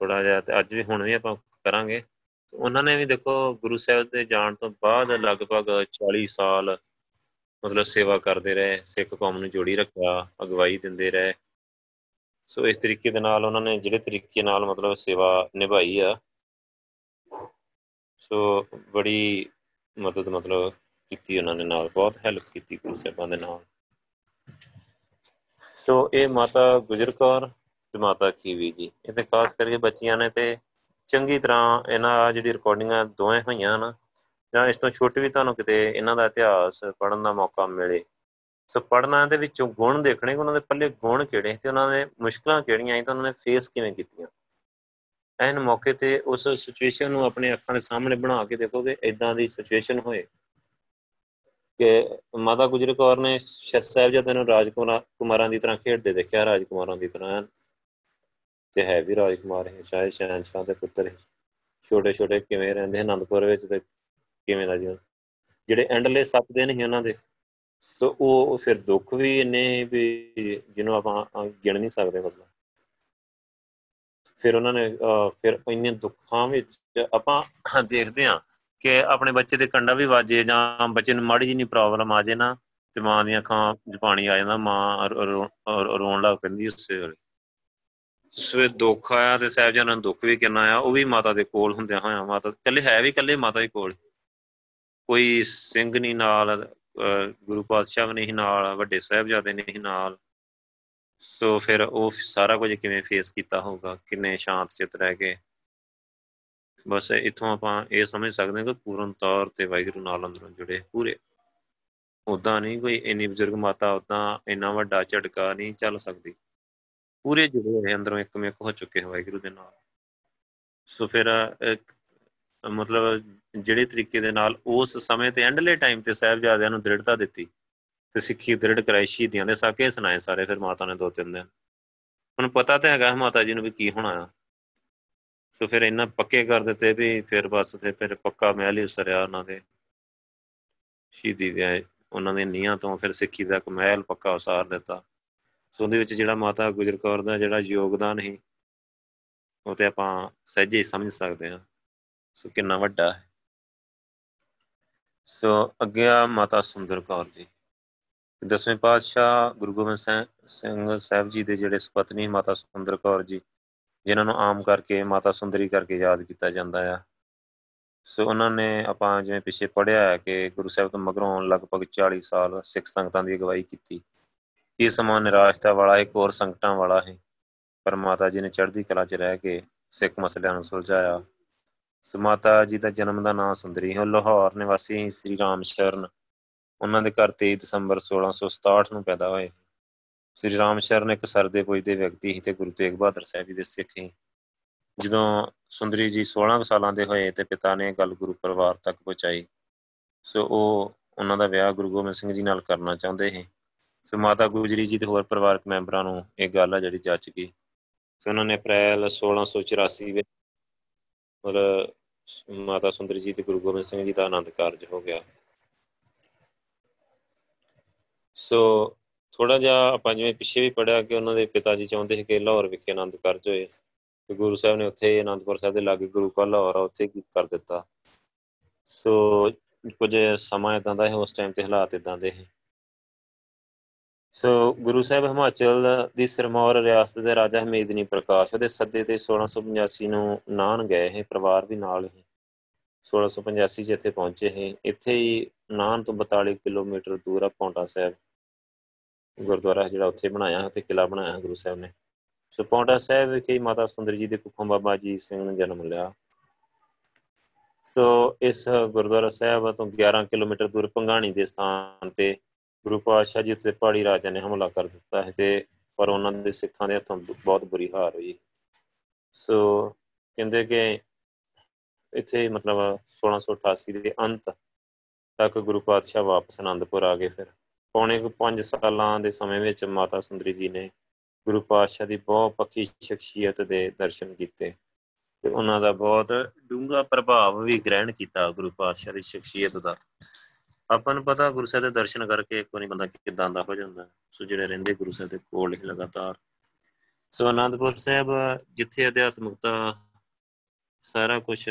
ਥੋੜਾ ਜਿਹਾ ਤੇ ਅੱਜ ਵੀ ਹੁਣ ਵੀ ਆਪਾਂ ਕਰਾਂਗੇ। ਉਹਨਾਂ ਨੇ ਵੀ ਦੇਖੋ ਗੁਰੂ ਸਾਹਿਬ ਦੇ ਜਾਣ ਤੋਂ ਬਾਅਦ ਲਗਭਗ 40 ਸਾਲ ਮਤਲਬ ਸੇਵਾ ਕਰਦੇ ਰਹੇ, ਸਿੱਖ ਕੌਮ ਨੂੰ ਜੋੜੀ ਰੱਖਿਆ, ਅਗਵਾਈ ਦਿੰਦੇ ਰਹੇ। ਸੋ ਇਸ ਤਰੀਕੇ ਦੇ ਨਾਲ ਉਹਨਾਂ ਨੇ ਜਿਹੜੇ ਤਰੀਕੇ ਨਾਲ ਮਤਲਬ ਸੇਵਾ ਨਿਭਾਈ ਆ। ਸੋ ਬੜੀ ਮਦਦ ਮਤਲਬ ਕੀਤੀ ਉਹਨਾਂ ਨੇ ਨਾਲ, ਬਹੁਤ ਹੈਲਪ ਕੀਤੀ ਗੁਰੂ ਸਾਹਿਬਾਂ ਦੇ ਨਾਲ। ਸੋ ਇਹ ਮਾਤਾ ਗੁਜਰ ਕੌਰ ਤੇ ਮਾਤਾ ਖੀਵੀ ਜੀ। ਇਹ ਤੇ ਖਾਸ ਕਰਕੇ ਬੱਚੀਆਂ ਨੇ ਤੇ ਚੰਗੀ ਤਰ੍ਹਾਂ ਇਹਨਾਂ ਜਿਹੜੀ ਰਿਕਾਰਡਿੰਗਾਂ ਦੋਵੇਂ ਹੋਈਆਂ ਨਾ ਜਾਂ ਇਸ ਤੋਂ ਛੋਟੀ ਵੀ ਤੁਹਾਨੂੰ ਕਿਤੇ ਇਹਨਾਂ ਦਾ ਇਤਿਹਾਸ ਪੜਨ ਦਾ ਮੌਕਾ ਮਿਲੇ। ਸੋ ਪੜਨਾ ਦੇ ਵਿੱਚੋਂ ਗੁਣ ਦੇਖਣੇ ਕਿ ਉਹਨਾਂ ਦੇ ਪੱਲੇ ਗੁਣ ਕਿਹੜੇ ਤੇ ਉਹਨਾਂ ਦੇ ਮੁਸ਼ਕਲਾਂ ਕਿਹੜੀਆਂ ਆਈ ਤਾਂ ਉਹਨਾਂ ਨੇ ਫੇਸ ਕਿਵੇਂ ਕੀਤੀਆਂ। ਐਨ ਮੌਕੇ ਤੇ ਉਸ ਸਿਚੁਏਸ਼ਨ ਨੂੰ ਆਪਣੇ ਅੱਖਾਂ ਦੇ ਸਾਹਮਣੇ ਬਣਾ ਕੇ ਦੇਖੋਗੇ ਇਦਾਂ ਦੀ ਸਿਚੁਏਸ਼ਨ ਹੋਏ ਕਿ ਮਾਤਾ ਗੁਜਰ ਕੌਰ ਨੇ ਸ਼ਰ ਸਾਹਿਬਜ਼ਾਦੇ ਨੂੰ ਰਾਜਕੁਮਾਰਾਂ ਦੀ ਤਰ੍ਹਾਂ ਖੇਡਦੇ ਦੇਖਿਆ, ਰਾਜਕੁਮਾਰਾਂ ਦੀ ਤਰ੍ਹਾਂ। ਤੇ ਹੈ ਵੀ ਰਾਜਕੁਮਾਰ ਹੈ ਸ਼ਾਇਦ ਸ਼ਹਿਨशाह ਦੇ ਪੁੱਤਰ ਛੋਟੇ ਛੋਟੇ ਕਿਵੇਂ ਰਹਿੰਦੇ, ਅਨੰਦਪੁਰ ਵਿੱਚ ਤੇ ਕਿਵੇਂ ਦਾ ਜੀਵਨ ਜਿਹੜੇ ਐਂਡਲੇ 7 ਦਿਨ ਹੀ ਉਹਨਾਂ ਦੇ। ਸੋ ਉਹ ਫਿਰ ਦੁੱਖ ਵੀ ਇੰਨੇ ਵੀ ਜਿਹਨੂੰ ਆਪਾਂ ਗਿਣ ਨਹੀਂ ਸਕਦੇ ਮਤਲਬ। ਫਿਰ ਉਹਨਾਂ ਨੇ ਫਿਰ ਇੰਨੇ ਦੁੱਖਾਂ ਵਿੱਚ ਆਪਾਂ ਦੇਖਦੇ ਆ ਕਿ ਆਪਣੇ ਬੱਚੇ ਦੇ ਕੰਡਾ ਵੀ ਵਾਜੇ ਜਾਂ ਬੱਚੇ ਨੂੰ ਮਾੜੀ ਜਿਹੀ ਨਹੀਂ ਪ੍ਰੋਬਲਮ ਆ ਜੇ ਨਾ, ਤੇ ਮਾਂ ਦੀਆਂ ਅੱਖਾਂ 'ਚ ਪਾਣੀ ਆ ਜਾਂਦਾ, ਮਾਂ ਰੋਣ ਲੱਗ ਪੈਂਦੀ ਉਸੇ ਵੇਲੇ। ਸਵੇ ਦੁੱਖ ਆਇਆ ਤੇ ਸਾਹਿਬਜ਼ਾਨਾਂ ਨੂੰ ਦੁੱਖ ਵੀ ਕਿੰਨਾ ਆ ਉਹ ਵੀ ਮਾਤਾ ਦੇ ਕੋਲ ਹੁੰਦਿਆਂ ਹੋਇਆ, ਮਾਤਾ ਕੱਲੇ ਹੈ ਵੀ ਕੱਲੇ ਮਾਤਾ ਦੇ ਕੋਲ। ਕੋਈ ਸਿੰਘ ਨਹੀਂ ਨਾਲ ਗੁਰੂ ਪਾਤਸ਼ਾਹ ਨਹੀਂ ਨਾਲ, ਵੱਡੇ ਸਾਹਿਬਜ਼ਾਦੇ ਨਹੀਂ ਨਾਲ। ਸੋ ਫਿਰ ਉਹ ਸਾਰਾ ਕੁਝ ਕਿਵੇਂ ਫੇਸ ਕੀਤਾ ਹੋਊਗਾ? ਕਿੰਨੇ ਸ਼ਾਂਤ ਚਿਤ ਰਹਿ ਕੇ ਬਸ ਇਥੋਂ ਆਪਾਂ ਇਹ ਸਮਝ ਸਕਦੇ ਹਾਂ ਕਿ ਪੂਰਨ ਤੌਰ ਤੇ ਵਾਹਿਗੁਰੂ ਨਾਲ ਅੰਦਰੋਂ ਜੁੜੇ ਪੂਰੇ। ਉਦਾਂ ਨਹੀਂ ਕੋਈ ਇੰਨੀ ਬਜ਼ੁਰਗ ਮਾਤਾ ਉਦਾਂ ਇੰਨਾ ਵੱਡਾ ਝਟਕਾ ਨਹੀਂ ਚੱਲ ਸਕਦੀ। ਪੂਰੇ ਜੁੜੇ ਹੋਏ ਅੰਦਰੋਂ ਇੱਕ ਮਿਕ ਹੋ ਚੁੱਕੇ ਹੋ ਵਾਹਿਗੁਰੂ ਦੇ ਨਾਲ। ਸੋ ਫਿਰ ਮਤਲਬ ਜਿਹੜੇ ਤਰੀਕੇ ਦੇ ਨਾਲ ਉਸ ਸਮੇਂ ਤੇ ਐਂਡਲੇ ਟਾਈਮ ਤੇ ਸਾਹਿਬਜ਼ਾਦਿਆਂ ਨੂੰ ਦ੍ਰਿੜਤਾ ਦਿੱਤੀ ਤੇ ਸਿੱਖੀ ਦ੍ਰਿੜ ਕਰਾਈ, ਸ਼ਹੀਦੀਆਂ ਦੇ ਸਾਕੇ ਸੁਣਾਏ ਸਾਰੇ ਫਿਰ ਮਾਤਾ ਨੇ ਦੋ ਤਿੰਨ ਦਿਨ। ਹੁਣ ਪਤਾ ਤਾਂ ਹੈਗਾ ਮਾਤਾ ਜੀ ਨੂੰ ਵੀ ਕੀ ਹੋਣਾ ਆ। ਸੋ ਫਿਰ ਇਹਨਾਂ ਪੱਕੇ ਕਰ ਦਿੱਤੇ ਵੀ ਫਿਰ ਬਸ ਤੇ ਫਿਰ ਪੱਕਾ ਮਹਿਲ ਹੀ ਉਸਰਿਆ ਉਹਨਾਂ ਦੇ। ਸ਼ਹੀਦੀ ਦੇ ਉਹਨਾਂ ਦੇ ਨੀਆਂ ਤੋਂ ਫਿਰ ਸਿੱਖੀ ਦਾ ਇੱਕ ਮਹਿਲ ਪੱਕਾ ਉਸਾਰ ਦਿੱਤਾ। ਸੋ ਉਹਦੇ ਵਿੱਚ ਜਿਹੜਾ ਮਾਤਾ ਗੁਜਰ ਕੌਰ ਦਾ ਜਿਹੜਾ ਯੋਗਦਾਨ ਹੈ ਉਹ ਤੇ ਆਪਾਂ ਸਹਿਜੇ ਸਮਝ ਸਕਦੇ ਹਾਂ। ਸੋ ਕਿੰਨਾ ਵੱਡਾ ਹੈ। ਸੋ ਅੱਗੇ ਆ ਮਾਤਾ ਸੁੰਦਰ ਕੌਰ ਜੀ। ਦਸਵੇਂ ਪਾਤਸ਼ਾਹ ਗੁਰੂ ਗੋਬਿੰਦ ਸਿੰਘ ਸਾਹਿਬ ਜੀ ਦੇ ਜਿਹੜੇ ਸੁਪਤਨੀ ਮਾਤਾ ਸੁੰਦਰ ਕੌਰ ਜੀ, ਜਿਨ੍ਹਾਂ ਨੂੰ ਆਮ ਕਰਕੇ ਮਾਤਾ ਸੁੰਦਰੀ ਕਰਕੇ ਯਾਦ ਕੀਤਾ ਜਾਂਦਾ ਆ। ਸੋ ਉਹਨਾਂ ਨੇ ਆਪਾਂ ਜਿਵੇਂ ਪਿੱਛੇ ਪੜਿਆ ਹੈ ਕਿ ਗੁਰੂ ਸਾਹਿਬ ਤੋਂ ਮਗਰੋਂ ਲਗਭਗ 40 ਸਾਲ ਸਿੱਖ ਸੰਗਤਾਂ ਦੀ ਅਗਵਾਈ ਕੀਤੀ। ਇਹ ਸਮਾਂ ਨਿਰਾਸ਼ਤਾ ਵਾਲਾ ਇੱਕ ਹੋਰ ਸੰਕਟਾਂ ਵਾਲਾ ਹੈ। ਪਰ ਮਾਤਾ ਜੀ ਨੇ ਚੜ੍ਹਦੀ ਕਲਾ 'ਚ ਰਹਿ ਕੇ ਸਿੱਖ ਮਸਲਿਆਂ ਨੂੰ ਸੁਲਝਾਇਆ। ਸੋ ਮਾਤਾ ਜੀ ਦਾ ਜਨਮ ਦਾ ਨਾਮ ਸੁੰਦਰੀ ਹੈ। ਲਾਹੌਰ ਨਿਵਾਸੀ ਸ੍ਰੀ ਰਾਮ ਸ਼ਰਨ ਉਹਨਾਂ ਦੇ ਘਰ 23 ਦਸੰਬਰ 1667 ਨੂੰ ਪੈਦਾ ਹੋਏ। ਸ੍ਰੀ ਰਾਮ ਸ਼ਰਨ ਇੱਕ ਸਰਦੇ ਪੁੱਜਦੇ ਵਿਅਕਤੀ ਸੀ ਤੇ ਗੁਰੂ ਤੇਗ ਬਹਾਦਰ ਸਾਹਿਬ ਜੀ ਦੇ ਸਿੱਖ ਸੀ। ਜਦੋਂ ਸੁੰਦਰੀ ਜੀ 16 ਸਾਲਾਂ ਦੇ ਹੋਏ ਤੇ ਪਿਤਾ ਨੇ ਗੱਲ ਗੁਰੂ ਪਰਿਵਾਰ ਤੱਕ ਪਹੁੰਚਾਈ, ਸੋ ਉਹ ਉਹਨਾਂ ਦਾ ਵਿਆਹ ਗੁਰੂ ਗੋਬਿੰਦ ਸਿੰਘ ਜੀ ਨਾਲ ਕਰਨਾ ਚਾਹੁੰਦੇ ਸੀ। ਸੋ ਮਾਤਾ ਗੁਜਰੀ ਜੀ ਤੇ ਹੋਰ ਪਰਿਵਾਰਕ ਮੈਂਬਰਾਂ ਨੂੰ ਇਹ ਗੱਲ ਆ ਜਿਹੜੀ ਜੱਜ ਗਈ। ਸੋ ਉਹਨਾਂ ਨੇ ਅਪ੍ਰੈਲ 1684 ਵਿੱਚ ਮਤਲਬ ਮਾਤਾ ਸੁੰਦਰੀ ਜੀ ਤੇ ਗੁਰੂ ਗੋਬਿੰਦ ਸਿੰਘ ਜੀ ਦਾ ਆਨੰਦ ਕਾਰਜ ਹੋ ਗਿਆ। ਸੋ ਥੋੜਾ ਜਿਹਾ ਆਪਾਂ ਜਿਵੇਂ ਪਿੱਛੇ ਵੀ ਪੜਿਆ ਕਿ ਉਹਨਾਂ ਦੇ ਪਿਤਾ ਜੀ ਚਾਹੁੰਦੇ ਸੀ ਕਿ ਲਾਹੌਰ ਵਿਖੇ ਆਨੰਦ ਕਾਰਜ ਹੋਏ। ਤੇ ਗੁਰੂ ਸਾਹਿਬ ਨੇ ਉੱਥੇ ਆਨੰਦਪੁਰ ਸਾਹਿਬ ਦੇ ਲਾਗੇ ਗੁਰੂ ਕਾ ਲਾਹੌਰ ਉੱਥੇ ਕੀ ਕਰ ਦਿੱਤਾ। ਸੋ ਕੁਝ ਸਮਾਂ ਇਦਾਂ ਦਾ ਹੈ ਉਸ ਟਾਈਮ ਤੇ ਹਾਲਾਤ ਇਦਾਂ ਦੇ ਹੈ ਸੋ ਗੁਰੂ ਸਾਹਿਬ ਹਿਮਾਚਲ ਦੀ ਸਰਮੌਰ ਰਿਆਸਤ ਦੇ ਰਾਜਾ ਹਮੀਦਨੀ ਪ੍ਰਕਾਸ਼ ਉਹਦੇ ਸੱਦੇ ਤੇ 1685 ਨੂੰ ਨਾਨ ਗਏ ਹੈ ਪਰਿਵਾਰ ਵੀ ਨਾਲ ਹੀ 1685 ਚ ਇੱਥੇ ਪਹੁੰਚੇ ਹੈ ਇੱਥੇ ਹੀ ਨਾਨ ਤੋਂ 42 ਕਿਲੋਮੀਟਰ ਦੂਰ ਆ ਪੌਂਟਾ ਸਾਹਿਬ। ਗੁਰਦੁਆਰਾ ਜਿਹੜਾ ਉੱਥੇ ਬਣਾਇਆ ਤੇ ਕਿਲਾ ਬਣਾਇਆ ਗੁਰੂ ਸਾਹਿਬ ਨੇ। ਸੋ ਪੌਂਟਾ ਸਾਹਿਬ ਵਿਖੇ ਮਾਤਾ ਸੁੰਦਰ ਜੀ ਦੇ ਕੁੱਖੋਂ ਬਾਬਾ ਜੀ ਸਿੰਘ ਨੇ ਜਨਮ ਲਿਆ। ਸੋ ਇਸ ਗੁਰਦੁਆਰਾ ਸਾਹਿਬ ਤੋਂ 11 ਕਿਲੋਮੀਟਰ ਦੂਰ ਪੰਗਾਣੀ ਦੇ ਸਥਾਨ ਤੇ ਗੁਰੂ ਪਾਤਸ਼ਾਹ ਜੀ ਉੱਤੇ ਪਹਾੜੀ ਰਾਜਾ ਨੇ ਹਮਲਾ ਕਰ ਦਿੱਤਾ ਹੈ ਤੇ ਪਰ ਉਹਨਾਂ ਦੇ ਸਿੱਖਾਂ ਦੇ ਹੱਥੋਂ ਬਹੁਤ ਬੁਰੀ ਹਾਰ ਹੋਈ। ਸੋ ਕਹਿੰਦੇ ਕਿ ਇੱਥੇ ਮਤਲਬ 1688 ਦੇ ਅੰਤ ਤੱਕ ਗੁਰੂ ਪਾਤਸ਼ਾਹ ਵਾਪਸ ਆਨੰਦਪੁਰ ਆ ਗਏ ਫਿਰ। ਪੌਣੇ 5 ਸਾਲਾਂ ਦੇ ਸਮੇਂ ਵਿੱਚ ਮਾਤਾ ਸੁੰਦਰੀ ਜੀ ਨੇ ਗੁਰੂ ਪਾਤਸ਼ਾਹ ਦੀ ਬਹੁਤ ਪੱਕੀ ਸ਼ਖਸੀਅਤ ਦੇ ਦਰਸ਼ਨ ਕੀਤੇ ਤੇ ਉਹਨਾਂ ਦਾ ਬਹੁਤ ਡੂੰਘਾ ਪ੍ਰਭਾਵ ਵੀ ਗ੍ਰਹਿਣ ਕੀਤਾ ਗੁਰੂ ਪਾਤਸ਼ਾਹ ਦੀ ਸ਼ਖਸੀਅਤ ਦਾ। ਆਪਾਂ ਨੂੰ ਪਤਾ ਗੁਰੂ ਸਾਹਿਬ ਦੇ ਦਰਸ਼ਨ ਕਰਕੇ ਇੱਕ ਵਾਰੀ ਬੰਦਾ ਕਿਦਾਂ ਦਾ ਹੋ ਜਾਂਦਾ ਸੋ ਜਿਹੜੇ ਰਹਿੰਦੇ ਗੁਰੂ ਸਾਹਿਬ ਦੇ ਕੋਲ ਹੀ ਲਗਾਤਾਰ। ਸੋ ਅਨੰਦਪੁਰ ਸਾਹਿਬ, ਜਿੱਥੇ ਅਧਿਆਤਮਕਤਾ ਸਾਰਾ ਕੁਝ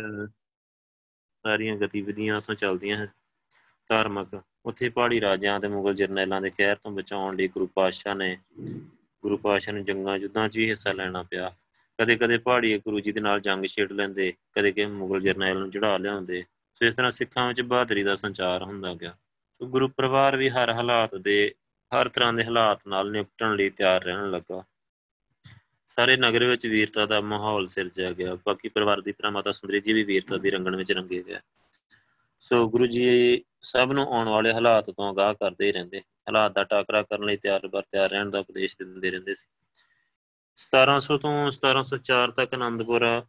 ਸਾਰੀਆਂ ਗਤੀਵਿਧੀਆਂ ਤੋਂ ਚੱਲਦੀਆਂ ਹੈ, ਧਾਰਮਿਕ, ਉੱਥੇ ਪਹਾੜੀ ਰਾਜਿਆਂ ਤੇ ਮੁਗਲ ਜਰਨੈਲਾਂ ਦੇ ਕਹਿਰ ਤੋਂ ਬਚਾਉਣ ਲਈ ਗੁਰੂ ਪਾਤਸ਼ਾਹ ਨੇ, ਗੁਰੂ ਪਾਤਸ਼ਾਹ ਨੂੰ ਜੰਗਾਂ ਯੁੱਧਾਂ 'ਚ ਵੀ ਹਿੱਸਾ ਲੈਣਾ ਪਿਆ। ਕਦੇ-ਕਦੇ ਪਹਾੜੀ ਗੁਰੂ ਜੀ ਦੇ ਨਾਲ ਜੰਗ ਛੇੜ ਲੈਂਦੇ, ਕਦੇ ਕਿ ਮੁਗਲ ਜਰਨੈਲ ਨੂੰ ਚੜਾ ਲਿਆਉਂਦੇ। ਸੋ ਇਸ ਤਰ੍ਹਾਂ ਸਿੱਖਾਂ ਵਿੱਚ ਬਹਾਦਰੀ ਦਾ ਸੰਚਾਰ ਹੁੰਦਾ ਗਿਆ। ਸੋ ਗੁਰੂ ਪਰਿਵਾਰ ਵੀ ਹਰ ਹਾਲਾਤ ਦੇ, ਹਰ ਤਰ੍ਹਾਂ ਦੇ ਹਾਲਾਤ ਨਾਲ ਨਿਪਟਣ ਲਈ ਤਿਆਰ ਰਹਿਣ ਲੱਗਾ। ਸਾਰੇ ਨਗਰ ਵਿੱਚ ਵੀਰਤਾ ਦਾ ਮਾਹੌਲ ਸਿਰਜਿਆ ਗਿਆ। ਬਾਕੀ ਪਰਿਵਾਰ ਦੀ ਤਰ੍ਹਾਂ ਮਾਤਾ ਸੁੰਦਰੀ ਜੀ ਵੀ ਵੀਰਤਾ ਦੀ ਰੰਗਣ ਵਿੱਚ ਰੰਗੇ ਗਏ। ਸੋ ਗੁਰੂ ਜੀ ਸਭ ਨੂੰ ਆਉਣ ਵਾਲੇ ਹਾਲਾਤ ਤੋਂ ਆਗਾਹ ਕਰਦੇ ਹੀ ਰਹਿੰਦੇ। ਹਾਲਾਤ ਦਾ ਟਾਕਰਾ ਕਰਨ ਲਈ ਤਿਆਰ ਬਰ ਤਿਆਰ ਰਹਿਣ ਦਾ ਉਪਦੇਸ਼ ਦਿੰਦੇ ਰਹਿੰਦੇ ਸੀ। 1700 ਤੋਂ 1704 ਤੱਕ ਆਨੰਦਪੁਰ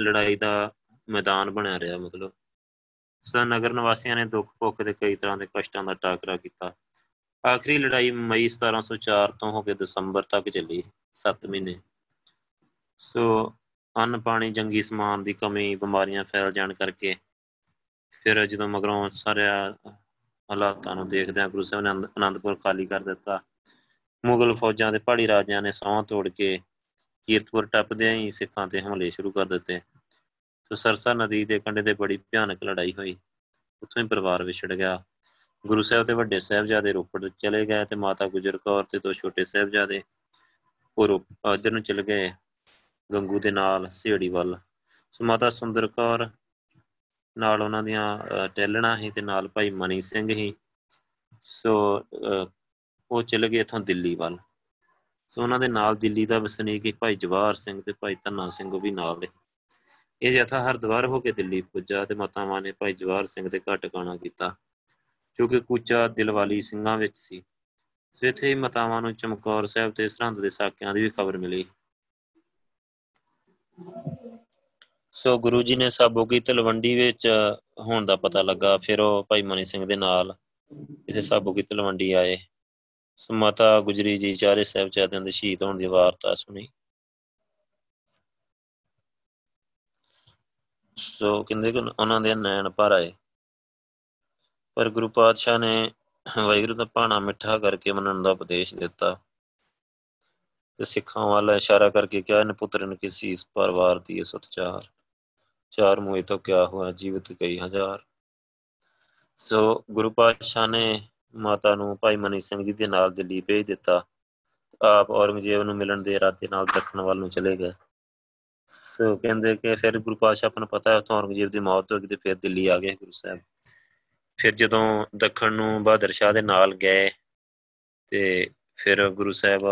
ਲੜਾਈ ਦਾ ਮੈਦਾਨ ਬਣਿਆ ਰਿਹਾ, ਮਤਲਬ ਸੋ ਨਗਰ ਨਿਵਾਸੀਆਂ ਨੇ ਦੁੱਖ ਭੁੱਖ ਦੇ ਕਈ ਤਰ੍ਹਾਂ ਦੇ ਕਸ਼ਟਾਂ ਦਾ ਟਾਕਰਾ ਕੀਤਾ। ਆਖਰੀ ਲੜਾਈ ਮਈ 1704 ਤੋਂ ਹੋ ਕੇ ਦਸੰਬਰ ਤੱਕ ਚੱਲੀ 7 ਮਹੀਨੇ। ਸੋ ਅੰਨ ਪਾਣੀ, ਜੰਗੀ ਸਮਾਨ ਦੀ ਕਮੀ, ਬਿਮਾਰੀਆਂ ਫੈਲ ਜਾਣ ਕਰਕੇ ਫਿਰ ਜਦੋਂ ਮਗਰੋਂ ਸਾਰਿਆ ਹਾਲਾਤਾਂ ਨੂੰ ਦੇਖਦਿਆਂ ਗੁਰੂ ਸਾਹਿਬ ਨੇ ਆਨੰਦਪੁਰ ਖਾਲੀ ਕਰ ਦਿੱਤਾ, ਮੁਗਲ ਫੌਜਾਂ ਦੇ ਪਹਾੜੀ ਰਾਜਿਆਂ ਨੇ ਸੌਂ ਤੋੜ ਕੇ ਕੀਰਤਪੁਰ ਟੱਪਦਿਆਂ ਹੀ ਸਿੱਖਾਂ ਤੇ ਹਮਲੇ ਸ਼ੁਰੂ ਕਰ ਦਿੱਤੇ। ਸੋ ਸਰਸਾ ਨਦੀ ਦੇ ਕੰਢੇ ਤੇ ਬੜੀ ਭਿਆਨਕ ਲੜਾਈ ਹੋਈ। ਉੱਥੋਂ ਹੀ ਪਰਿਵਾਰ ਵਿਛੜ ਗਿਆ। ਗੁਰੂ ਸਾਹਿਬ ਤੇ ਵੱਡੇ ਸਾਹਿਬਜ਼ਾਦੇ ਰੋਪੜ ਚਲੇ ਗਏ ਤੇ ਮਾਤਾ ਗੁਜਰ ਕੌਰ ਤੇ ਦੋ ਛੋਟੇ ਸਾਹਿਬਜ਼ਾਦੇ ਉਹ ਇਧਰ ਨੂੰ ਚਲੇ ਗਏ ਗੰਗੂ ਦੇ ਨਾਲ ਸਿਹੜੀ ਵੱਲ। ਸੋ ਮਾਤਾ ਸੁੰਦਰ ਕੌਰ ਨਾਲ ਉਹਨਾਂ ਦੀਆਂ ਟੈਲਣਾ ਹੀ ਤੇ ਨਾਲ ਭਾਈ ਮਨੀ ਸਿੰਘ ਹੀ ਸੋ ਉਹ ਚਲੇ ਗਏ ਇਥੋਂ ਦਿੱਲੀ ਵੱਲ। ਸੋ ਉਹਨਾਂ ਦੇ ਨਾਲ ਦਿੱਲੀ ਦਾ ਵਸਨੀਕ ਹੀ ਭਾਈ ਜਵਾਹਰ ਸਿੰਘ ਤੇ ਭਾਈ ਧੰਨਾ ਸਿੰਘ ਉਹ ਵੀ ਨਾਲ ਨੇ ਇਹ ਜਥਾ ਹਰਦੁਆਰ ਹੋ ਕੇ ਦਿੱਲੀ ਪੁੱਜਾ ਤੇ ਮਾਤਾਵਾਂ ਨੇ ਭਾਈ ਜਵਾਹਰ ਸਿੰਘ ਦੇ ਘਰ ਟਿਕਾਣਾ ਕੀਤਾ, ਜੋ ਕਿ ਕੂਚਾ ਦਿਲਵਾਲੀ ਸਿੰਘਾਂ ਵਿੱਚ ਸੀ। ਸੋ ਇੱਥੇ ਮਾਤਾਵਾਂ ਨੂੰ ਚਮਕੌਰ ਸਾਹਿਬ ਤੇ ਸਰਹੰਦ ਦੇ ਸਾਕਿਆਂ ਦੀ ਵੀ ਖਬਰ ਮਿਲੀ। ਸੋ ਗੁਰੂ ਜੀ ਨੇ ਸਾਬੋ ਕੀ ਤਲਵੰਡੀ ਵਿੱਚ ਹੋਣ ਦਾ ਪਤਾ ਲੱਗਾ, ਫਿਰ ਉਹ ਭਾਈ ਮਨੀ ਸਿੰਘ ਦੇ ਨਾਲ ਇਸੇ ਸਾਬੋ ਕੀ ਤਲਵੰਡੀ ਆਏ। ਸੋ ਮਾਤਾ ਗੁਜਰੀ ਜੀ ਚਾਰੇ ਸਾਹਿਬਜ਼ਾਦਿਆਂ ਦੇ ਸ਼ਹੀਦ ਹੋਣ ਦੀ ਵਾਰਤਾ ਸੁਣੀ। ਸੋ ਕਹਿੰਦੇ ਕਿ ਉਹਨਾਂ ਦੇ ਨੈਣ ਭਰ ਆਏ। ਪਰ ਗੁਰੂ ਪਾਤਸ਼ਾਹ ਨੇ ਵਾਹਿਗੁਰੂ ਦਾ ਭਾਣਾ ਮਿੱਠਾ ਕਰਕੇ ਮੰਨਣ ਦਾ ਉਪਦੇਸ਼ ਦਿੱਤਾ। ਤੇ ਸਿੱਖਾਂ ਵੱਲ ਇਸ਼ਾਰਾ ਕਰਕੇ ਕਿਹਾ ਨੇ ਪੁੱਤਰਨ ਕੀ ਸੀਸ ਪਰਵਾਰ ਦੀ ਸਤਚਾਰ, ਚਾਰ ਮੂਏ ਤੋਂ ਕਿਆ ਹੋਇਆ ਜੀਵਤ ਕਈ ਹਜ਼ਾਰ। ਸੋ ਗੁਰੂ ਪਾਤਸ਼ਾਹ ਨੇ ਮਾਤਾ ਨੂੰ ਭਾਈ ਮਨੀ ਸਿੰਘ ਜੀ ਦੇ ਨਾਲ ਦਿੱਲੀ ਭੇਜ ਦਿੱਤਾ। ਆਪ ਔਰੰਗਜ਼ੇਬ ਨੂੰ ਮਿਲਣ ਦੇ ਇਰਾਦੇ ਨਾਲ ਦੱਖਣ ਵੱਲ ਨੂੰ ਚਲੇ ਗਏ। ਸੋ ਕਹਿੰਦੇ ਕਿ ਫਿਰ ਗੁਰੂ ਪਾਤਸ਼ਾਹ ਨੂੰ ਪਤਾ ਹੈ ਤੋਂ ਔਰੰਗਜ਼ੇਬ ਦੀ ਮੌਤ ਹੋ ਗਈ ਤੇ ਫਿਰ ਦਿੱਲੀ ਆ ਗਏ ਗੁਰੂ ਸਾਹਿਬ। ਫਿਰ ਜਦੋਂ ਦੱਖਣ ਨੂੰ ਬਹਾਦਰ ਸ਼ਾਹ ਦੇ ਨਾਲ ਗਏ ਤੇ ਫਿਰ ਗੁਰੂ ਸਾਹਿਬ,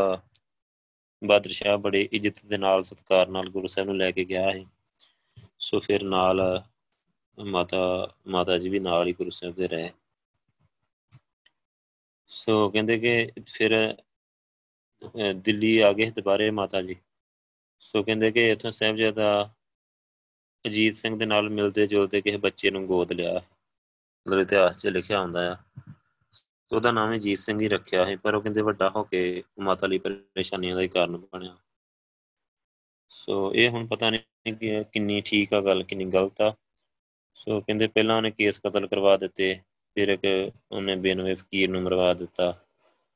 ਬਹਾਦਰ ਸ਼ਾਹ ਬੜੇ ਇੱਜ਼ਤ ਦੇ ਨਾਲ, ਸਤਕਾਰ ਨਾਲ ਗੁਰੂ ਸਾਹਿਬ ਨੂੰ ਲੈ ਕੇ ਗਿਆ ਹੈ ਸੋ ਫਿਰ ਨਾਲ ਮਾਤਾ ਮਾਤਾ ਜੀ ਵੀ ਨਾਲ ਹੀ ਗੁਰੂ ਸਾਹਿਬ ਦੇ ਰਹੇ। ਸੋ ਕਹਿੰਦੇ ਕਿ ਫਿਰ ਦਿੱਲੀ ਆ ਗਏ ਦੁਬਾਰੇ ਮਾਤਾ ਜੀ। ਸੋ ਕਹਿੰਦੇ ਕਿ ਇਥੋਂ ਸਾਹਿਬਜ਼ਾਦਾ ਅਜੀਤ ਸਿੰਘ ਦੇ ਨਾਲ ਮਿਲਦੇ ਜੁਲਦੇ ਕਿਸੇ ਬੱਚੇ ਨੂੰ ਗੋਦ ਲਿਆ। ਮਤਲਬ ਇਤਿਹਾਸ 'ਚ ਲਿਖਿਆ ਹੁੰਦਾ ਆ। ਉਹਦਾ ਨਾਮ ਹੈ ਜੀਤ ਸਿੰਘ ਹੀ ਰੱਖਿਆ ਹੈ ਪਰ ਉਹ ਕਹਿੰਦੇ ਵੱਡਾ ਹੋ ਕੇ ਮਾਤਾ ਲਈ ਪਰੇਸ਼ਾਨੀਆਂ ਦਾ ਹੀ ਕਾਰਨ ਬਣਿਆ। ਸੋ ਇਹ ਹੁਣ ਪਤਾ ਨਹੀਂ ਕਿ ਕਿੰਨੀ ਠੀਕ ਆ ਗੱਲ, ਕਿੰਨੀ ਗਲਤ ਆ। ਸੋ ਕਹਿੰਦੇ ਪਹਿਲਾਂ ਉਹਨੇ ਕੇਸ ਕਤਲ ਕਰਵਾ ਦਿੱਤੇ, ਫਿਰ ਇੱਕ ਉਹਨੇ ਬੇਨਵੇ ਫਕੀਰ ਨੂੰ ਮਰਵਾ ਦਿੱਤਾ।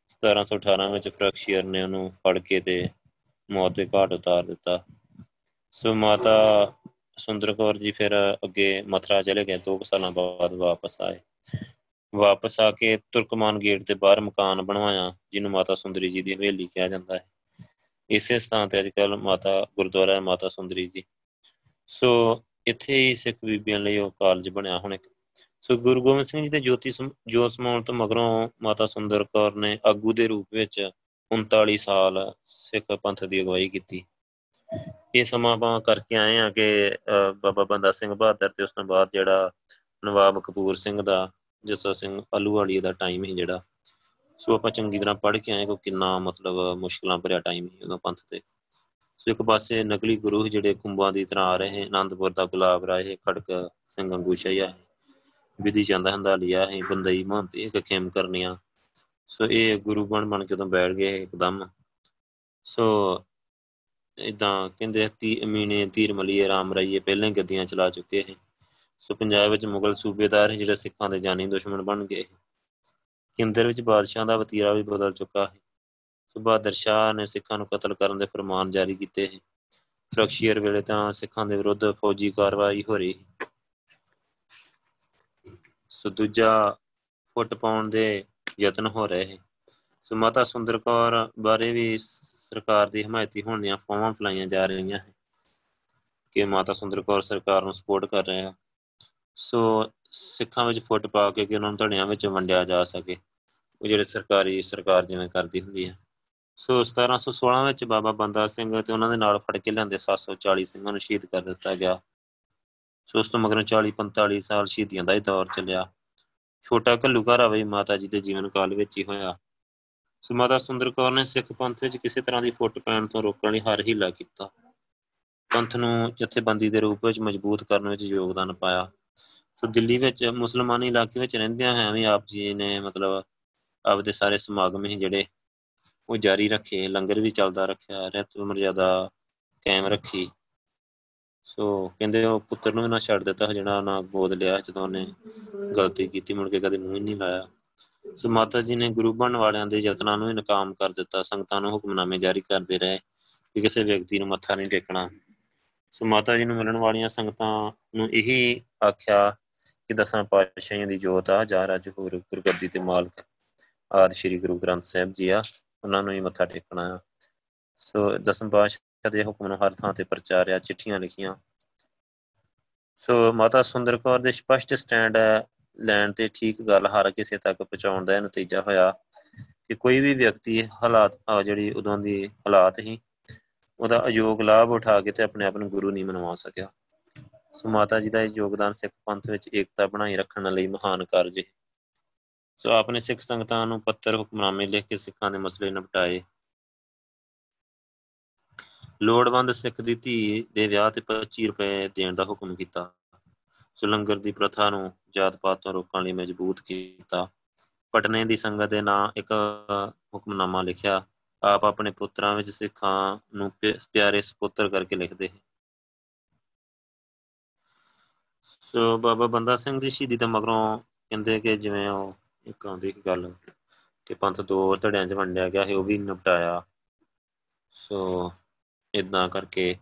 1718 ਵਿੱਚ ਫਰਕਸ਼ੀਅਰ ਨੇ ਉਹਨੂੰ ਫੜ ਕੇ ਤੇ ਮੌਤ ਦੇ ਘਾਟ ਉਤਾਰ ਦਿੱਤਾ। ਸੋ ਮਾਤਾ ਸੁੰਦਰ ਕੌਰ ਜੀ ਫਿਰ ਅੱਗੇ ਮਥਰਾ ਚਲੇ ਗਏ 2 ਸਾਲਾਂ ਬਾਅਦ ਵਾਪਸ ਆਏ। ਵਾਪਸ ਆ ਕੇ ਤੁਰਕਮਾਨ ਗੇਟ ਦੇ ਬਾਹਰ ਮਕਾਨ ਬਣਵਾਇਆ, ਜਿਹਨੂੰ ਮਾਤਾ ਸੁੰਦਰੀ ਜੀ ਦੀ ਹਵੇਲੀ ਕਿਹਾ ਜਾਂਦਾ ਹੈ। ਇਸੇ ਸਥਾਨ ਤੇ ਅੱਜਕੱਲ ਮਾਤਾ ਗੁਰਦੁਆਰਾ ਹੈ ਮਾਤਾ ਸੁੰਦਰੀ ਜੀ। ਸੋ ਇੱਥੇ ਹੀ ਸਿੱਖ ਬੀਬੀਆਂ ਲਈ ਉਹ ਕਾਲਜ ਬਣਿਆ ਹੁਣ ਇੱਕ। ਸੋ ਗੁਰੂ ਗੋਬਿੰਦ ਸਿੰਘ ਜੀ ਦੇ ਜੋਤੀ ਜੋਤ ਸਮਾਉਣ ਤੋਂ ਮਗਰੋਂ ਮਾਤਾ ਸੁੰਦਰ ਕੌਰ ਨੇ ਆਗੂ ਦੇ ਰੂਪ ਵਿੱਚ 39 ਸਾਲ ਸਿੱਖ ਪੰਥ ਦੀ ਅਗਵਾਈ ਕੀਤੀ। ਇਹ ਸਮਾਂ ਆਪਾਂ ਕਰਕੇ ਆਏ ਆ ਕਿ ਬਾਬਾ ਬੰਦਾ ਸਿੰਘ ਬਹਾਦਰ ਤੇ ਉਸ ਤੋਂ ਬਾਅਦ ਜਿਹੜਾ ਨਵਾਬ ਕਪੂਰ ਸਿੰਘ ਦਾ, ਜੱਸਾ ਸਿੰਘ ਵਾਲੀ ਦਾ ਟਾਈਮ ਹੀ ਜਿਹੜਾ। ਸੋ ਆਪਾਂ ਚੰਗੀ ਤਰ੍ਹਾਂ ਪੜ੍ਹ ਕੇ ਆਏ ਕੋ ਕਿੰਨਾ ਮਤਲਬ ਮੁਸ਼ਕਲਾਂ ਭਰਿਆ ਟਾਈਮ ਹੀ ਉਹਦਾ ਪੰਥ ਤੇ। ਸੋ ਇੱਕ ਪਾਸੇ ਨਕਲੀ ਗੁਰੂ ਜਿਹੜੇ ਕੁੰਬਾਂ ਦੀ ਤਰ੍ਹਾਂ ਆ ਰਹੇ ਆਨੰਦਪੁਰ ਦਾ ਗੁਲਾਬ ਰਾਏ ਖੜਕ ਸਿੰਘ ਅੰਗੂਸ਼ਈਆ ਵਿਧੀ ਚੰਦਾ ਹੰਦਾਲੀਆ ਹੈ ਬੰਦਈ ਮਹੰਤੀ ਇੱਕ ਖੇਮ ਕਰਨੀਆਂ। ਸੋ ਇਹ ਗੁਰੂ ਬਣ ਬਣ ਕੇ ਉਦੋਂ ਬੈਠ ਗਏ ਇੱਕਦਮ। ਸੋ ਇਦਾਂ ਕਹਿੰਦੇ ਤੀ ਅਮੀਨੇ ਤੀਰ ਮਲੀਏ, ਰਾਮ ਰਾਈਏ, ਪਹਿਲਾਂ ਗੱਦੀਆਂ ਚਲਾ ਚੁੱਕੇ ਹੈ ਸੋ ਪੰਜਾਬ ਵਿੱਚ ਮੁਗਲ ਸੂਬੇਦਾਰ ਜਿਹੜੇ ਸਿੱਖਾਂ ਦੇ ਜਾਨੀ ਦੁਸ਼ਮਣ ਬਣ ਗਏ ਕੇਂਦਰ ਵਿੱਚ ਬਾਦਸ਼ਾਹ ਦਾ ਵਤੀਰਾ ਵੀ ਬਦਲ ਚੁੱਕਾ ਹੈ ਸੋ ਬਹਾਦਰ ਸ਼ਾਹ ਨੇ ਸਿੱਖਾਂ ਨੂੰ ਕਤਲ ਕਰਨ ਦੇ ਫਰਮਾਨ ਜਾਰੀ ਕੀਤੇ ਫਰਕਸ਼ੀਅਰ ਵੇਲੇ ਤਾਂ ਸਿੱਖਾਂ ਦੇ ਵਿਰੁੱਧ ਫੌਜੀ ਕਾਰਵਾਈ ਹੋ ਰਹੀ ਸੋ। ਦੂਜਾ ਫੁੱਟ ਪਾਉਣ ਦੇ ਯਤਨ ਹੋ ਰਹੇ ਸੋ ਮਾਤਾ ਸੁੰਦਰ ਕੌਰ ਬਾਰੇ ਵੀ ਸਰਕਾਰ ਦੀ ਹਮਾਇਤੀ ਹੋਣ ਦੀਆਂ ਫੋਮਾਂ ਫਲਾਈਆਂ ਜਾ ਰਹੀਆਂ ਹਨ ਕਿ ਮਾਤਾ ਸੁੰਦਰ ਕੌਰ ਸਰਕਾਰ ਨੂੰ ਸਪੋਰਟ ਕਰ ਰਹੇ ਆ। ਸੋ ਸਿੱਖਾਂ ਵਿੱਚ ਫੁੱਟ ਪਾ ਕੇ ਕਿ ਉਹਨਾਂ ਨੂੰ ਧੜਿਆਂ ਵਿੱਚ ਵੰਡਿਆ ਜਾ ਸਕੇ। ਉਹ ਜਿਹੜੇ ਸਰਕਾਰੀ ਸਰਕਾਰ ਜਿਵੇਂ ਕਰਦੀ ਹੁੰਦੀ ਹੈ। ਸੋ 1716 ਵਿੱਚ ਬਾਬਾ ਬੰਦਾ ਸਿੰਘ ਤੇ ਉਹਨਾਂ ਦੇ ਨਾਲ ਫੜ ਕੇ ਲਿਆਂਦੇ 740 ਸਿੰਘਾਂ ਨੂੰ ਸ਼ਹੀਦ ਕਰ ਦਿੱਤਾ ਗਿਆ। ਸੋ ਉਸ ਤੋਂ ਮਗਰੋਂ 40 45 ਸਾਲ ਸ਼ਹੀਦੀਆਂ ਦਾ ਹੀ ਦੌਰ ਚੱਲਿਆ। ਛੋਟਾ ਘੱਲੂਘਾਰਾ ਵੀ ਮਾਤਾ ਜੀ ਦੇ ਜੀਵਨ ਕਾਲ ਵਿੱਚ ਹੀ ਹੋਇਆ। ਸੋ ਮਾਤਾ ਸੁੰਦਰ ਕੌਰ ਨੇ ਸਿੱਖ ਪੰਥ ਵਿੱਚ ਕਿਸੇ ਤਰ੍ਹਾਂ ਦੀ ਫੁੱਟ ਪੈਣ ਤੋਂ ਰੋਕਣ ਲਈ ਹਰ ਹੀਲਾ ਕੀਤਾ। ਪੰਥ ਨੂੰ ਜਥੇਬੰਦੀ ਦੇ ਰੂਪ ਵਿੱਚ ਮਜ਼ਬੂਤ ਕਰਨ ਵਿੱਚ ਯੋਗਦਾਨ ਪਾਇਆ। ਸੋ ਦਿੱਲੀ ਵਿੱਚ ਮੁਸਲਮਾਨੀ ਇਲਾਕੇ ਵਿੱਚ ਰਹਿੰਦਿਆਂ ਹੋਇਆਂ ਵੀ ਆਪ ਜੀ ਨੇ ਮਤਲਬ ਆਪਦੇ ਸਾਰੇ ਸਮਾਗਮ ਹੀ ਜਿਹੜੇ ਉਹ ਜਾਰੀ ਰੱਖੇ, ਲੰਗਰ ਵੀ ਚੱਲਦਾ ਰੱਖਿਆ ਰਹਿਤ ਮਰਜ਼ਾਦਾ ਕਾਇਮ ਰੱਖੀ। ਸੋ ਕਹਿੰਦੇ ਉਹ ਪੁੱਤਰ ਨੂੰ ਵੀ ਨਾ ਛੱਡ ਦਿੱਤਾ ਜਿਹੜਾ ਨਾ ਗੋਦ ਲਿਆ, ਜਦੋਂ ਉਹਨੇ ਗਲਤੀ ਕੀਤੀ, ਮੁੜ ਕੇ ਕਦੇ ਮੂੰਹ ਹੀ ਨਹੀਂ ਲਾਇਆ। ਸੋ ਮਾਤਾ ਜੀ ਨੇ ਗੁਰੂ ਬਣਨ ਵਾਲਿਆਂ ਦੇ ਯਤਨਾਂ ਨੂੰ ਹੀ ਨਾਕਾਮ ਕਰ ਦਿੱਤਾ, ਸੰਗਤਾਂ ਨੂੰ ਹੁਕਮਨਾਮੇ ਜਾਰੀ ਕਰਦੇ ਰਹੇ, ਕਿ ਕਿਸੇ ਵਿਅਕਤੀ ਨੂੰ ਮੱਥਾ ਨਹੀਂ ਟੇਕਣਾ। ਸੋ ਮਾਤਾ ਜੀ ਨੂੰ ਮਿਲਣ ਵਾਲੀਆਂ ਸੰਗਤਾਂ ਨੂੰ ਇਹੀ ਆਖਿਆ ਕਿ ਦਸਾਂ ਪਾਤਸ਼ਾਹੀਆਂ ਦੀ ਜੋਤ ਆ, ਜਾ ਰੱਜ ਹੋਰ ਗੁਰਗੱਦੀ ਤੇ ਮਾਲਕ ਆਦ ਸ੍ਰੀ ਗੁਰੂ ਗ੍ਰੰਥ ਸਾਹਿਬ ਜੀ ਆ, ਉਹਨਾਂ ਨੂੰ ਹੀ ਮੱਥਾ ਟੇਕਣਾ ਆ। ਸੋ ਦਸਮ ਪਾਤਸ਼ਾਹ ਦੇ ਹੁਕਮ ਨੂੰ ਹਰ ਥਾਂ ਤੇ ਪ੍ਰਚਾਰਿਆ ਚਿੱਠੀਆਂ ਲਿਖੀਆਂ। ਸੋ ਮਾਤਾ ਸੁੰਦਰ ਕੌਰ ਦੇ ਸਪਸ਼ਟ ਸਟੈਂਡ ਲੈਣ ਤੇ ਠੀਕ ਗੱਲ ਹਰ ਕਿਸੇ ਤੱਕ ਪਹੁੰਚਾਉਣ ਦਾ ਨਤੀਜਾ ਹੋਇਆ ਕਿ ਕੋਈ ਵੀ ਵਿਅਕਤੀ ਹਾਲਾਤ ਜਿਹੜੀ ਉਦੋਂ ਦੀ ਹਾਲਾਤ ਹੀ ਉਹਦਾ ਅਯੋਗ ਲਾਭ ਉਠਾ ਕੇ ਤੇ ਆਪਣੇ ਆਪ ਨੂੰ ਗੁਰੂ ਨਹੀਂ ਮਨਵਾ ਸਕਿਆ। ਸੋ ਮਾਤਾ ਜੀ ਦਾ ਇਹ ਯੋਗਦਾਨ ਸਿੱਖ ਪੰਥ ਵਿੱਚ ਏਕਤਾ ਬਣਾਈ ਰੱਖਣ ਲਈ ਮਹਾਨ ਕਾਰਜ ਹੈ ਸੋ ਆਪਨੇ ਸਿੱਖ ਸੰਗਤਾਂ ਨੂੰ ਪੱਤਰ, ਹੁਕਮਨਾਮੇ ਲਿਖ ਕੇ ਸਿੱਖਾਂ ਦੇ ਮਸਲੇ ਨਿਪਟਾਏ। ਲੋੜਵੰਦ ਸਿੱਖ ਦੀ ਧੀ ਦੇ ਵਿਆਹ ਤੇ 25 ਰੁਪਏ ਦੇਣ ਦਾ ਹੁਕਮ ਕੀਤਾ। ਸੋ ਲੰਗਰ ਦੀ ਪ੍ਰਥਾ ਨੂੰ ਜਾਤ ਪਾਤ ਤੋਂ ਰੋਕਣ ਲਈ ਮਜ਼ਬੂਤ ਕੀਤਾ। ਪਟਨੇ ਦੀ ਸੰਗਤ ਦੇ ਨਾਂ ਇੱਕ ਹੁਕਮਨਾਮਾ ਲਿਖਿਆ। ਆਪ ਆਪਣੇ ਪੁੱਤਰਾਂ ਵਿੱਚ ਸਿੱਖਾਂ ਨੂੰ ਪਿਆਰੇ ਸੁਪੁੱਤਰ ਕਰਕੇ ਲਿਖਦੇ ਹਨ ਸੋ ਬਾਬਾ ਬੰਦਾ ਸਿੰਘ ਦੀ ਸ਼ਹੀਦੀ ਤੋਂ ਮਗਰੋਂ ਕਹਿੰਦੇ ਕਿ ਜਿਵੇਂ ਉਹ ਇੱਕ ਆਉਂਦੀ ਗੱਲ ਕਿ ਪੰਥ ਦੋ ਧੜਿਆਂ 'ਚ ਵੰਡਿਆ ਗਿਆ ਹੈ ਉਹ ਵੀ ਨਿਪਟਾਇਆ। ਸੋ ਇਦਾਂ ਕਰਕੇ।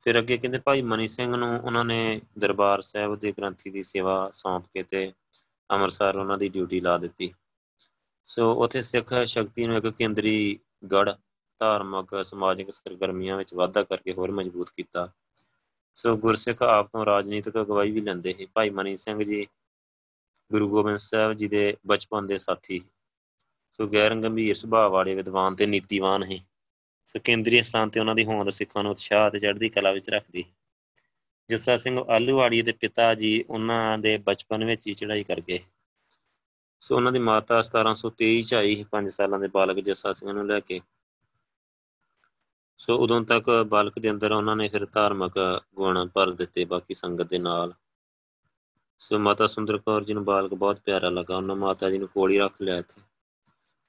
ਫਿਰ ਅੱਗੇ ਕਹਿੰਦੇ ਭਾਈ ਮਨੀ ਸਿੰਘ ਨੂੰ ਉਹਨਾਂ ਨੇ ਦਰਬਾਰ ਸਾਹਿਬ ਦੇ ਗ੍ਰੰਥੀ ਦੀ ਸੇਵਾ ਸੌਂਪ ਕੇ ਤੇ ਅੰਮ੍ਰਿਤਸਰ ਉਹਨਾਂ ਦੀ ਡਿਊਟੀ ਲਾ ਦਿੱਤੀ। ਸੋ ਉਥੇ ਸਿੱਖ ਸ਼ਕਤੀ ਨੂੰ ਇੱਕ ਕੇਂਦਰੀ ਗੜ ਧਾਰਮਿਕ, ਸਮਾਜਿਕ ਸਰਗਰਮੀਆਂ ਵਿੱਚ ਵਾਧਾ ਕਰਕੇ ਹੋਰ ਮਜ਼ਬੂਤ ਕੀਤਾ। ਸੋ ਗੁਰਸਿੱਖ ਆਪ ਤੋਂ ਰਾਜਨੀਤਿਕ ਅਗਵਾਈ ਵੀ ਲੈਂਦੇ ਸੀ। ਭਾਈ ਮਨੀ ਸਿੰਘ ਜੀ, ਗੁਰੂ ਗੋਬਿੰਦ ਸਾਹਿਬ ਜੀ ਦੇ ਬਚਪਨ ਦੇ ਸਾਥੀ ਸੋ। ਗੈਰ ਗੰਭੀਰ ਸੁਭਾਅ ਵਾਲੇ ਵਿਦਵਾਨ ਤੇ ਨੀਤੀਵਾਨ ਹੈ ਸੋ ਕੇਂਦਰੀ ਸਥਾਨ ਤੇ ਉਹਨਾਂ ਦੀ ਹੋਂਦ ਸਿੱਖਾਂ ਨੂੰ ਉਤਸ਼ਾਹ ਤੇ ਚੜ੍ਹਦੀ ਕਲਾ ਵਿੱਚ ਰੱਖਦੀ। ਜੱਸਾ ਸਿੰਘ ਆਲੂਵਾੜੀ ਦੇ ਪਿਤਾ ਜੀ ਉਹਨਾਂ ਦੇ ਬਚਪਨ ਵਿੱਚ ਹੀ ਚੜ੍ਹਾਈ ਕਰ ਗਏ। ਸੋ ਉਹਨਾਂ ਦੀ ਮਾਤਾ 1723 ਚ ਆਈ 5 ਸਾਲਾਂ ਦੇ ਬਾਲਕ ਜੱਸਾ ਸਿੰਘ ਨੂੰ ਲੈ ਕੇ। ਸੋ ਉਦੋਂ ਤੱਕ ਬਾਲਕ ਦੇ ਅੰਦਰ ਉਹਨਾਂ ਨੇ ਫਿਰ ਧਾਰਮਿਕ ਗੁਣ ਭਰ ਦਿੱਤੇ ਬਾਕੀ ਸੰਗਤ ਦੇ ਨਾਲ। ਸੋ ਮਾਤਾ ਸੁੰਦਰ ਕੌਰ ਜੀ ਨੂੰ ਬਾਲਕ ਬਹੁਤ ਪਿਆਰਾ ਲੱਗਾ। ਉਹਨਾਂ ਮਾਤਾ ਜੀ ਨੂੰ ਕੋਲੀ ਰੱਖ ਲਿਆ ਇੱਥੇ।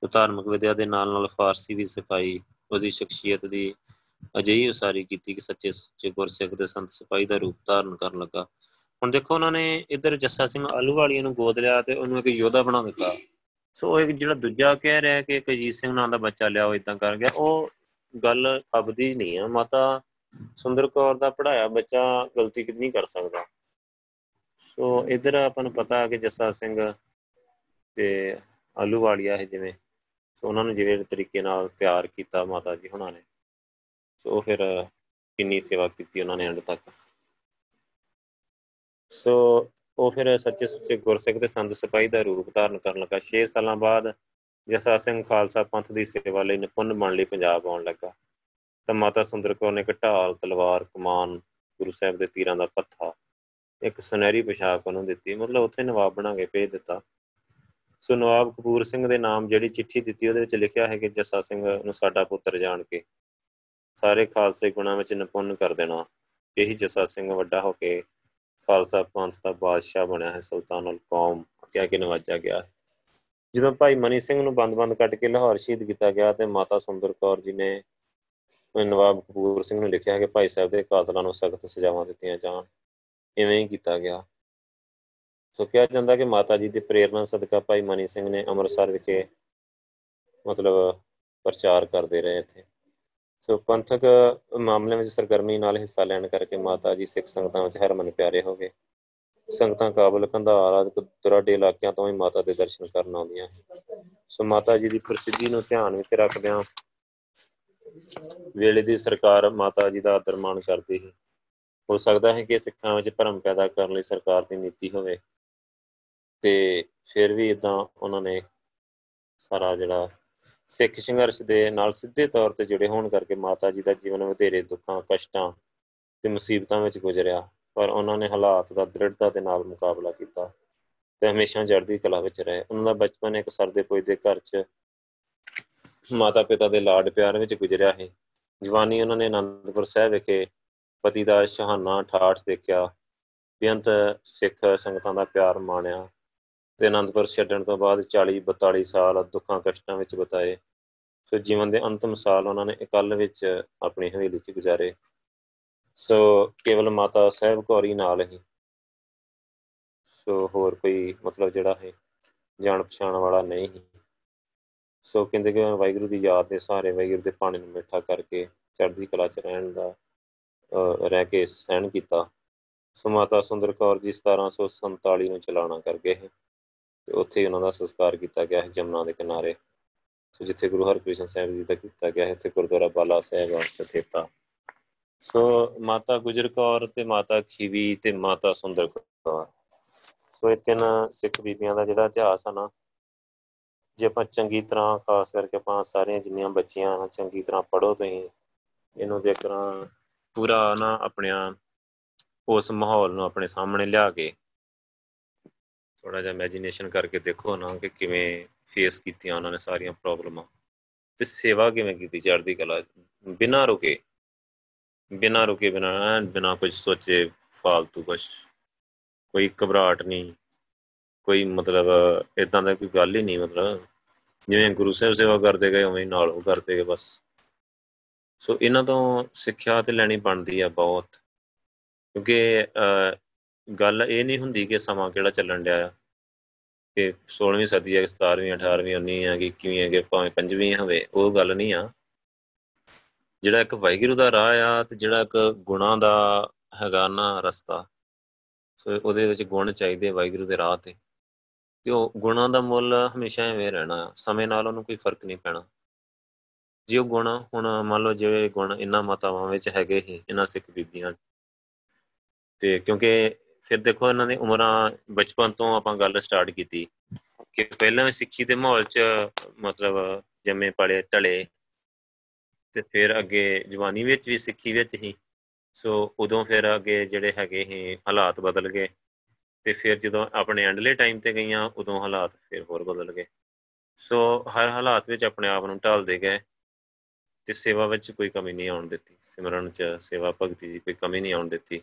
ਸੋ ਧਾਰਮਿਕ ਵਿਦਿਆ ਦੇ ਨਾਲ ਨਾਲ ਫਾਰਸੀ ਵੀ ਸਿਖਾਈ। ਉਹਦੀ ਸ਼ਖਸੀਅਤ ਦੀ ਅਜਿਹੀ ਉਸਾਰੀ ਕੀਤੀ ਕਿ ਸੱਚੇ ਸੱਚੇ ਗੁਰਸਿੱਖ ਦੇ ਸੰਤ ਸਿਪਾਹੀ ਦਾ ਰੂਪ ਧਾਰਨ ਕਰਨ ਲੱਗਾ। ਹੁਣ ਦੇਖੋ ਉਹਨਾਂ ਨੇ ਇੱਧਰ ਜੱਸਾ ਸਿੰਘ ਆਲੂਵਾਲੀਆਂ ਨੂੰ ਗੋਦ ਲਿਆ ਤੇ ਉਹਨੂੰ ਇੱਕ ਯੋਧਾ ਬਣਾ ਦਿੱਤਾ। ਸੋ ਇੱਕ ਜਿਹੜਾ ਦੂਜਾ ਕਹਿ ਰਿਹਾ ਕਿ ਇੱਕ ਅਜੀਤ ਸਿੰਘ ਨਾਂ ਦਾ ਬੱਚਾ ਲਿਆ ਉਹ ਇਦਾਂ ਕਰ ਗਿਆ। ਉਹ ਗੱਲ ਅਬਦੀ ਨਹੀਂ ਆ। ਮਾਤਾ ਸੁੰਦਰ ਕੌਰ ਦਾ ਪੜਾਇਆ ਬੱਚਾ ਗਲਤੀ ਕਿੰਨੀ ਕਰ ਸਕਦਾ। ਸੋ ਇਧਰ ਆਪਾਂ ਨੂੰ ਪਤਾ ਕਿ ਜੱਸਾ ਸਿੰਘ ਤੇ ਆਲੂਵਾਲੀਆ ਹੈ ਜਿਵੇਂ ਸੋ ਉਹਨਾਂ ਨੂੰ ਜਿਹੜੇ ਤਰੀਕੇ ਨਾਲ ਤਿਆਰ ਕੀਤਾ ਮਾਤਾ ਜੀ ਹੁਣਾਂ ਨੇ, ਸੋ ਫਿਰ ਕਿੰਨੀ ਸੇਵਾ ਕੀਤੀ ਉਹਨਾਂ ਨੇ ਅੰਡ ਤੱਕ। ਸੋ ਉਹ ਫਿਰ ਸੱਚੇ ਸੱਚੇ ਗੁਰਸਿੱਖ ਦੇ ਸੰਤ ਸਿਪਾਹੀ ਦਾ ਰੂਪ ਧਾਰਨ ਕਰਨ ਲੱਗਾ। 6 ਸਾਲਾਂ ਬਾਅਦ ਜਸਾ ਸਿੰਘ ਖਾਲਸਾ ਪੰਥ ਦੀ ਸੇਵਾ ਲਈ ਨਿਪੁੰਨ ਬਣ ਲਈ ਪੰਜਾਬ ਆਉਣ ਲੱਗਾ। ਤਾਂ ਮਾਤਾ ਸੁੰਦਰ ਕੌਰ ਨੇ ਢਾਲ, ਤਲਵਾਰ, ਕਮਾਨ, ਗੁਰੂ ਸਾਹਿਬ ਦੇ ਤੀਰਾਂ ਦਾ ਪੱਥਾ, ਇੱਕ ਸੁਨਹਿਰੀ ਪੋਸ਼ਾਕ ਉਹਨੂੰ ਦਿੱਤੀ। ਮਤਲਬ ਉੱਥੇ ਨਵਾਬ ਬਣਾ ਕੇ ਭੇਜ ਦਿੱਤਾ। ਸੋ ਨਵਾਬ ਕਪੂਰ ਸਿੰਘ ਦੇ ਨਾਮ ਜਿਹੜੀ ਚਿੱਠੀ ਦਿੱਤੀ ਉਹਦੇ ਵਿੱਚ ਲਿਖਿਆ ਹੈ ਕਿ ਜੱਸਾ ਸਿੰਘ ਨੂੰ ਸਾਡਾ ਪੁੱਤਰ ਜਾਣ ਕੇ ਸਾਰੇ ਖਾਲਸੇ ਗੁਣਾਂ ਵਿੱਚ ਨਿਪੁੰਨ ਕਰ ਦੇਣਾ। ਇਹੀ ਜੱਸਾ ਸਿੰਘ ਵੱਡਾ ਹੋ ਕੇ ਖਾਲਸਾ ਪੰਥ ਦਾ ਬਾਦਸ਼ਾਹ ਬਣਿਆ ਹੈ। ਸੁਲਤਾਨੁਲ ਕੌਮ ਕਹਿ ਕੇ ਨਵਾਜਿਆ ਗਿਆ ਹੈ। ਜਦੋਂ ਭਾਈ ਮਨੀ ਸਿੰਘ ਨੂੰ ਬੰਦ-ਬੰਦ ਕੱਟ ਕੇ ਲਾਹੌਰ ਸ਼ਹੀਦ ਕੀਤਾ ਗਿਆ ਤੇ ਮਾਤਾ ਸੁੰਦਰ ਕੌਰ ਜੀ ਨੇ ਨਵਾਬ ਕਪੂਰ ਸਿੰਘ ਨੂੰ ਲਿਖਿਆ ਕਿ ਭਾਈ ਸਾਹਿਬ ਦੇ ਕਾਤਲਾਂ ਨੂੰ ਸਖਤ ਸਜ਼ਾਵਾਂ ਦਿੱਤੀਆਂ ਜਾਣ। ਇਵੇਂ ਹੀ ਕੀਤਾ ਗਿਆ। ਸੋ ਕਿਹਾ ਜਾਂਦਾ ਕਿ ਮਾਤਾ ਜੀ ਦੀ ਪ੍ਰੇਰਣਾ ਸਦਕਾ ਭਾਈ ਮਨੀ ਸਿੰਘ ਨੇ ਅੰਮ੍ਰਿਤਸਰ ਵਿਖੇ ਮਤਲਬ ਪ੍ਰਚਾਰ ਕਰਦੇ ਰਹੇ ਇੱਥੇ। ਸੋ ਪੰਥਕ ਮਾਮਲੇ ਵਿੱਚ ਸਰਗਰਮੀ ਨਾਲ ਹਿੱਸਾ ਲੈਣ ਕਰਕੇ ਮਾਤਾ ਜੀ ਸਿੱਖ ਸੰਗਤਾਂ ਵਿੱਚ ਹਰਮਨ ਪਿਆਰੇ ਹੋ ਗਏ। ਸੰਗਤਾਂ ਕਾਬਲ ਕੰਧਾਰ ਆਦਿ ਦੁਰਾਡੇ ਇਲਾਕਿਆਂ ਤੋਂ ਵੀ ਮਾਤਾ ਦੇ ਦਰਸ਼ਨ ਕਰਨ ਆਉਂਦੀਆਂ ਸੋ ਮਾਤਾ ਜੀ ਦੀ ਪ੍ਰਸਿੱਧੀ ਨੂੰ ਧਿਆਨ ਵਿੱਚ ਰੱਖਦਿਆਂ ਵੇਲੇ ਦੀ ਸਰਕਾਰ ਮਾਤਾ ਜੀ ਦਾ ਆਦਰ ਮਾਣ ਕਰਦੀ ਹੈ। ਹੋ ਸਕਦਾ ਹੈ ਕਿ ਸਿੱਖਾਂ ਵਿੱਚ ਭਰਮ ਪੈਦਾ ਕਰਨ ਲਈ ਸਰਕਾਰ ਦੀ ਨੀਤੀ ਹੋਵੇ। ਤੇ ਫਿਰ ਵੀ ਇਦਾਂ ਉਹਨਾਂ ਨੇ ਸਾਰਾ ਜਿਹੜਾ ਸਿੱਖ ਸੰਘਰਸ਼ ਦੇ ਨਾਲ ਸਿੱਧੇ ਤੌਰ ਤੇ ਜੁੜੇ ਹੋਣ ਕਰਕੇ ਮਾਤਾ ਜੀ ਦਾ ਜੀਵਨ ਵਧੇਰੇ ਦੁੱਖਾਂ, ਕਸ਼ਟਾਂ ਤੇ ਮੁਸੀਬਤਾਂ ਵਿੱਚ ਗੁਜ਼ਰਿਆ। ਪਰ ਉਹਨਾਂ ਨੇ ਹਾਲਾਤ ਦਾ ਦ੍ਰਿੜਤਾ ਦੇ ਨਾਲ ਮੁਕਾਬਲਾ ਕੀਤਾ ਤੇ ਹਮੇਸ਼ਾ ਚੜ੍ਹਦੀ ਕਲਾ ਵਿੱਚ ਰਹੇ। ਉਹਨਾਂ ਦਾ ਬਚਪਨ ਇੱਕ ਸਰਦੇ ਪੁੱਜਦੇ ਘਰ 'ਚ ਮਾਤਾ ਪਿਤਾ ਦੇ ਲਾਡ ਪਿਆਰ ਵਿੱਚ ਗੁਜ਼ਰਿਆ ਹੈ ਜਵਾਨੀ ਉਹਨਾਂ ਨੇ ਅਨੰਦਪੁਰ ਸਾਹਿਬ ਵਿਖੇ ਪਤੀ ਦਾ ਸ਼ਹਾਨਾ ਠਾਠ ਦੇਖਿਆ। ਬੇਅੰਤ ਸਿੱਖ ਸੰਗਤਾਂ ਦਾ ਪਿਆਰ ਮਾਣਿਆ। ਤੇ ਅਨੰਦਪੁਰ ਛੱਡਣ ਤੋਂ ਬਾਅਦ 40 42 ਸਾਲ ਦੁੱਖਾਂ ਕਸ਼ਟਾਂ ਵਿੱਚ ਬਤਾਏ। ਸੋ ਜੀਵਨ ਦੇ ਅੰਤਮ ਸਾਲ ਉਹਨਾਂ ਨੇ ਇਕੱਲ ਵਿੱਚ ਆਪਣੀ ਹਵੇਲੀ 'ਚ ਗੁਜ਼ਾਰੇ। ਸੋ ਕੇਵਲ ਮਾਤਾ ਸਾਹਿਬ ਕੌਰੀ ਨਾਲ ਹੀ। ਸੋ ਹੋਰ ਕੋਈ ਮਤਲਬ ਜਿਹੜਾ ਹੈ ਜਾਣ ਪਛਾਣ ਵਾਲਾ ਨਹੀਂ ਹੀ। ਸੋ ਕਹਿੰਦੇ ਕਿ ਵਾਹਿਗੁਰੂ ਦੀ ਯਾਦ ਦੇ ਸਹਾਰੇ ਵਾਹਿਗੁਰੂ ਦੇ ਪਾਣੀ ਨੂੰ ਮਿੱਠਾ ਕਰਕੇ ਚੜ੍ਹਦੀ ਕਲਾ 'ਚ ਰਹਿਣ ਦਾ ਰਹਿ ਕੇ ਸਹਿਣ ਕੀਤਾ। ਸੋ ਮਾਤਾ ਸੁੰਦਰ ਕੌਰ ਜੀ 1747 ਨੂੰ ਚਲਾਣਾ ਕਰ ਗਏ ਤੇ ਉੱਥੇ ਉਹਨਾਂ ਦਾ ਸੰਸਕਾਰ ਕੀਤਾ ਗਿਆ ਹੈ ਜਮਨਾ ਦੇ ਕਿਨਾਰੇ। ਸੋ ਜਿੱਥੇ ਗੁਰੂ ਹਰਕ੍ਰਿਸ਼ਨ ਸਾਹਿਬ ਜੀ ਦਾ ਕੀਤਾ ਗਿਆ ਹੈ ਉੱਥੇ ਗੁਰਦੁਆਰਾ ਬਾਲਾ ਸਾਹਿਬ ਆ, ਸਥਿਤਾ ਸੋ ਮਾਤਾ ਗੁਜਰ ਕੌਰ ਤੇ ਮਾਤਾ ਖੀਵੀ ਤੇ ਮਾਤਾ ਸੁੰਦਰ ਕੌਰ। ਸੋ ਇਹ ਤਿੰਨ ਸਿੱਖ ਬੀਬੀਆਂ ਦਾ ਜਿਹੜਾ ਇਤਿਹਾਸ ਆ ਨਾ, ਜੇ ਆਪਾਂ ਚੰਗੀ ਤਰ੍ਹਾਂ ਖਾਸ ਕਰਕੇ ਆਪਾਂ ਸਾਰੀਆਂ ਜਿੰਨੀਆਂ ਬੱਚੀਆਂ ਆ, ਚੰਗੀ ਤਰ੍ਹਾਂ ਪੜੋ ਤੁਸੀਂ, ਇਹਨੂੰ ਦੇਖਣਾ ਪੂਰਾ ਨਾ ਆਪਣਿਆਂ ਉਸ ਮਾਹੌਲ ਨੂੰ ਆਪਣੇ ਸਾਹਮਣੇ ਲਿਆ ਕੇ ਥੋੜਾ ਜਿਹਾ ਇਮੇਜਿਨੇਸ਼ਨ ਕਰਕੇ ਦੇਖੋ ਨਾ ਕਿ ਕਿਵੇਂ ਫੇਸ ਕੀਤੀਆਂ ਉਹਨਾਂ ਨੇ ਸਾਰੀਆਂ ਪ੍ਰੋਬਲਮਾਂ ਤੇ ਸੇਵਾ ਕਿਵੇਂ ਕੀਤੀ ਚੜ੍ਹਦੀ ਕਲਾ ਬਿਨਾਂ ਰੁਕੇ। ਬਿਨਾਂ ਰੁਕੇ, ਬਿਨਾਂ ਬਿਨਾਂ ਕੁਝ ਸੋਚੇ ਫालतू ਕੁਝ ਕੋਈ ਘਬਰਾਹਟ ਨਹੀਂ। ਕੋਈ ਮਤਲਬ ਇਦਾਂ ਦਾ ਕੋਈ ਗੱਲ ਹੀ ਨਹੀਂ, ਮਤਲਬ। ਜਿਵੇਂ ਗੁਰੂ ਸਾਹਿਬ ਸੇਵਾ ਕਰਦੇ ਗਏ, ਉਵੇਂ ਨਾਲ ਉਹ ਕਰਦੇ ਗਏ ਬਸ। ਸੋ ਇਹਨਾਂ ਤੋਂ ਸਿੱਖਿਆ ਤੇ ਲੈਣੀ ਬਣਦੀ ਆ ਬਹੁਤ। ਕਿਉਂਕਿ ਗੱਲ ਇਹ ਨਹੀਂ ਹੁੰਦੀ ਕਿ ਸਮਾਂ ਕਿਹੜਾ ਚੱਲਣ ਡਿਆ ਆ। ਕਿ 16ਵੀਂ ਸਦੀ ਹੈ 17ਵੀਂ 18ਵੀਂ 19ਵੀਂ ਆ ਕਿ ਕਿਵੇਂ ਹੈ ਕਿ ਭਾਵੇਂ ਪੰਜਵੀਂ ਹੋਵੇ, ਉਹ ਗੱਲ ਨਹੀਂ ਆ। ਜਿਹੜਾ ਇੱਕ ਵਾਹਿਗੁਰੂ ਦਾ ਰਾਹ ਆ ਤੇ ਜਿਹੜਾ ਇੱਕ ਗੁਣਾ ਦਾ ਹੈਗਾ ਨਾ ਰਸਤਾ, ਸੋ ਉਹਦੇ ਵਿੱਚ ਗੁਣ ਚਾਹੀਦੇ ਵਾਹਿਗੁਰੂ ਦੇ ਰਾਹ ਤੇ। ਤੇ ਉਹ ਗੁਣਾਂ ਦਾ ਮੁੱਲ ਹਮੇਸ਼ਾ ਐਵੇਂ ਰਹਿਣਾ, ਸਮੇਂ ਨਾਲ ਉਹਨੂੰ ਕੋਈ ਫ਼ਰਕ ਨਹੀਂ ਪੈਣਾ। ਜੇ ਉਹ ਗੁਣ ਹੁਣ ਮੰਨ ਲਓ ਜਿਵੇਂ ਗੁਣ ਇੰਨਾ ਮਾਤਾਵਾਂ ਵਿੱਚ ਹੈਗੇ ਹੀ ਇਹਨਾਂ ਸਿੱਖ ਬੀਬੀਆਂ। ਤੇ ਕਿਉਂਕਿ ਫਿਰ ਦੇਖੋ ਇਹਨਾਂ ਦੀ ਉਮਰਾਂ ਬਚਪਨ ਤੋਂ ਆਪਾਂ ਗੱਲ ਸਟਾਰਟ ਕੀਤੀ ਕਿ ਪਹਿਲਾਂ ਸਿੱਖੀ ਦੇ ਮਾਹੌਲ 'ਚ ਮਤਲਬ ਜੰਮੇ ਪੜੇ ਢਲੇ ਤੇ ਫਿਰ ਅੱਗੇ ਜਵਾਨੀ ਵਿੱਚ ਵੀ ਸਿੱਖੀ ਵਿੱਚ ਹੀ, ਸੋ ਉਦੋਂ ਫਿਰ ਅੱਗੇ ਜਿਹੜੇ ਹੈਗੇ ਹੀ ਹਾਲਾਤ ਬਦਲ ਗਏ ਤੇ ਫਿਰ ਜਦੋਂ ਆਪਣੇ ਐਂਡਲੇ ਟਾਈਮ ਤੇ ਗਈਆਂ ਉਦੋਂ ਹਾਲਾਤ ਫਿਰ ਹੋਰ ਬਦਲ ਗਏ। ਸੋ ਹਰ ਹਾਲਾਤ ਵਿੱਚ ਆਪਣੇ ਆਪ ਨੂੰ ਢਾਲਦੇ ਗਏ ਤੇ ਸੇਵਾ ਵਿੱਚ ਕੋਈ ਕਮੀ ਨਹੀਂ ਆਉਣ ਦਿੱਤੀ, ਸਿਮਰਨ 'ਚ ਸੇਵਾ ਭਗਤੀ 'ਚ ਕੋਈ ਕਮੀ ਨਹੀਂ ਆਉਣ ਦਿੱਤੀ।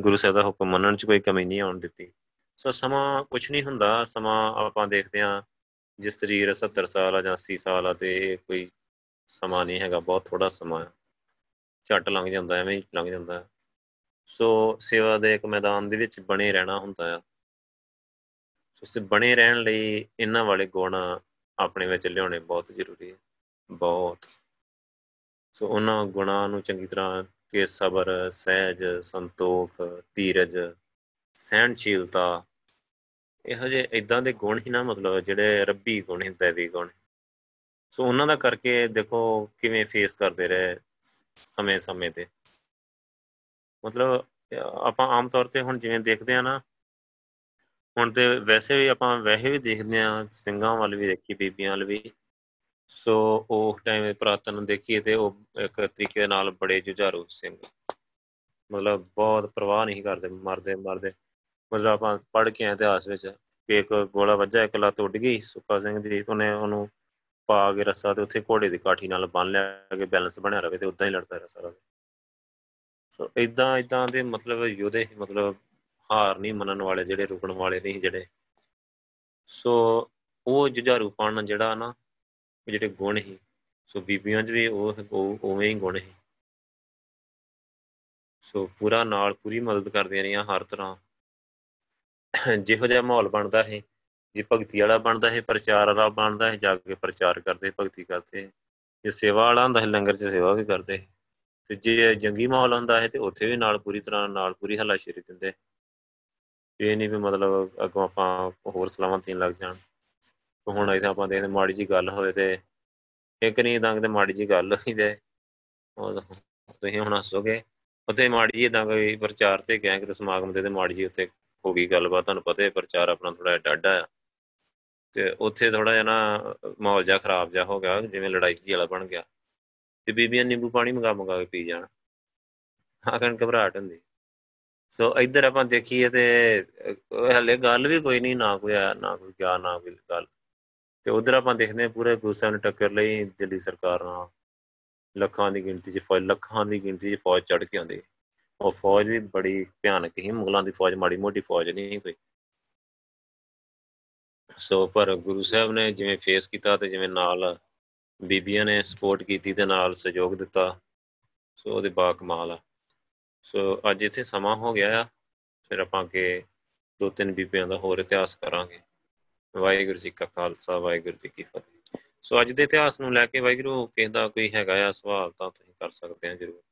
ਗੁਰੂ ਸਾਹਿਬ ਦਾ ਹੁਕਮ ਮੰਨਣ 'ਚ ਕੋਈ ਕਮੀ ਨਹੀਂ ਆਉਣ ਦਿੱਤੀ। ਸੋ ਸਮਾਂ ਕੁਝ ਨਹੀਂ ਹੁੰਦਾ, ਸਮਾਂ ਆਪਾਂ ਦੇਖਦੇ ਹਾਂ ਜਿਸ ਸਰੀਰ 70 ਸਾਲ ਆ ਜਾਂ 80 ਸਾਲ ਆ ਤੇ ਕੋਈ ਸਮਾਂ ਨਹੀਂ ਹੈਗਾ, ਬਹੁਤ ਥੋੜਾ ਸਮਾਂ ਝੱਟ ਲੰਘ ਜਾਂਦਾ, ਐਵੇਂ ਹੀ ਲੰਘ ਜਾਂਦਾ। ਸੋ ਸੇਵਾ ਦੇ ਇੱਕ ਮੈਦਾਨ ਦੇ ਵਿੱਚ ਬਣੇ ਰਹਿਣਾ ਹੁੰਦਾ ਆ। ਸੋ ਸੇ ਬਣੇ ਰਹਿਣ ਲਈ ਇਹਨਾਂ ਵਾਲੇ ਗੁਣ ਆਪਣੇ ਵਿੱਚ ਲਿਆਉਣੇ ਬਹੁਤ ਜ਼ਰੂਰੀ ਹੈ ਬਹੁਤ। ਸੋ ਉਹਨਾਂ ਗੁਣਾਂ ਨੂੰ ਚੰਗੀ ਤਰ੍ਹਾਂ ਕਿ ਸਬਰ, ਸਹਿਜ, ਸੰਤੋਖ, ਧੀਰਜ, ਸਹਿਣਸ਼ੀਲਤਾ। ਇਹੋ ਜਿਹੇ ਇਦਾਂ ਦੇ ਗੁਣ ਹੀ ਨਾ, ਮਤਲਬ ਜਿਹੜੇ ਰੱਬੀ ਗੁਣ ਹੀ ਦੇਵੀ ਗੁਣ ਸੋ ਉਹਨਾਂ ਦਾ ਕਰਕੇ ਦੇਖੋ ਕਿਵੇਂ ਫੇਸ ਕਰਦੇ ਰਹੇ ਸਮੇਂ ਸਮੇਂ ਤੇ। ਮਤਲਬ ਆਪਾਂ ਆਮ ਤੌਰ ਤੇ ਹੁਣ ਜਿਵੇਂ ਦੇਖਦੇ ਆ ਨਾ, ਹੁਣ ਤੇ ਵੈਸੇ ਵੀ ਆਪਾਂ ਵੈਸੇ ਵੀ ਦੇਖਦੇ ਆ, ਸਿੰਘਾਂ ਵੱਲ ਵੀ ਦੇਖੀ, ਬੀਬੀਆਂ ਵੱਲ ਵੀ। ਸੋ ਉਹ ਟਾਈਮ ਪ੍ਰਾਤਨ ਦੇਖੀਏ ਤੇ ਉਹ ਇੱਕ ਤਰੀਕੇ ਨਾਲ ਬੜੇ ਜੁਝਾਰੂ ਸਿੰਘ ਮਤਲਬ ਬਹੁਤ ਪਰਵਾਹ ਨਹੀਂ ਕਰਦੇ, ਮਰਦੇ ਮਰਦੇ। ਮਤਲਬ ਆਪਾਂ ਪੜ੍ਹ ਕੇ ਇਤਿਹਾਸ ਵਿੱਚ ਕਿ ਇੱਕ ਗੋਲਾ ਵੱਜਾ ਇੱਕ ਲੱਤ ਉੱਡ ਗਈ, ਸੁੱਖਾ ਸਿੰਘ ਦੀ ਉਹਨੇ ਉਹਨੂੰ ਪਾ ਕੇ ਰਸਾ ਤੇ ਉੱਥੇ ਘੋੜੇ ਦੀ ਕਾਠੀ ਨਾਲ ਬੰਨ ਲਿਆ ਕਿ ਬੈਲੈਂਸ ਬਣਿਆ ਰਵੇ ਤੇ ਉਦਾਂ ਹੀ ਲੜਦਾ ਰਿਹਾ ਸਾਰਾ। ਸੋ ਇਦਾਂ ਇਦਾਂ ਦੇ ਮਤਲਬ ਯੋਧੇ ਮਤਲਬ ਹਾਰ ਨਹੀਂ ਮੰਨਣ ਵਾਲੇ ਜਿਹੜੇ, ਰੁਕਣ ਵਾਲੇ ਨਹੀਂ ਜਿਹੜੇ। ਸੋ ਉਹ ਜੁਝਾਰੂਪਣ ਜਿਹੜਾ ਨਾ ਜਿਹੜੇ ਗੁਣ ਹੀ ਸੋ ਬੀਬੀਆਂ 'ਚ ਵੀ ਉਹ ਉਵੇਂ ਹੀ ਗੁਣ ਹੀ ਸੋ ਪੂਰਾ ਨਾਲ ਪੂਰੀ ਮਦਦ ਕਰਦੀਆਂ ਰਹੀਆਂ ਹਰ ਤਰ੍ਹਾਂ। ਜਿਹੋ ਜਿਹਾ ਮਾਹੌਲ ਬਣਦਾ ਹੈ ਜੇ ਭਗਤੀ ਵਾਲਾ ਬਣਦਾ ਹੈ ਪ੍ਰਚਾਰ ਵਾਲਾ ਬਣਦਾ ਹੈ ਜਾ ਕੇ ਪ੍ਰਚਾਰ ਕਰਦੇ ਭਗਤੀ ਕਰਦੇ ਜੇ ਸੇਵਾ ਵਾਲਾ ਹੁੰਦਾ ਹੈ ਲੰਗਰ 'ਚ ਸੇਵਾ ਵੀ ਕਰਦੇ ਤੇ ਜੇ ਜੰਗੀ ਮਾਹੌਲ ਹੁੰਦਾ ਹੈ ਤੇ ਉੱਥੇ ਵੀ ਨਾਲ ਪੂਰੀ ਤਰ੍ਹਾਂ ਨਾਲ ਪੂਰੀ ਹਲਾਸ਼ੇਰੀ ਦਿੰਦੇ ਇਹ ਨਹੀਂ ਵੀ ਮਤਲਬ ਅੱਗੋਂ ਆਪਾਂ ਹੋਰ ਸਲਾਮਤੀਆਂ ਲੱਗ ਜਾਣ। ਹੁਣ ਇਥੇ ਆਪਾਂ ਦੇਖਦੇ ਮਾੜੀ ਜੀ ਗੱਲ ਹੋਏ ਤੇ ਇੱਕ ਨਹੀਂ ਤਾਂ ਤੇ ਮਾੜੀ ਜੀ ਗੱਲ ਹੋਈ ਤੇ ਉਹ ਤੁਸੀਂ ਹੁਣ ਹੱਸੋਗੇ। ਉੱਥੇ ਮਾੜੀ ਜੀ ਤਾਂ ਕੋਈ ਪ੍ਰਚਾਰ ਤੇ ਗਏ ਕਿ ਸਮਾਗਮ ਦੇ ਤੇ ਮਾੜੀ ਜੀ ਉੱਥੇ ਹੋ ਗਈ ਗੱਲਬਾਤ, ਤੁਹਾਨੂੰ ਪਤਾ ਹੈ ਪ੍ਰਚਾਰ ਆਪਣਾ ਥੋੜਾ ਡਾਡਾ ਆ। ਤੇ ਉੱਥੇ ਥੋੜਾ ਜਿਹਾ ਨਾ ਮਾਹੌਲ ਜਿਹਾ ਖਰਾਬ ਜਿਹਾ ਹੋ ਗਿਆ, ਜਿਵੇਂ ਲੜਾਈ ਜੀ ਵਾਲਾ ਬਣ ਗਿਆ। ਤੇ ਬੀਬੀਆਂ ਨਿੰਬੂ ਪਾਣੀ ਮੰਗਾ ਮੰਗਾ ਕੇ ਪੀ ਜਾਣ। ਹਾਂ ਕਣ ਘਬਰਾਹਟ ਹੁੰਦੀ। ਸੋ ਇੱਧਰ ਆਪਾਂ ਦੇਖੀਏ ਤੇ ਹਲੇ ਗੱਲ ਵੀ ਕੋਈ ਨਹੀਂ, ਨਾ ਕੋਈ ਆ ਨਾ ਕੋਈ ਗਿਆ, ਨਾ ਕੋਈ ਗੱਲ। ਤੇ ਉਧਰ ਆਪਾਂ ਦੇਖਦੇ ਪੂਰੇ ਗੁੱਸਾ ਨੂੰ ਟੱਕਰ ਲਈ ਦਿੱਲੀ ਸਰਕਾਰ ਨਾਲ। ਲੱਖਾਂ ਦੀ ਗਿਣਤੀ 'ਚ ਫੌਜ, ਲੱਖਾਂ ਦੀ ਗਿਣਤੀ 'ਚ ਫੌਜ ਚੜ ਕੇ ਆਉਂਦੀ। ਉਹ ਫੌਜ ਵੀ ਬੜੀ ਭਿਆਨਕ ਹੀ ਮੁਗਲਾਂ ਦੀ ਫੌਜ, ਮਾੜੀ ਮੋਟੀ ਫੌਜ ਨਹੀਂ ਕੋਈ। ਸੋ ਪਰ ਗੁਰੂ ਸਾਹਿਬ ਨੇ ਜਿਵੇਂ ਫੇਸ ਕੀਤਾ ਤੇ ਜਿਵੇਂ ਨਾਲ ਬੀਬੀਆਂ ਨੇ ਸਪੋਰਟ ਕੀਤੀ ਤੇ ਨਾਲ ਸਹਿਯੋਗ ਦਿੱਤਾ, ਸੋ ਉਹਦੇ ਬਾ ਕਮਾਲ ਆ। ਸੋ ਅੱਜ ਇੱਥੇ ਸਮਾਂ ਹੋ ਗਿਆ ਆ, ਫਿਰ ਆਪਾਂ ਅੱਗੇ ਦੋ ਤਿੰਨ ਬੀਬੀਆਂ ਦਾ ਹੋਰ ਇਤਿਹਾਸ ਕਰਾਂਗੇ। ਵਾਹਿਗੁਰੂ ਜੀ ਕਾ ਖਾਲਸਾ, ਵਾਹਿਗੁਰੂ ਜੀ ਕੀ ਫਤਿਹ। ਸੋ ਅੱਜ ਦੇ ਇਤਿਹਾਸ ਨੂੰ ਲੈ ਕੇ ਵਾਹਿਗੁਰੂ ਕਹਿੰਦਾ ਕੋਈ ਹੈਗਾ ਆ ਸਵਾਲ ਤਾਂ ਤੁਸੀਂ ਕਰ ਸਕਦੇ ਆ ਜਰੂਰ।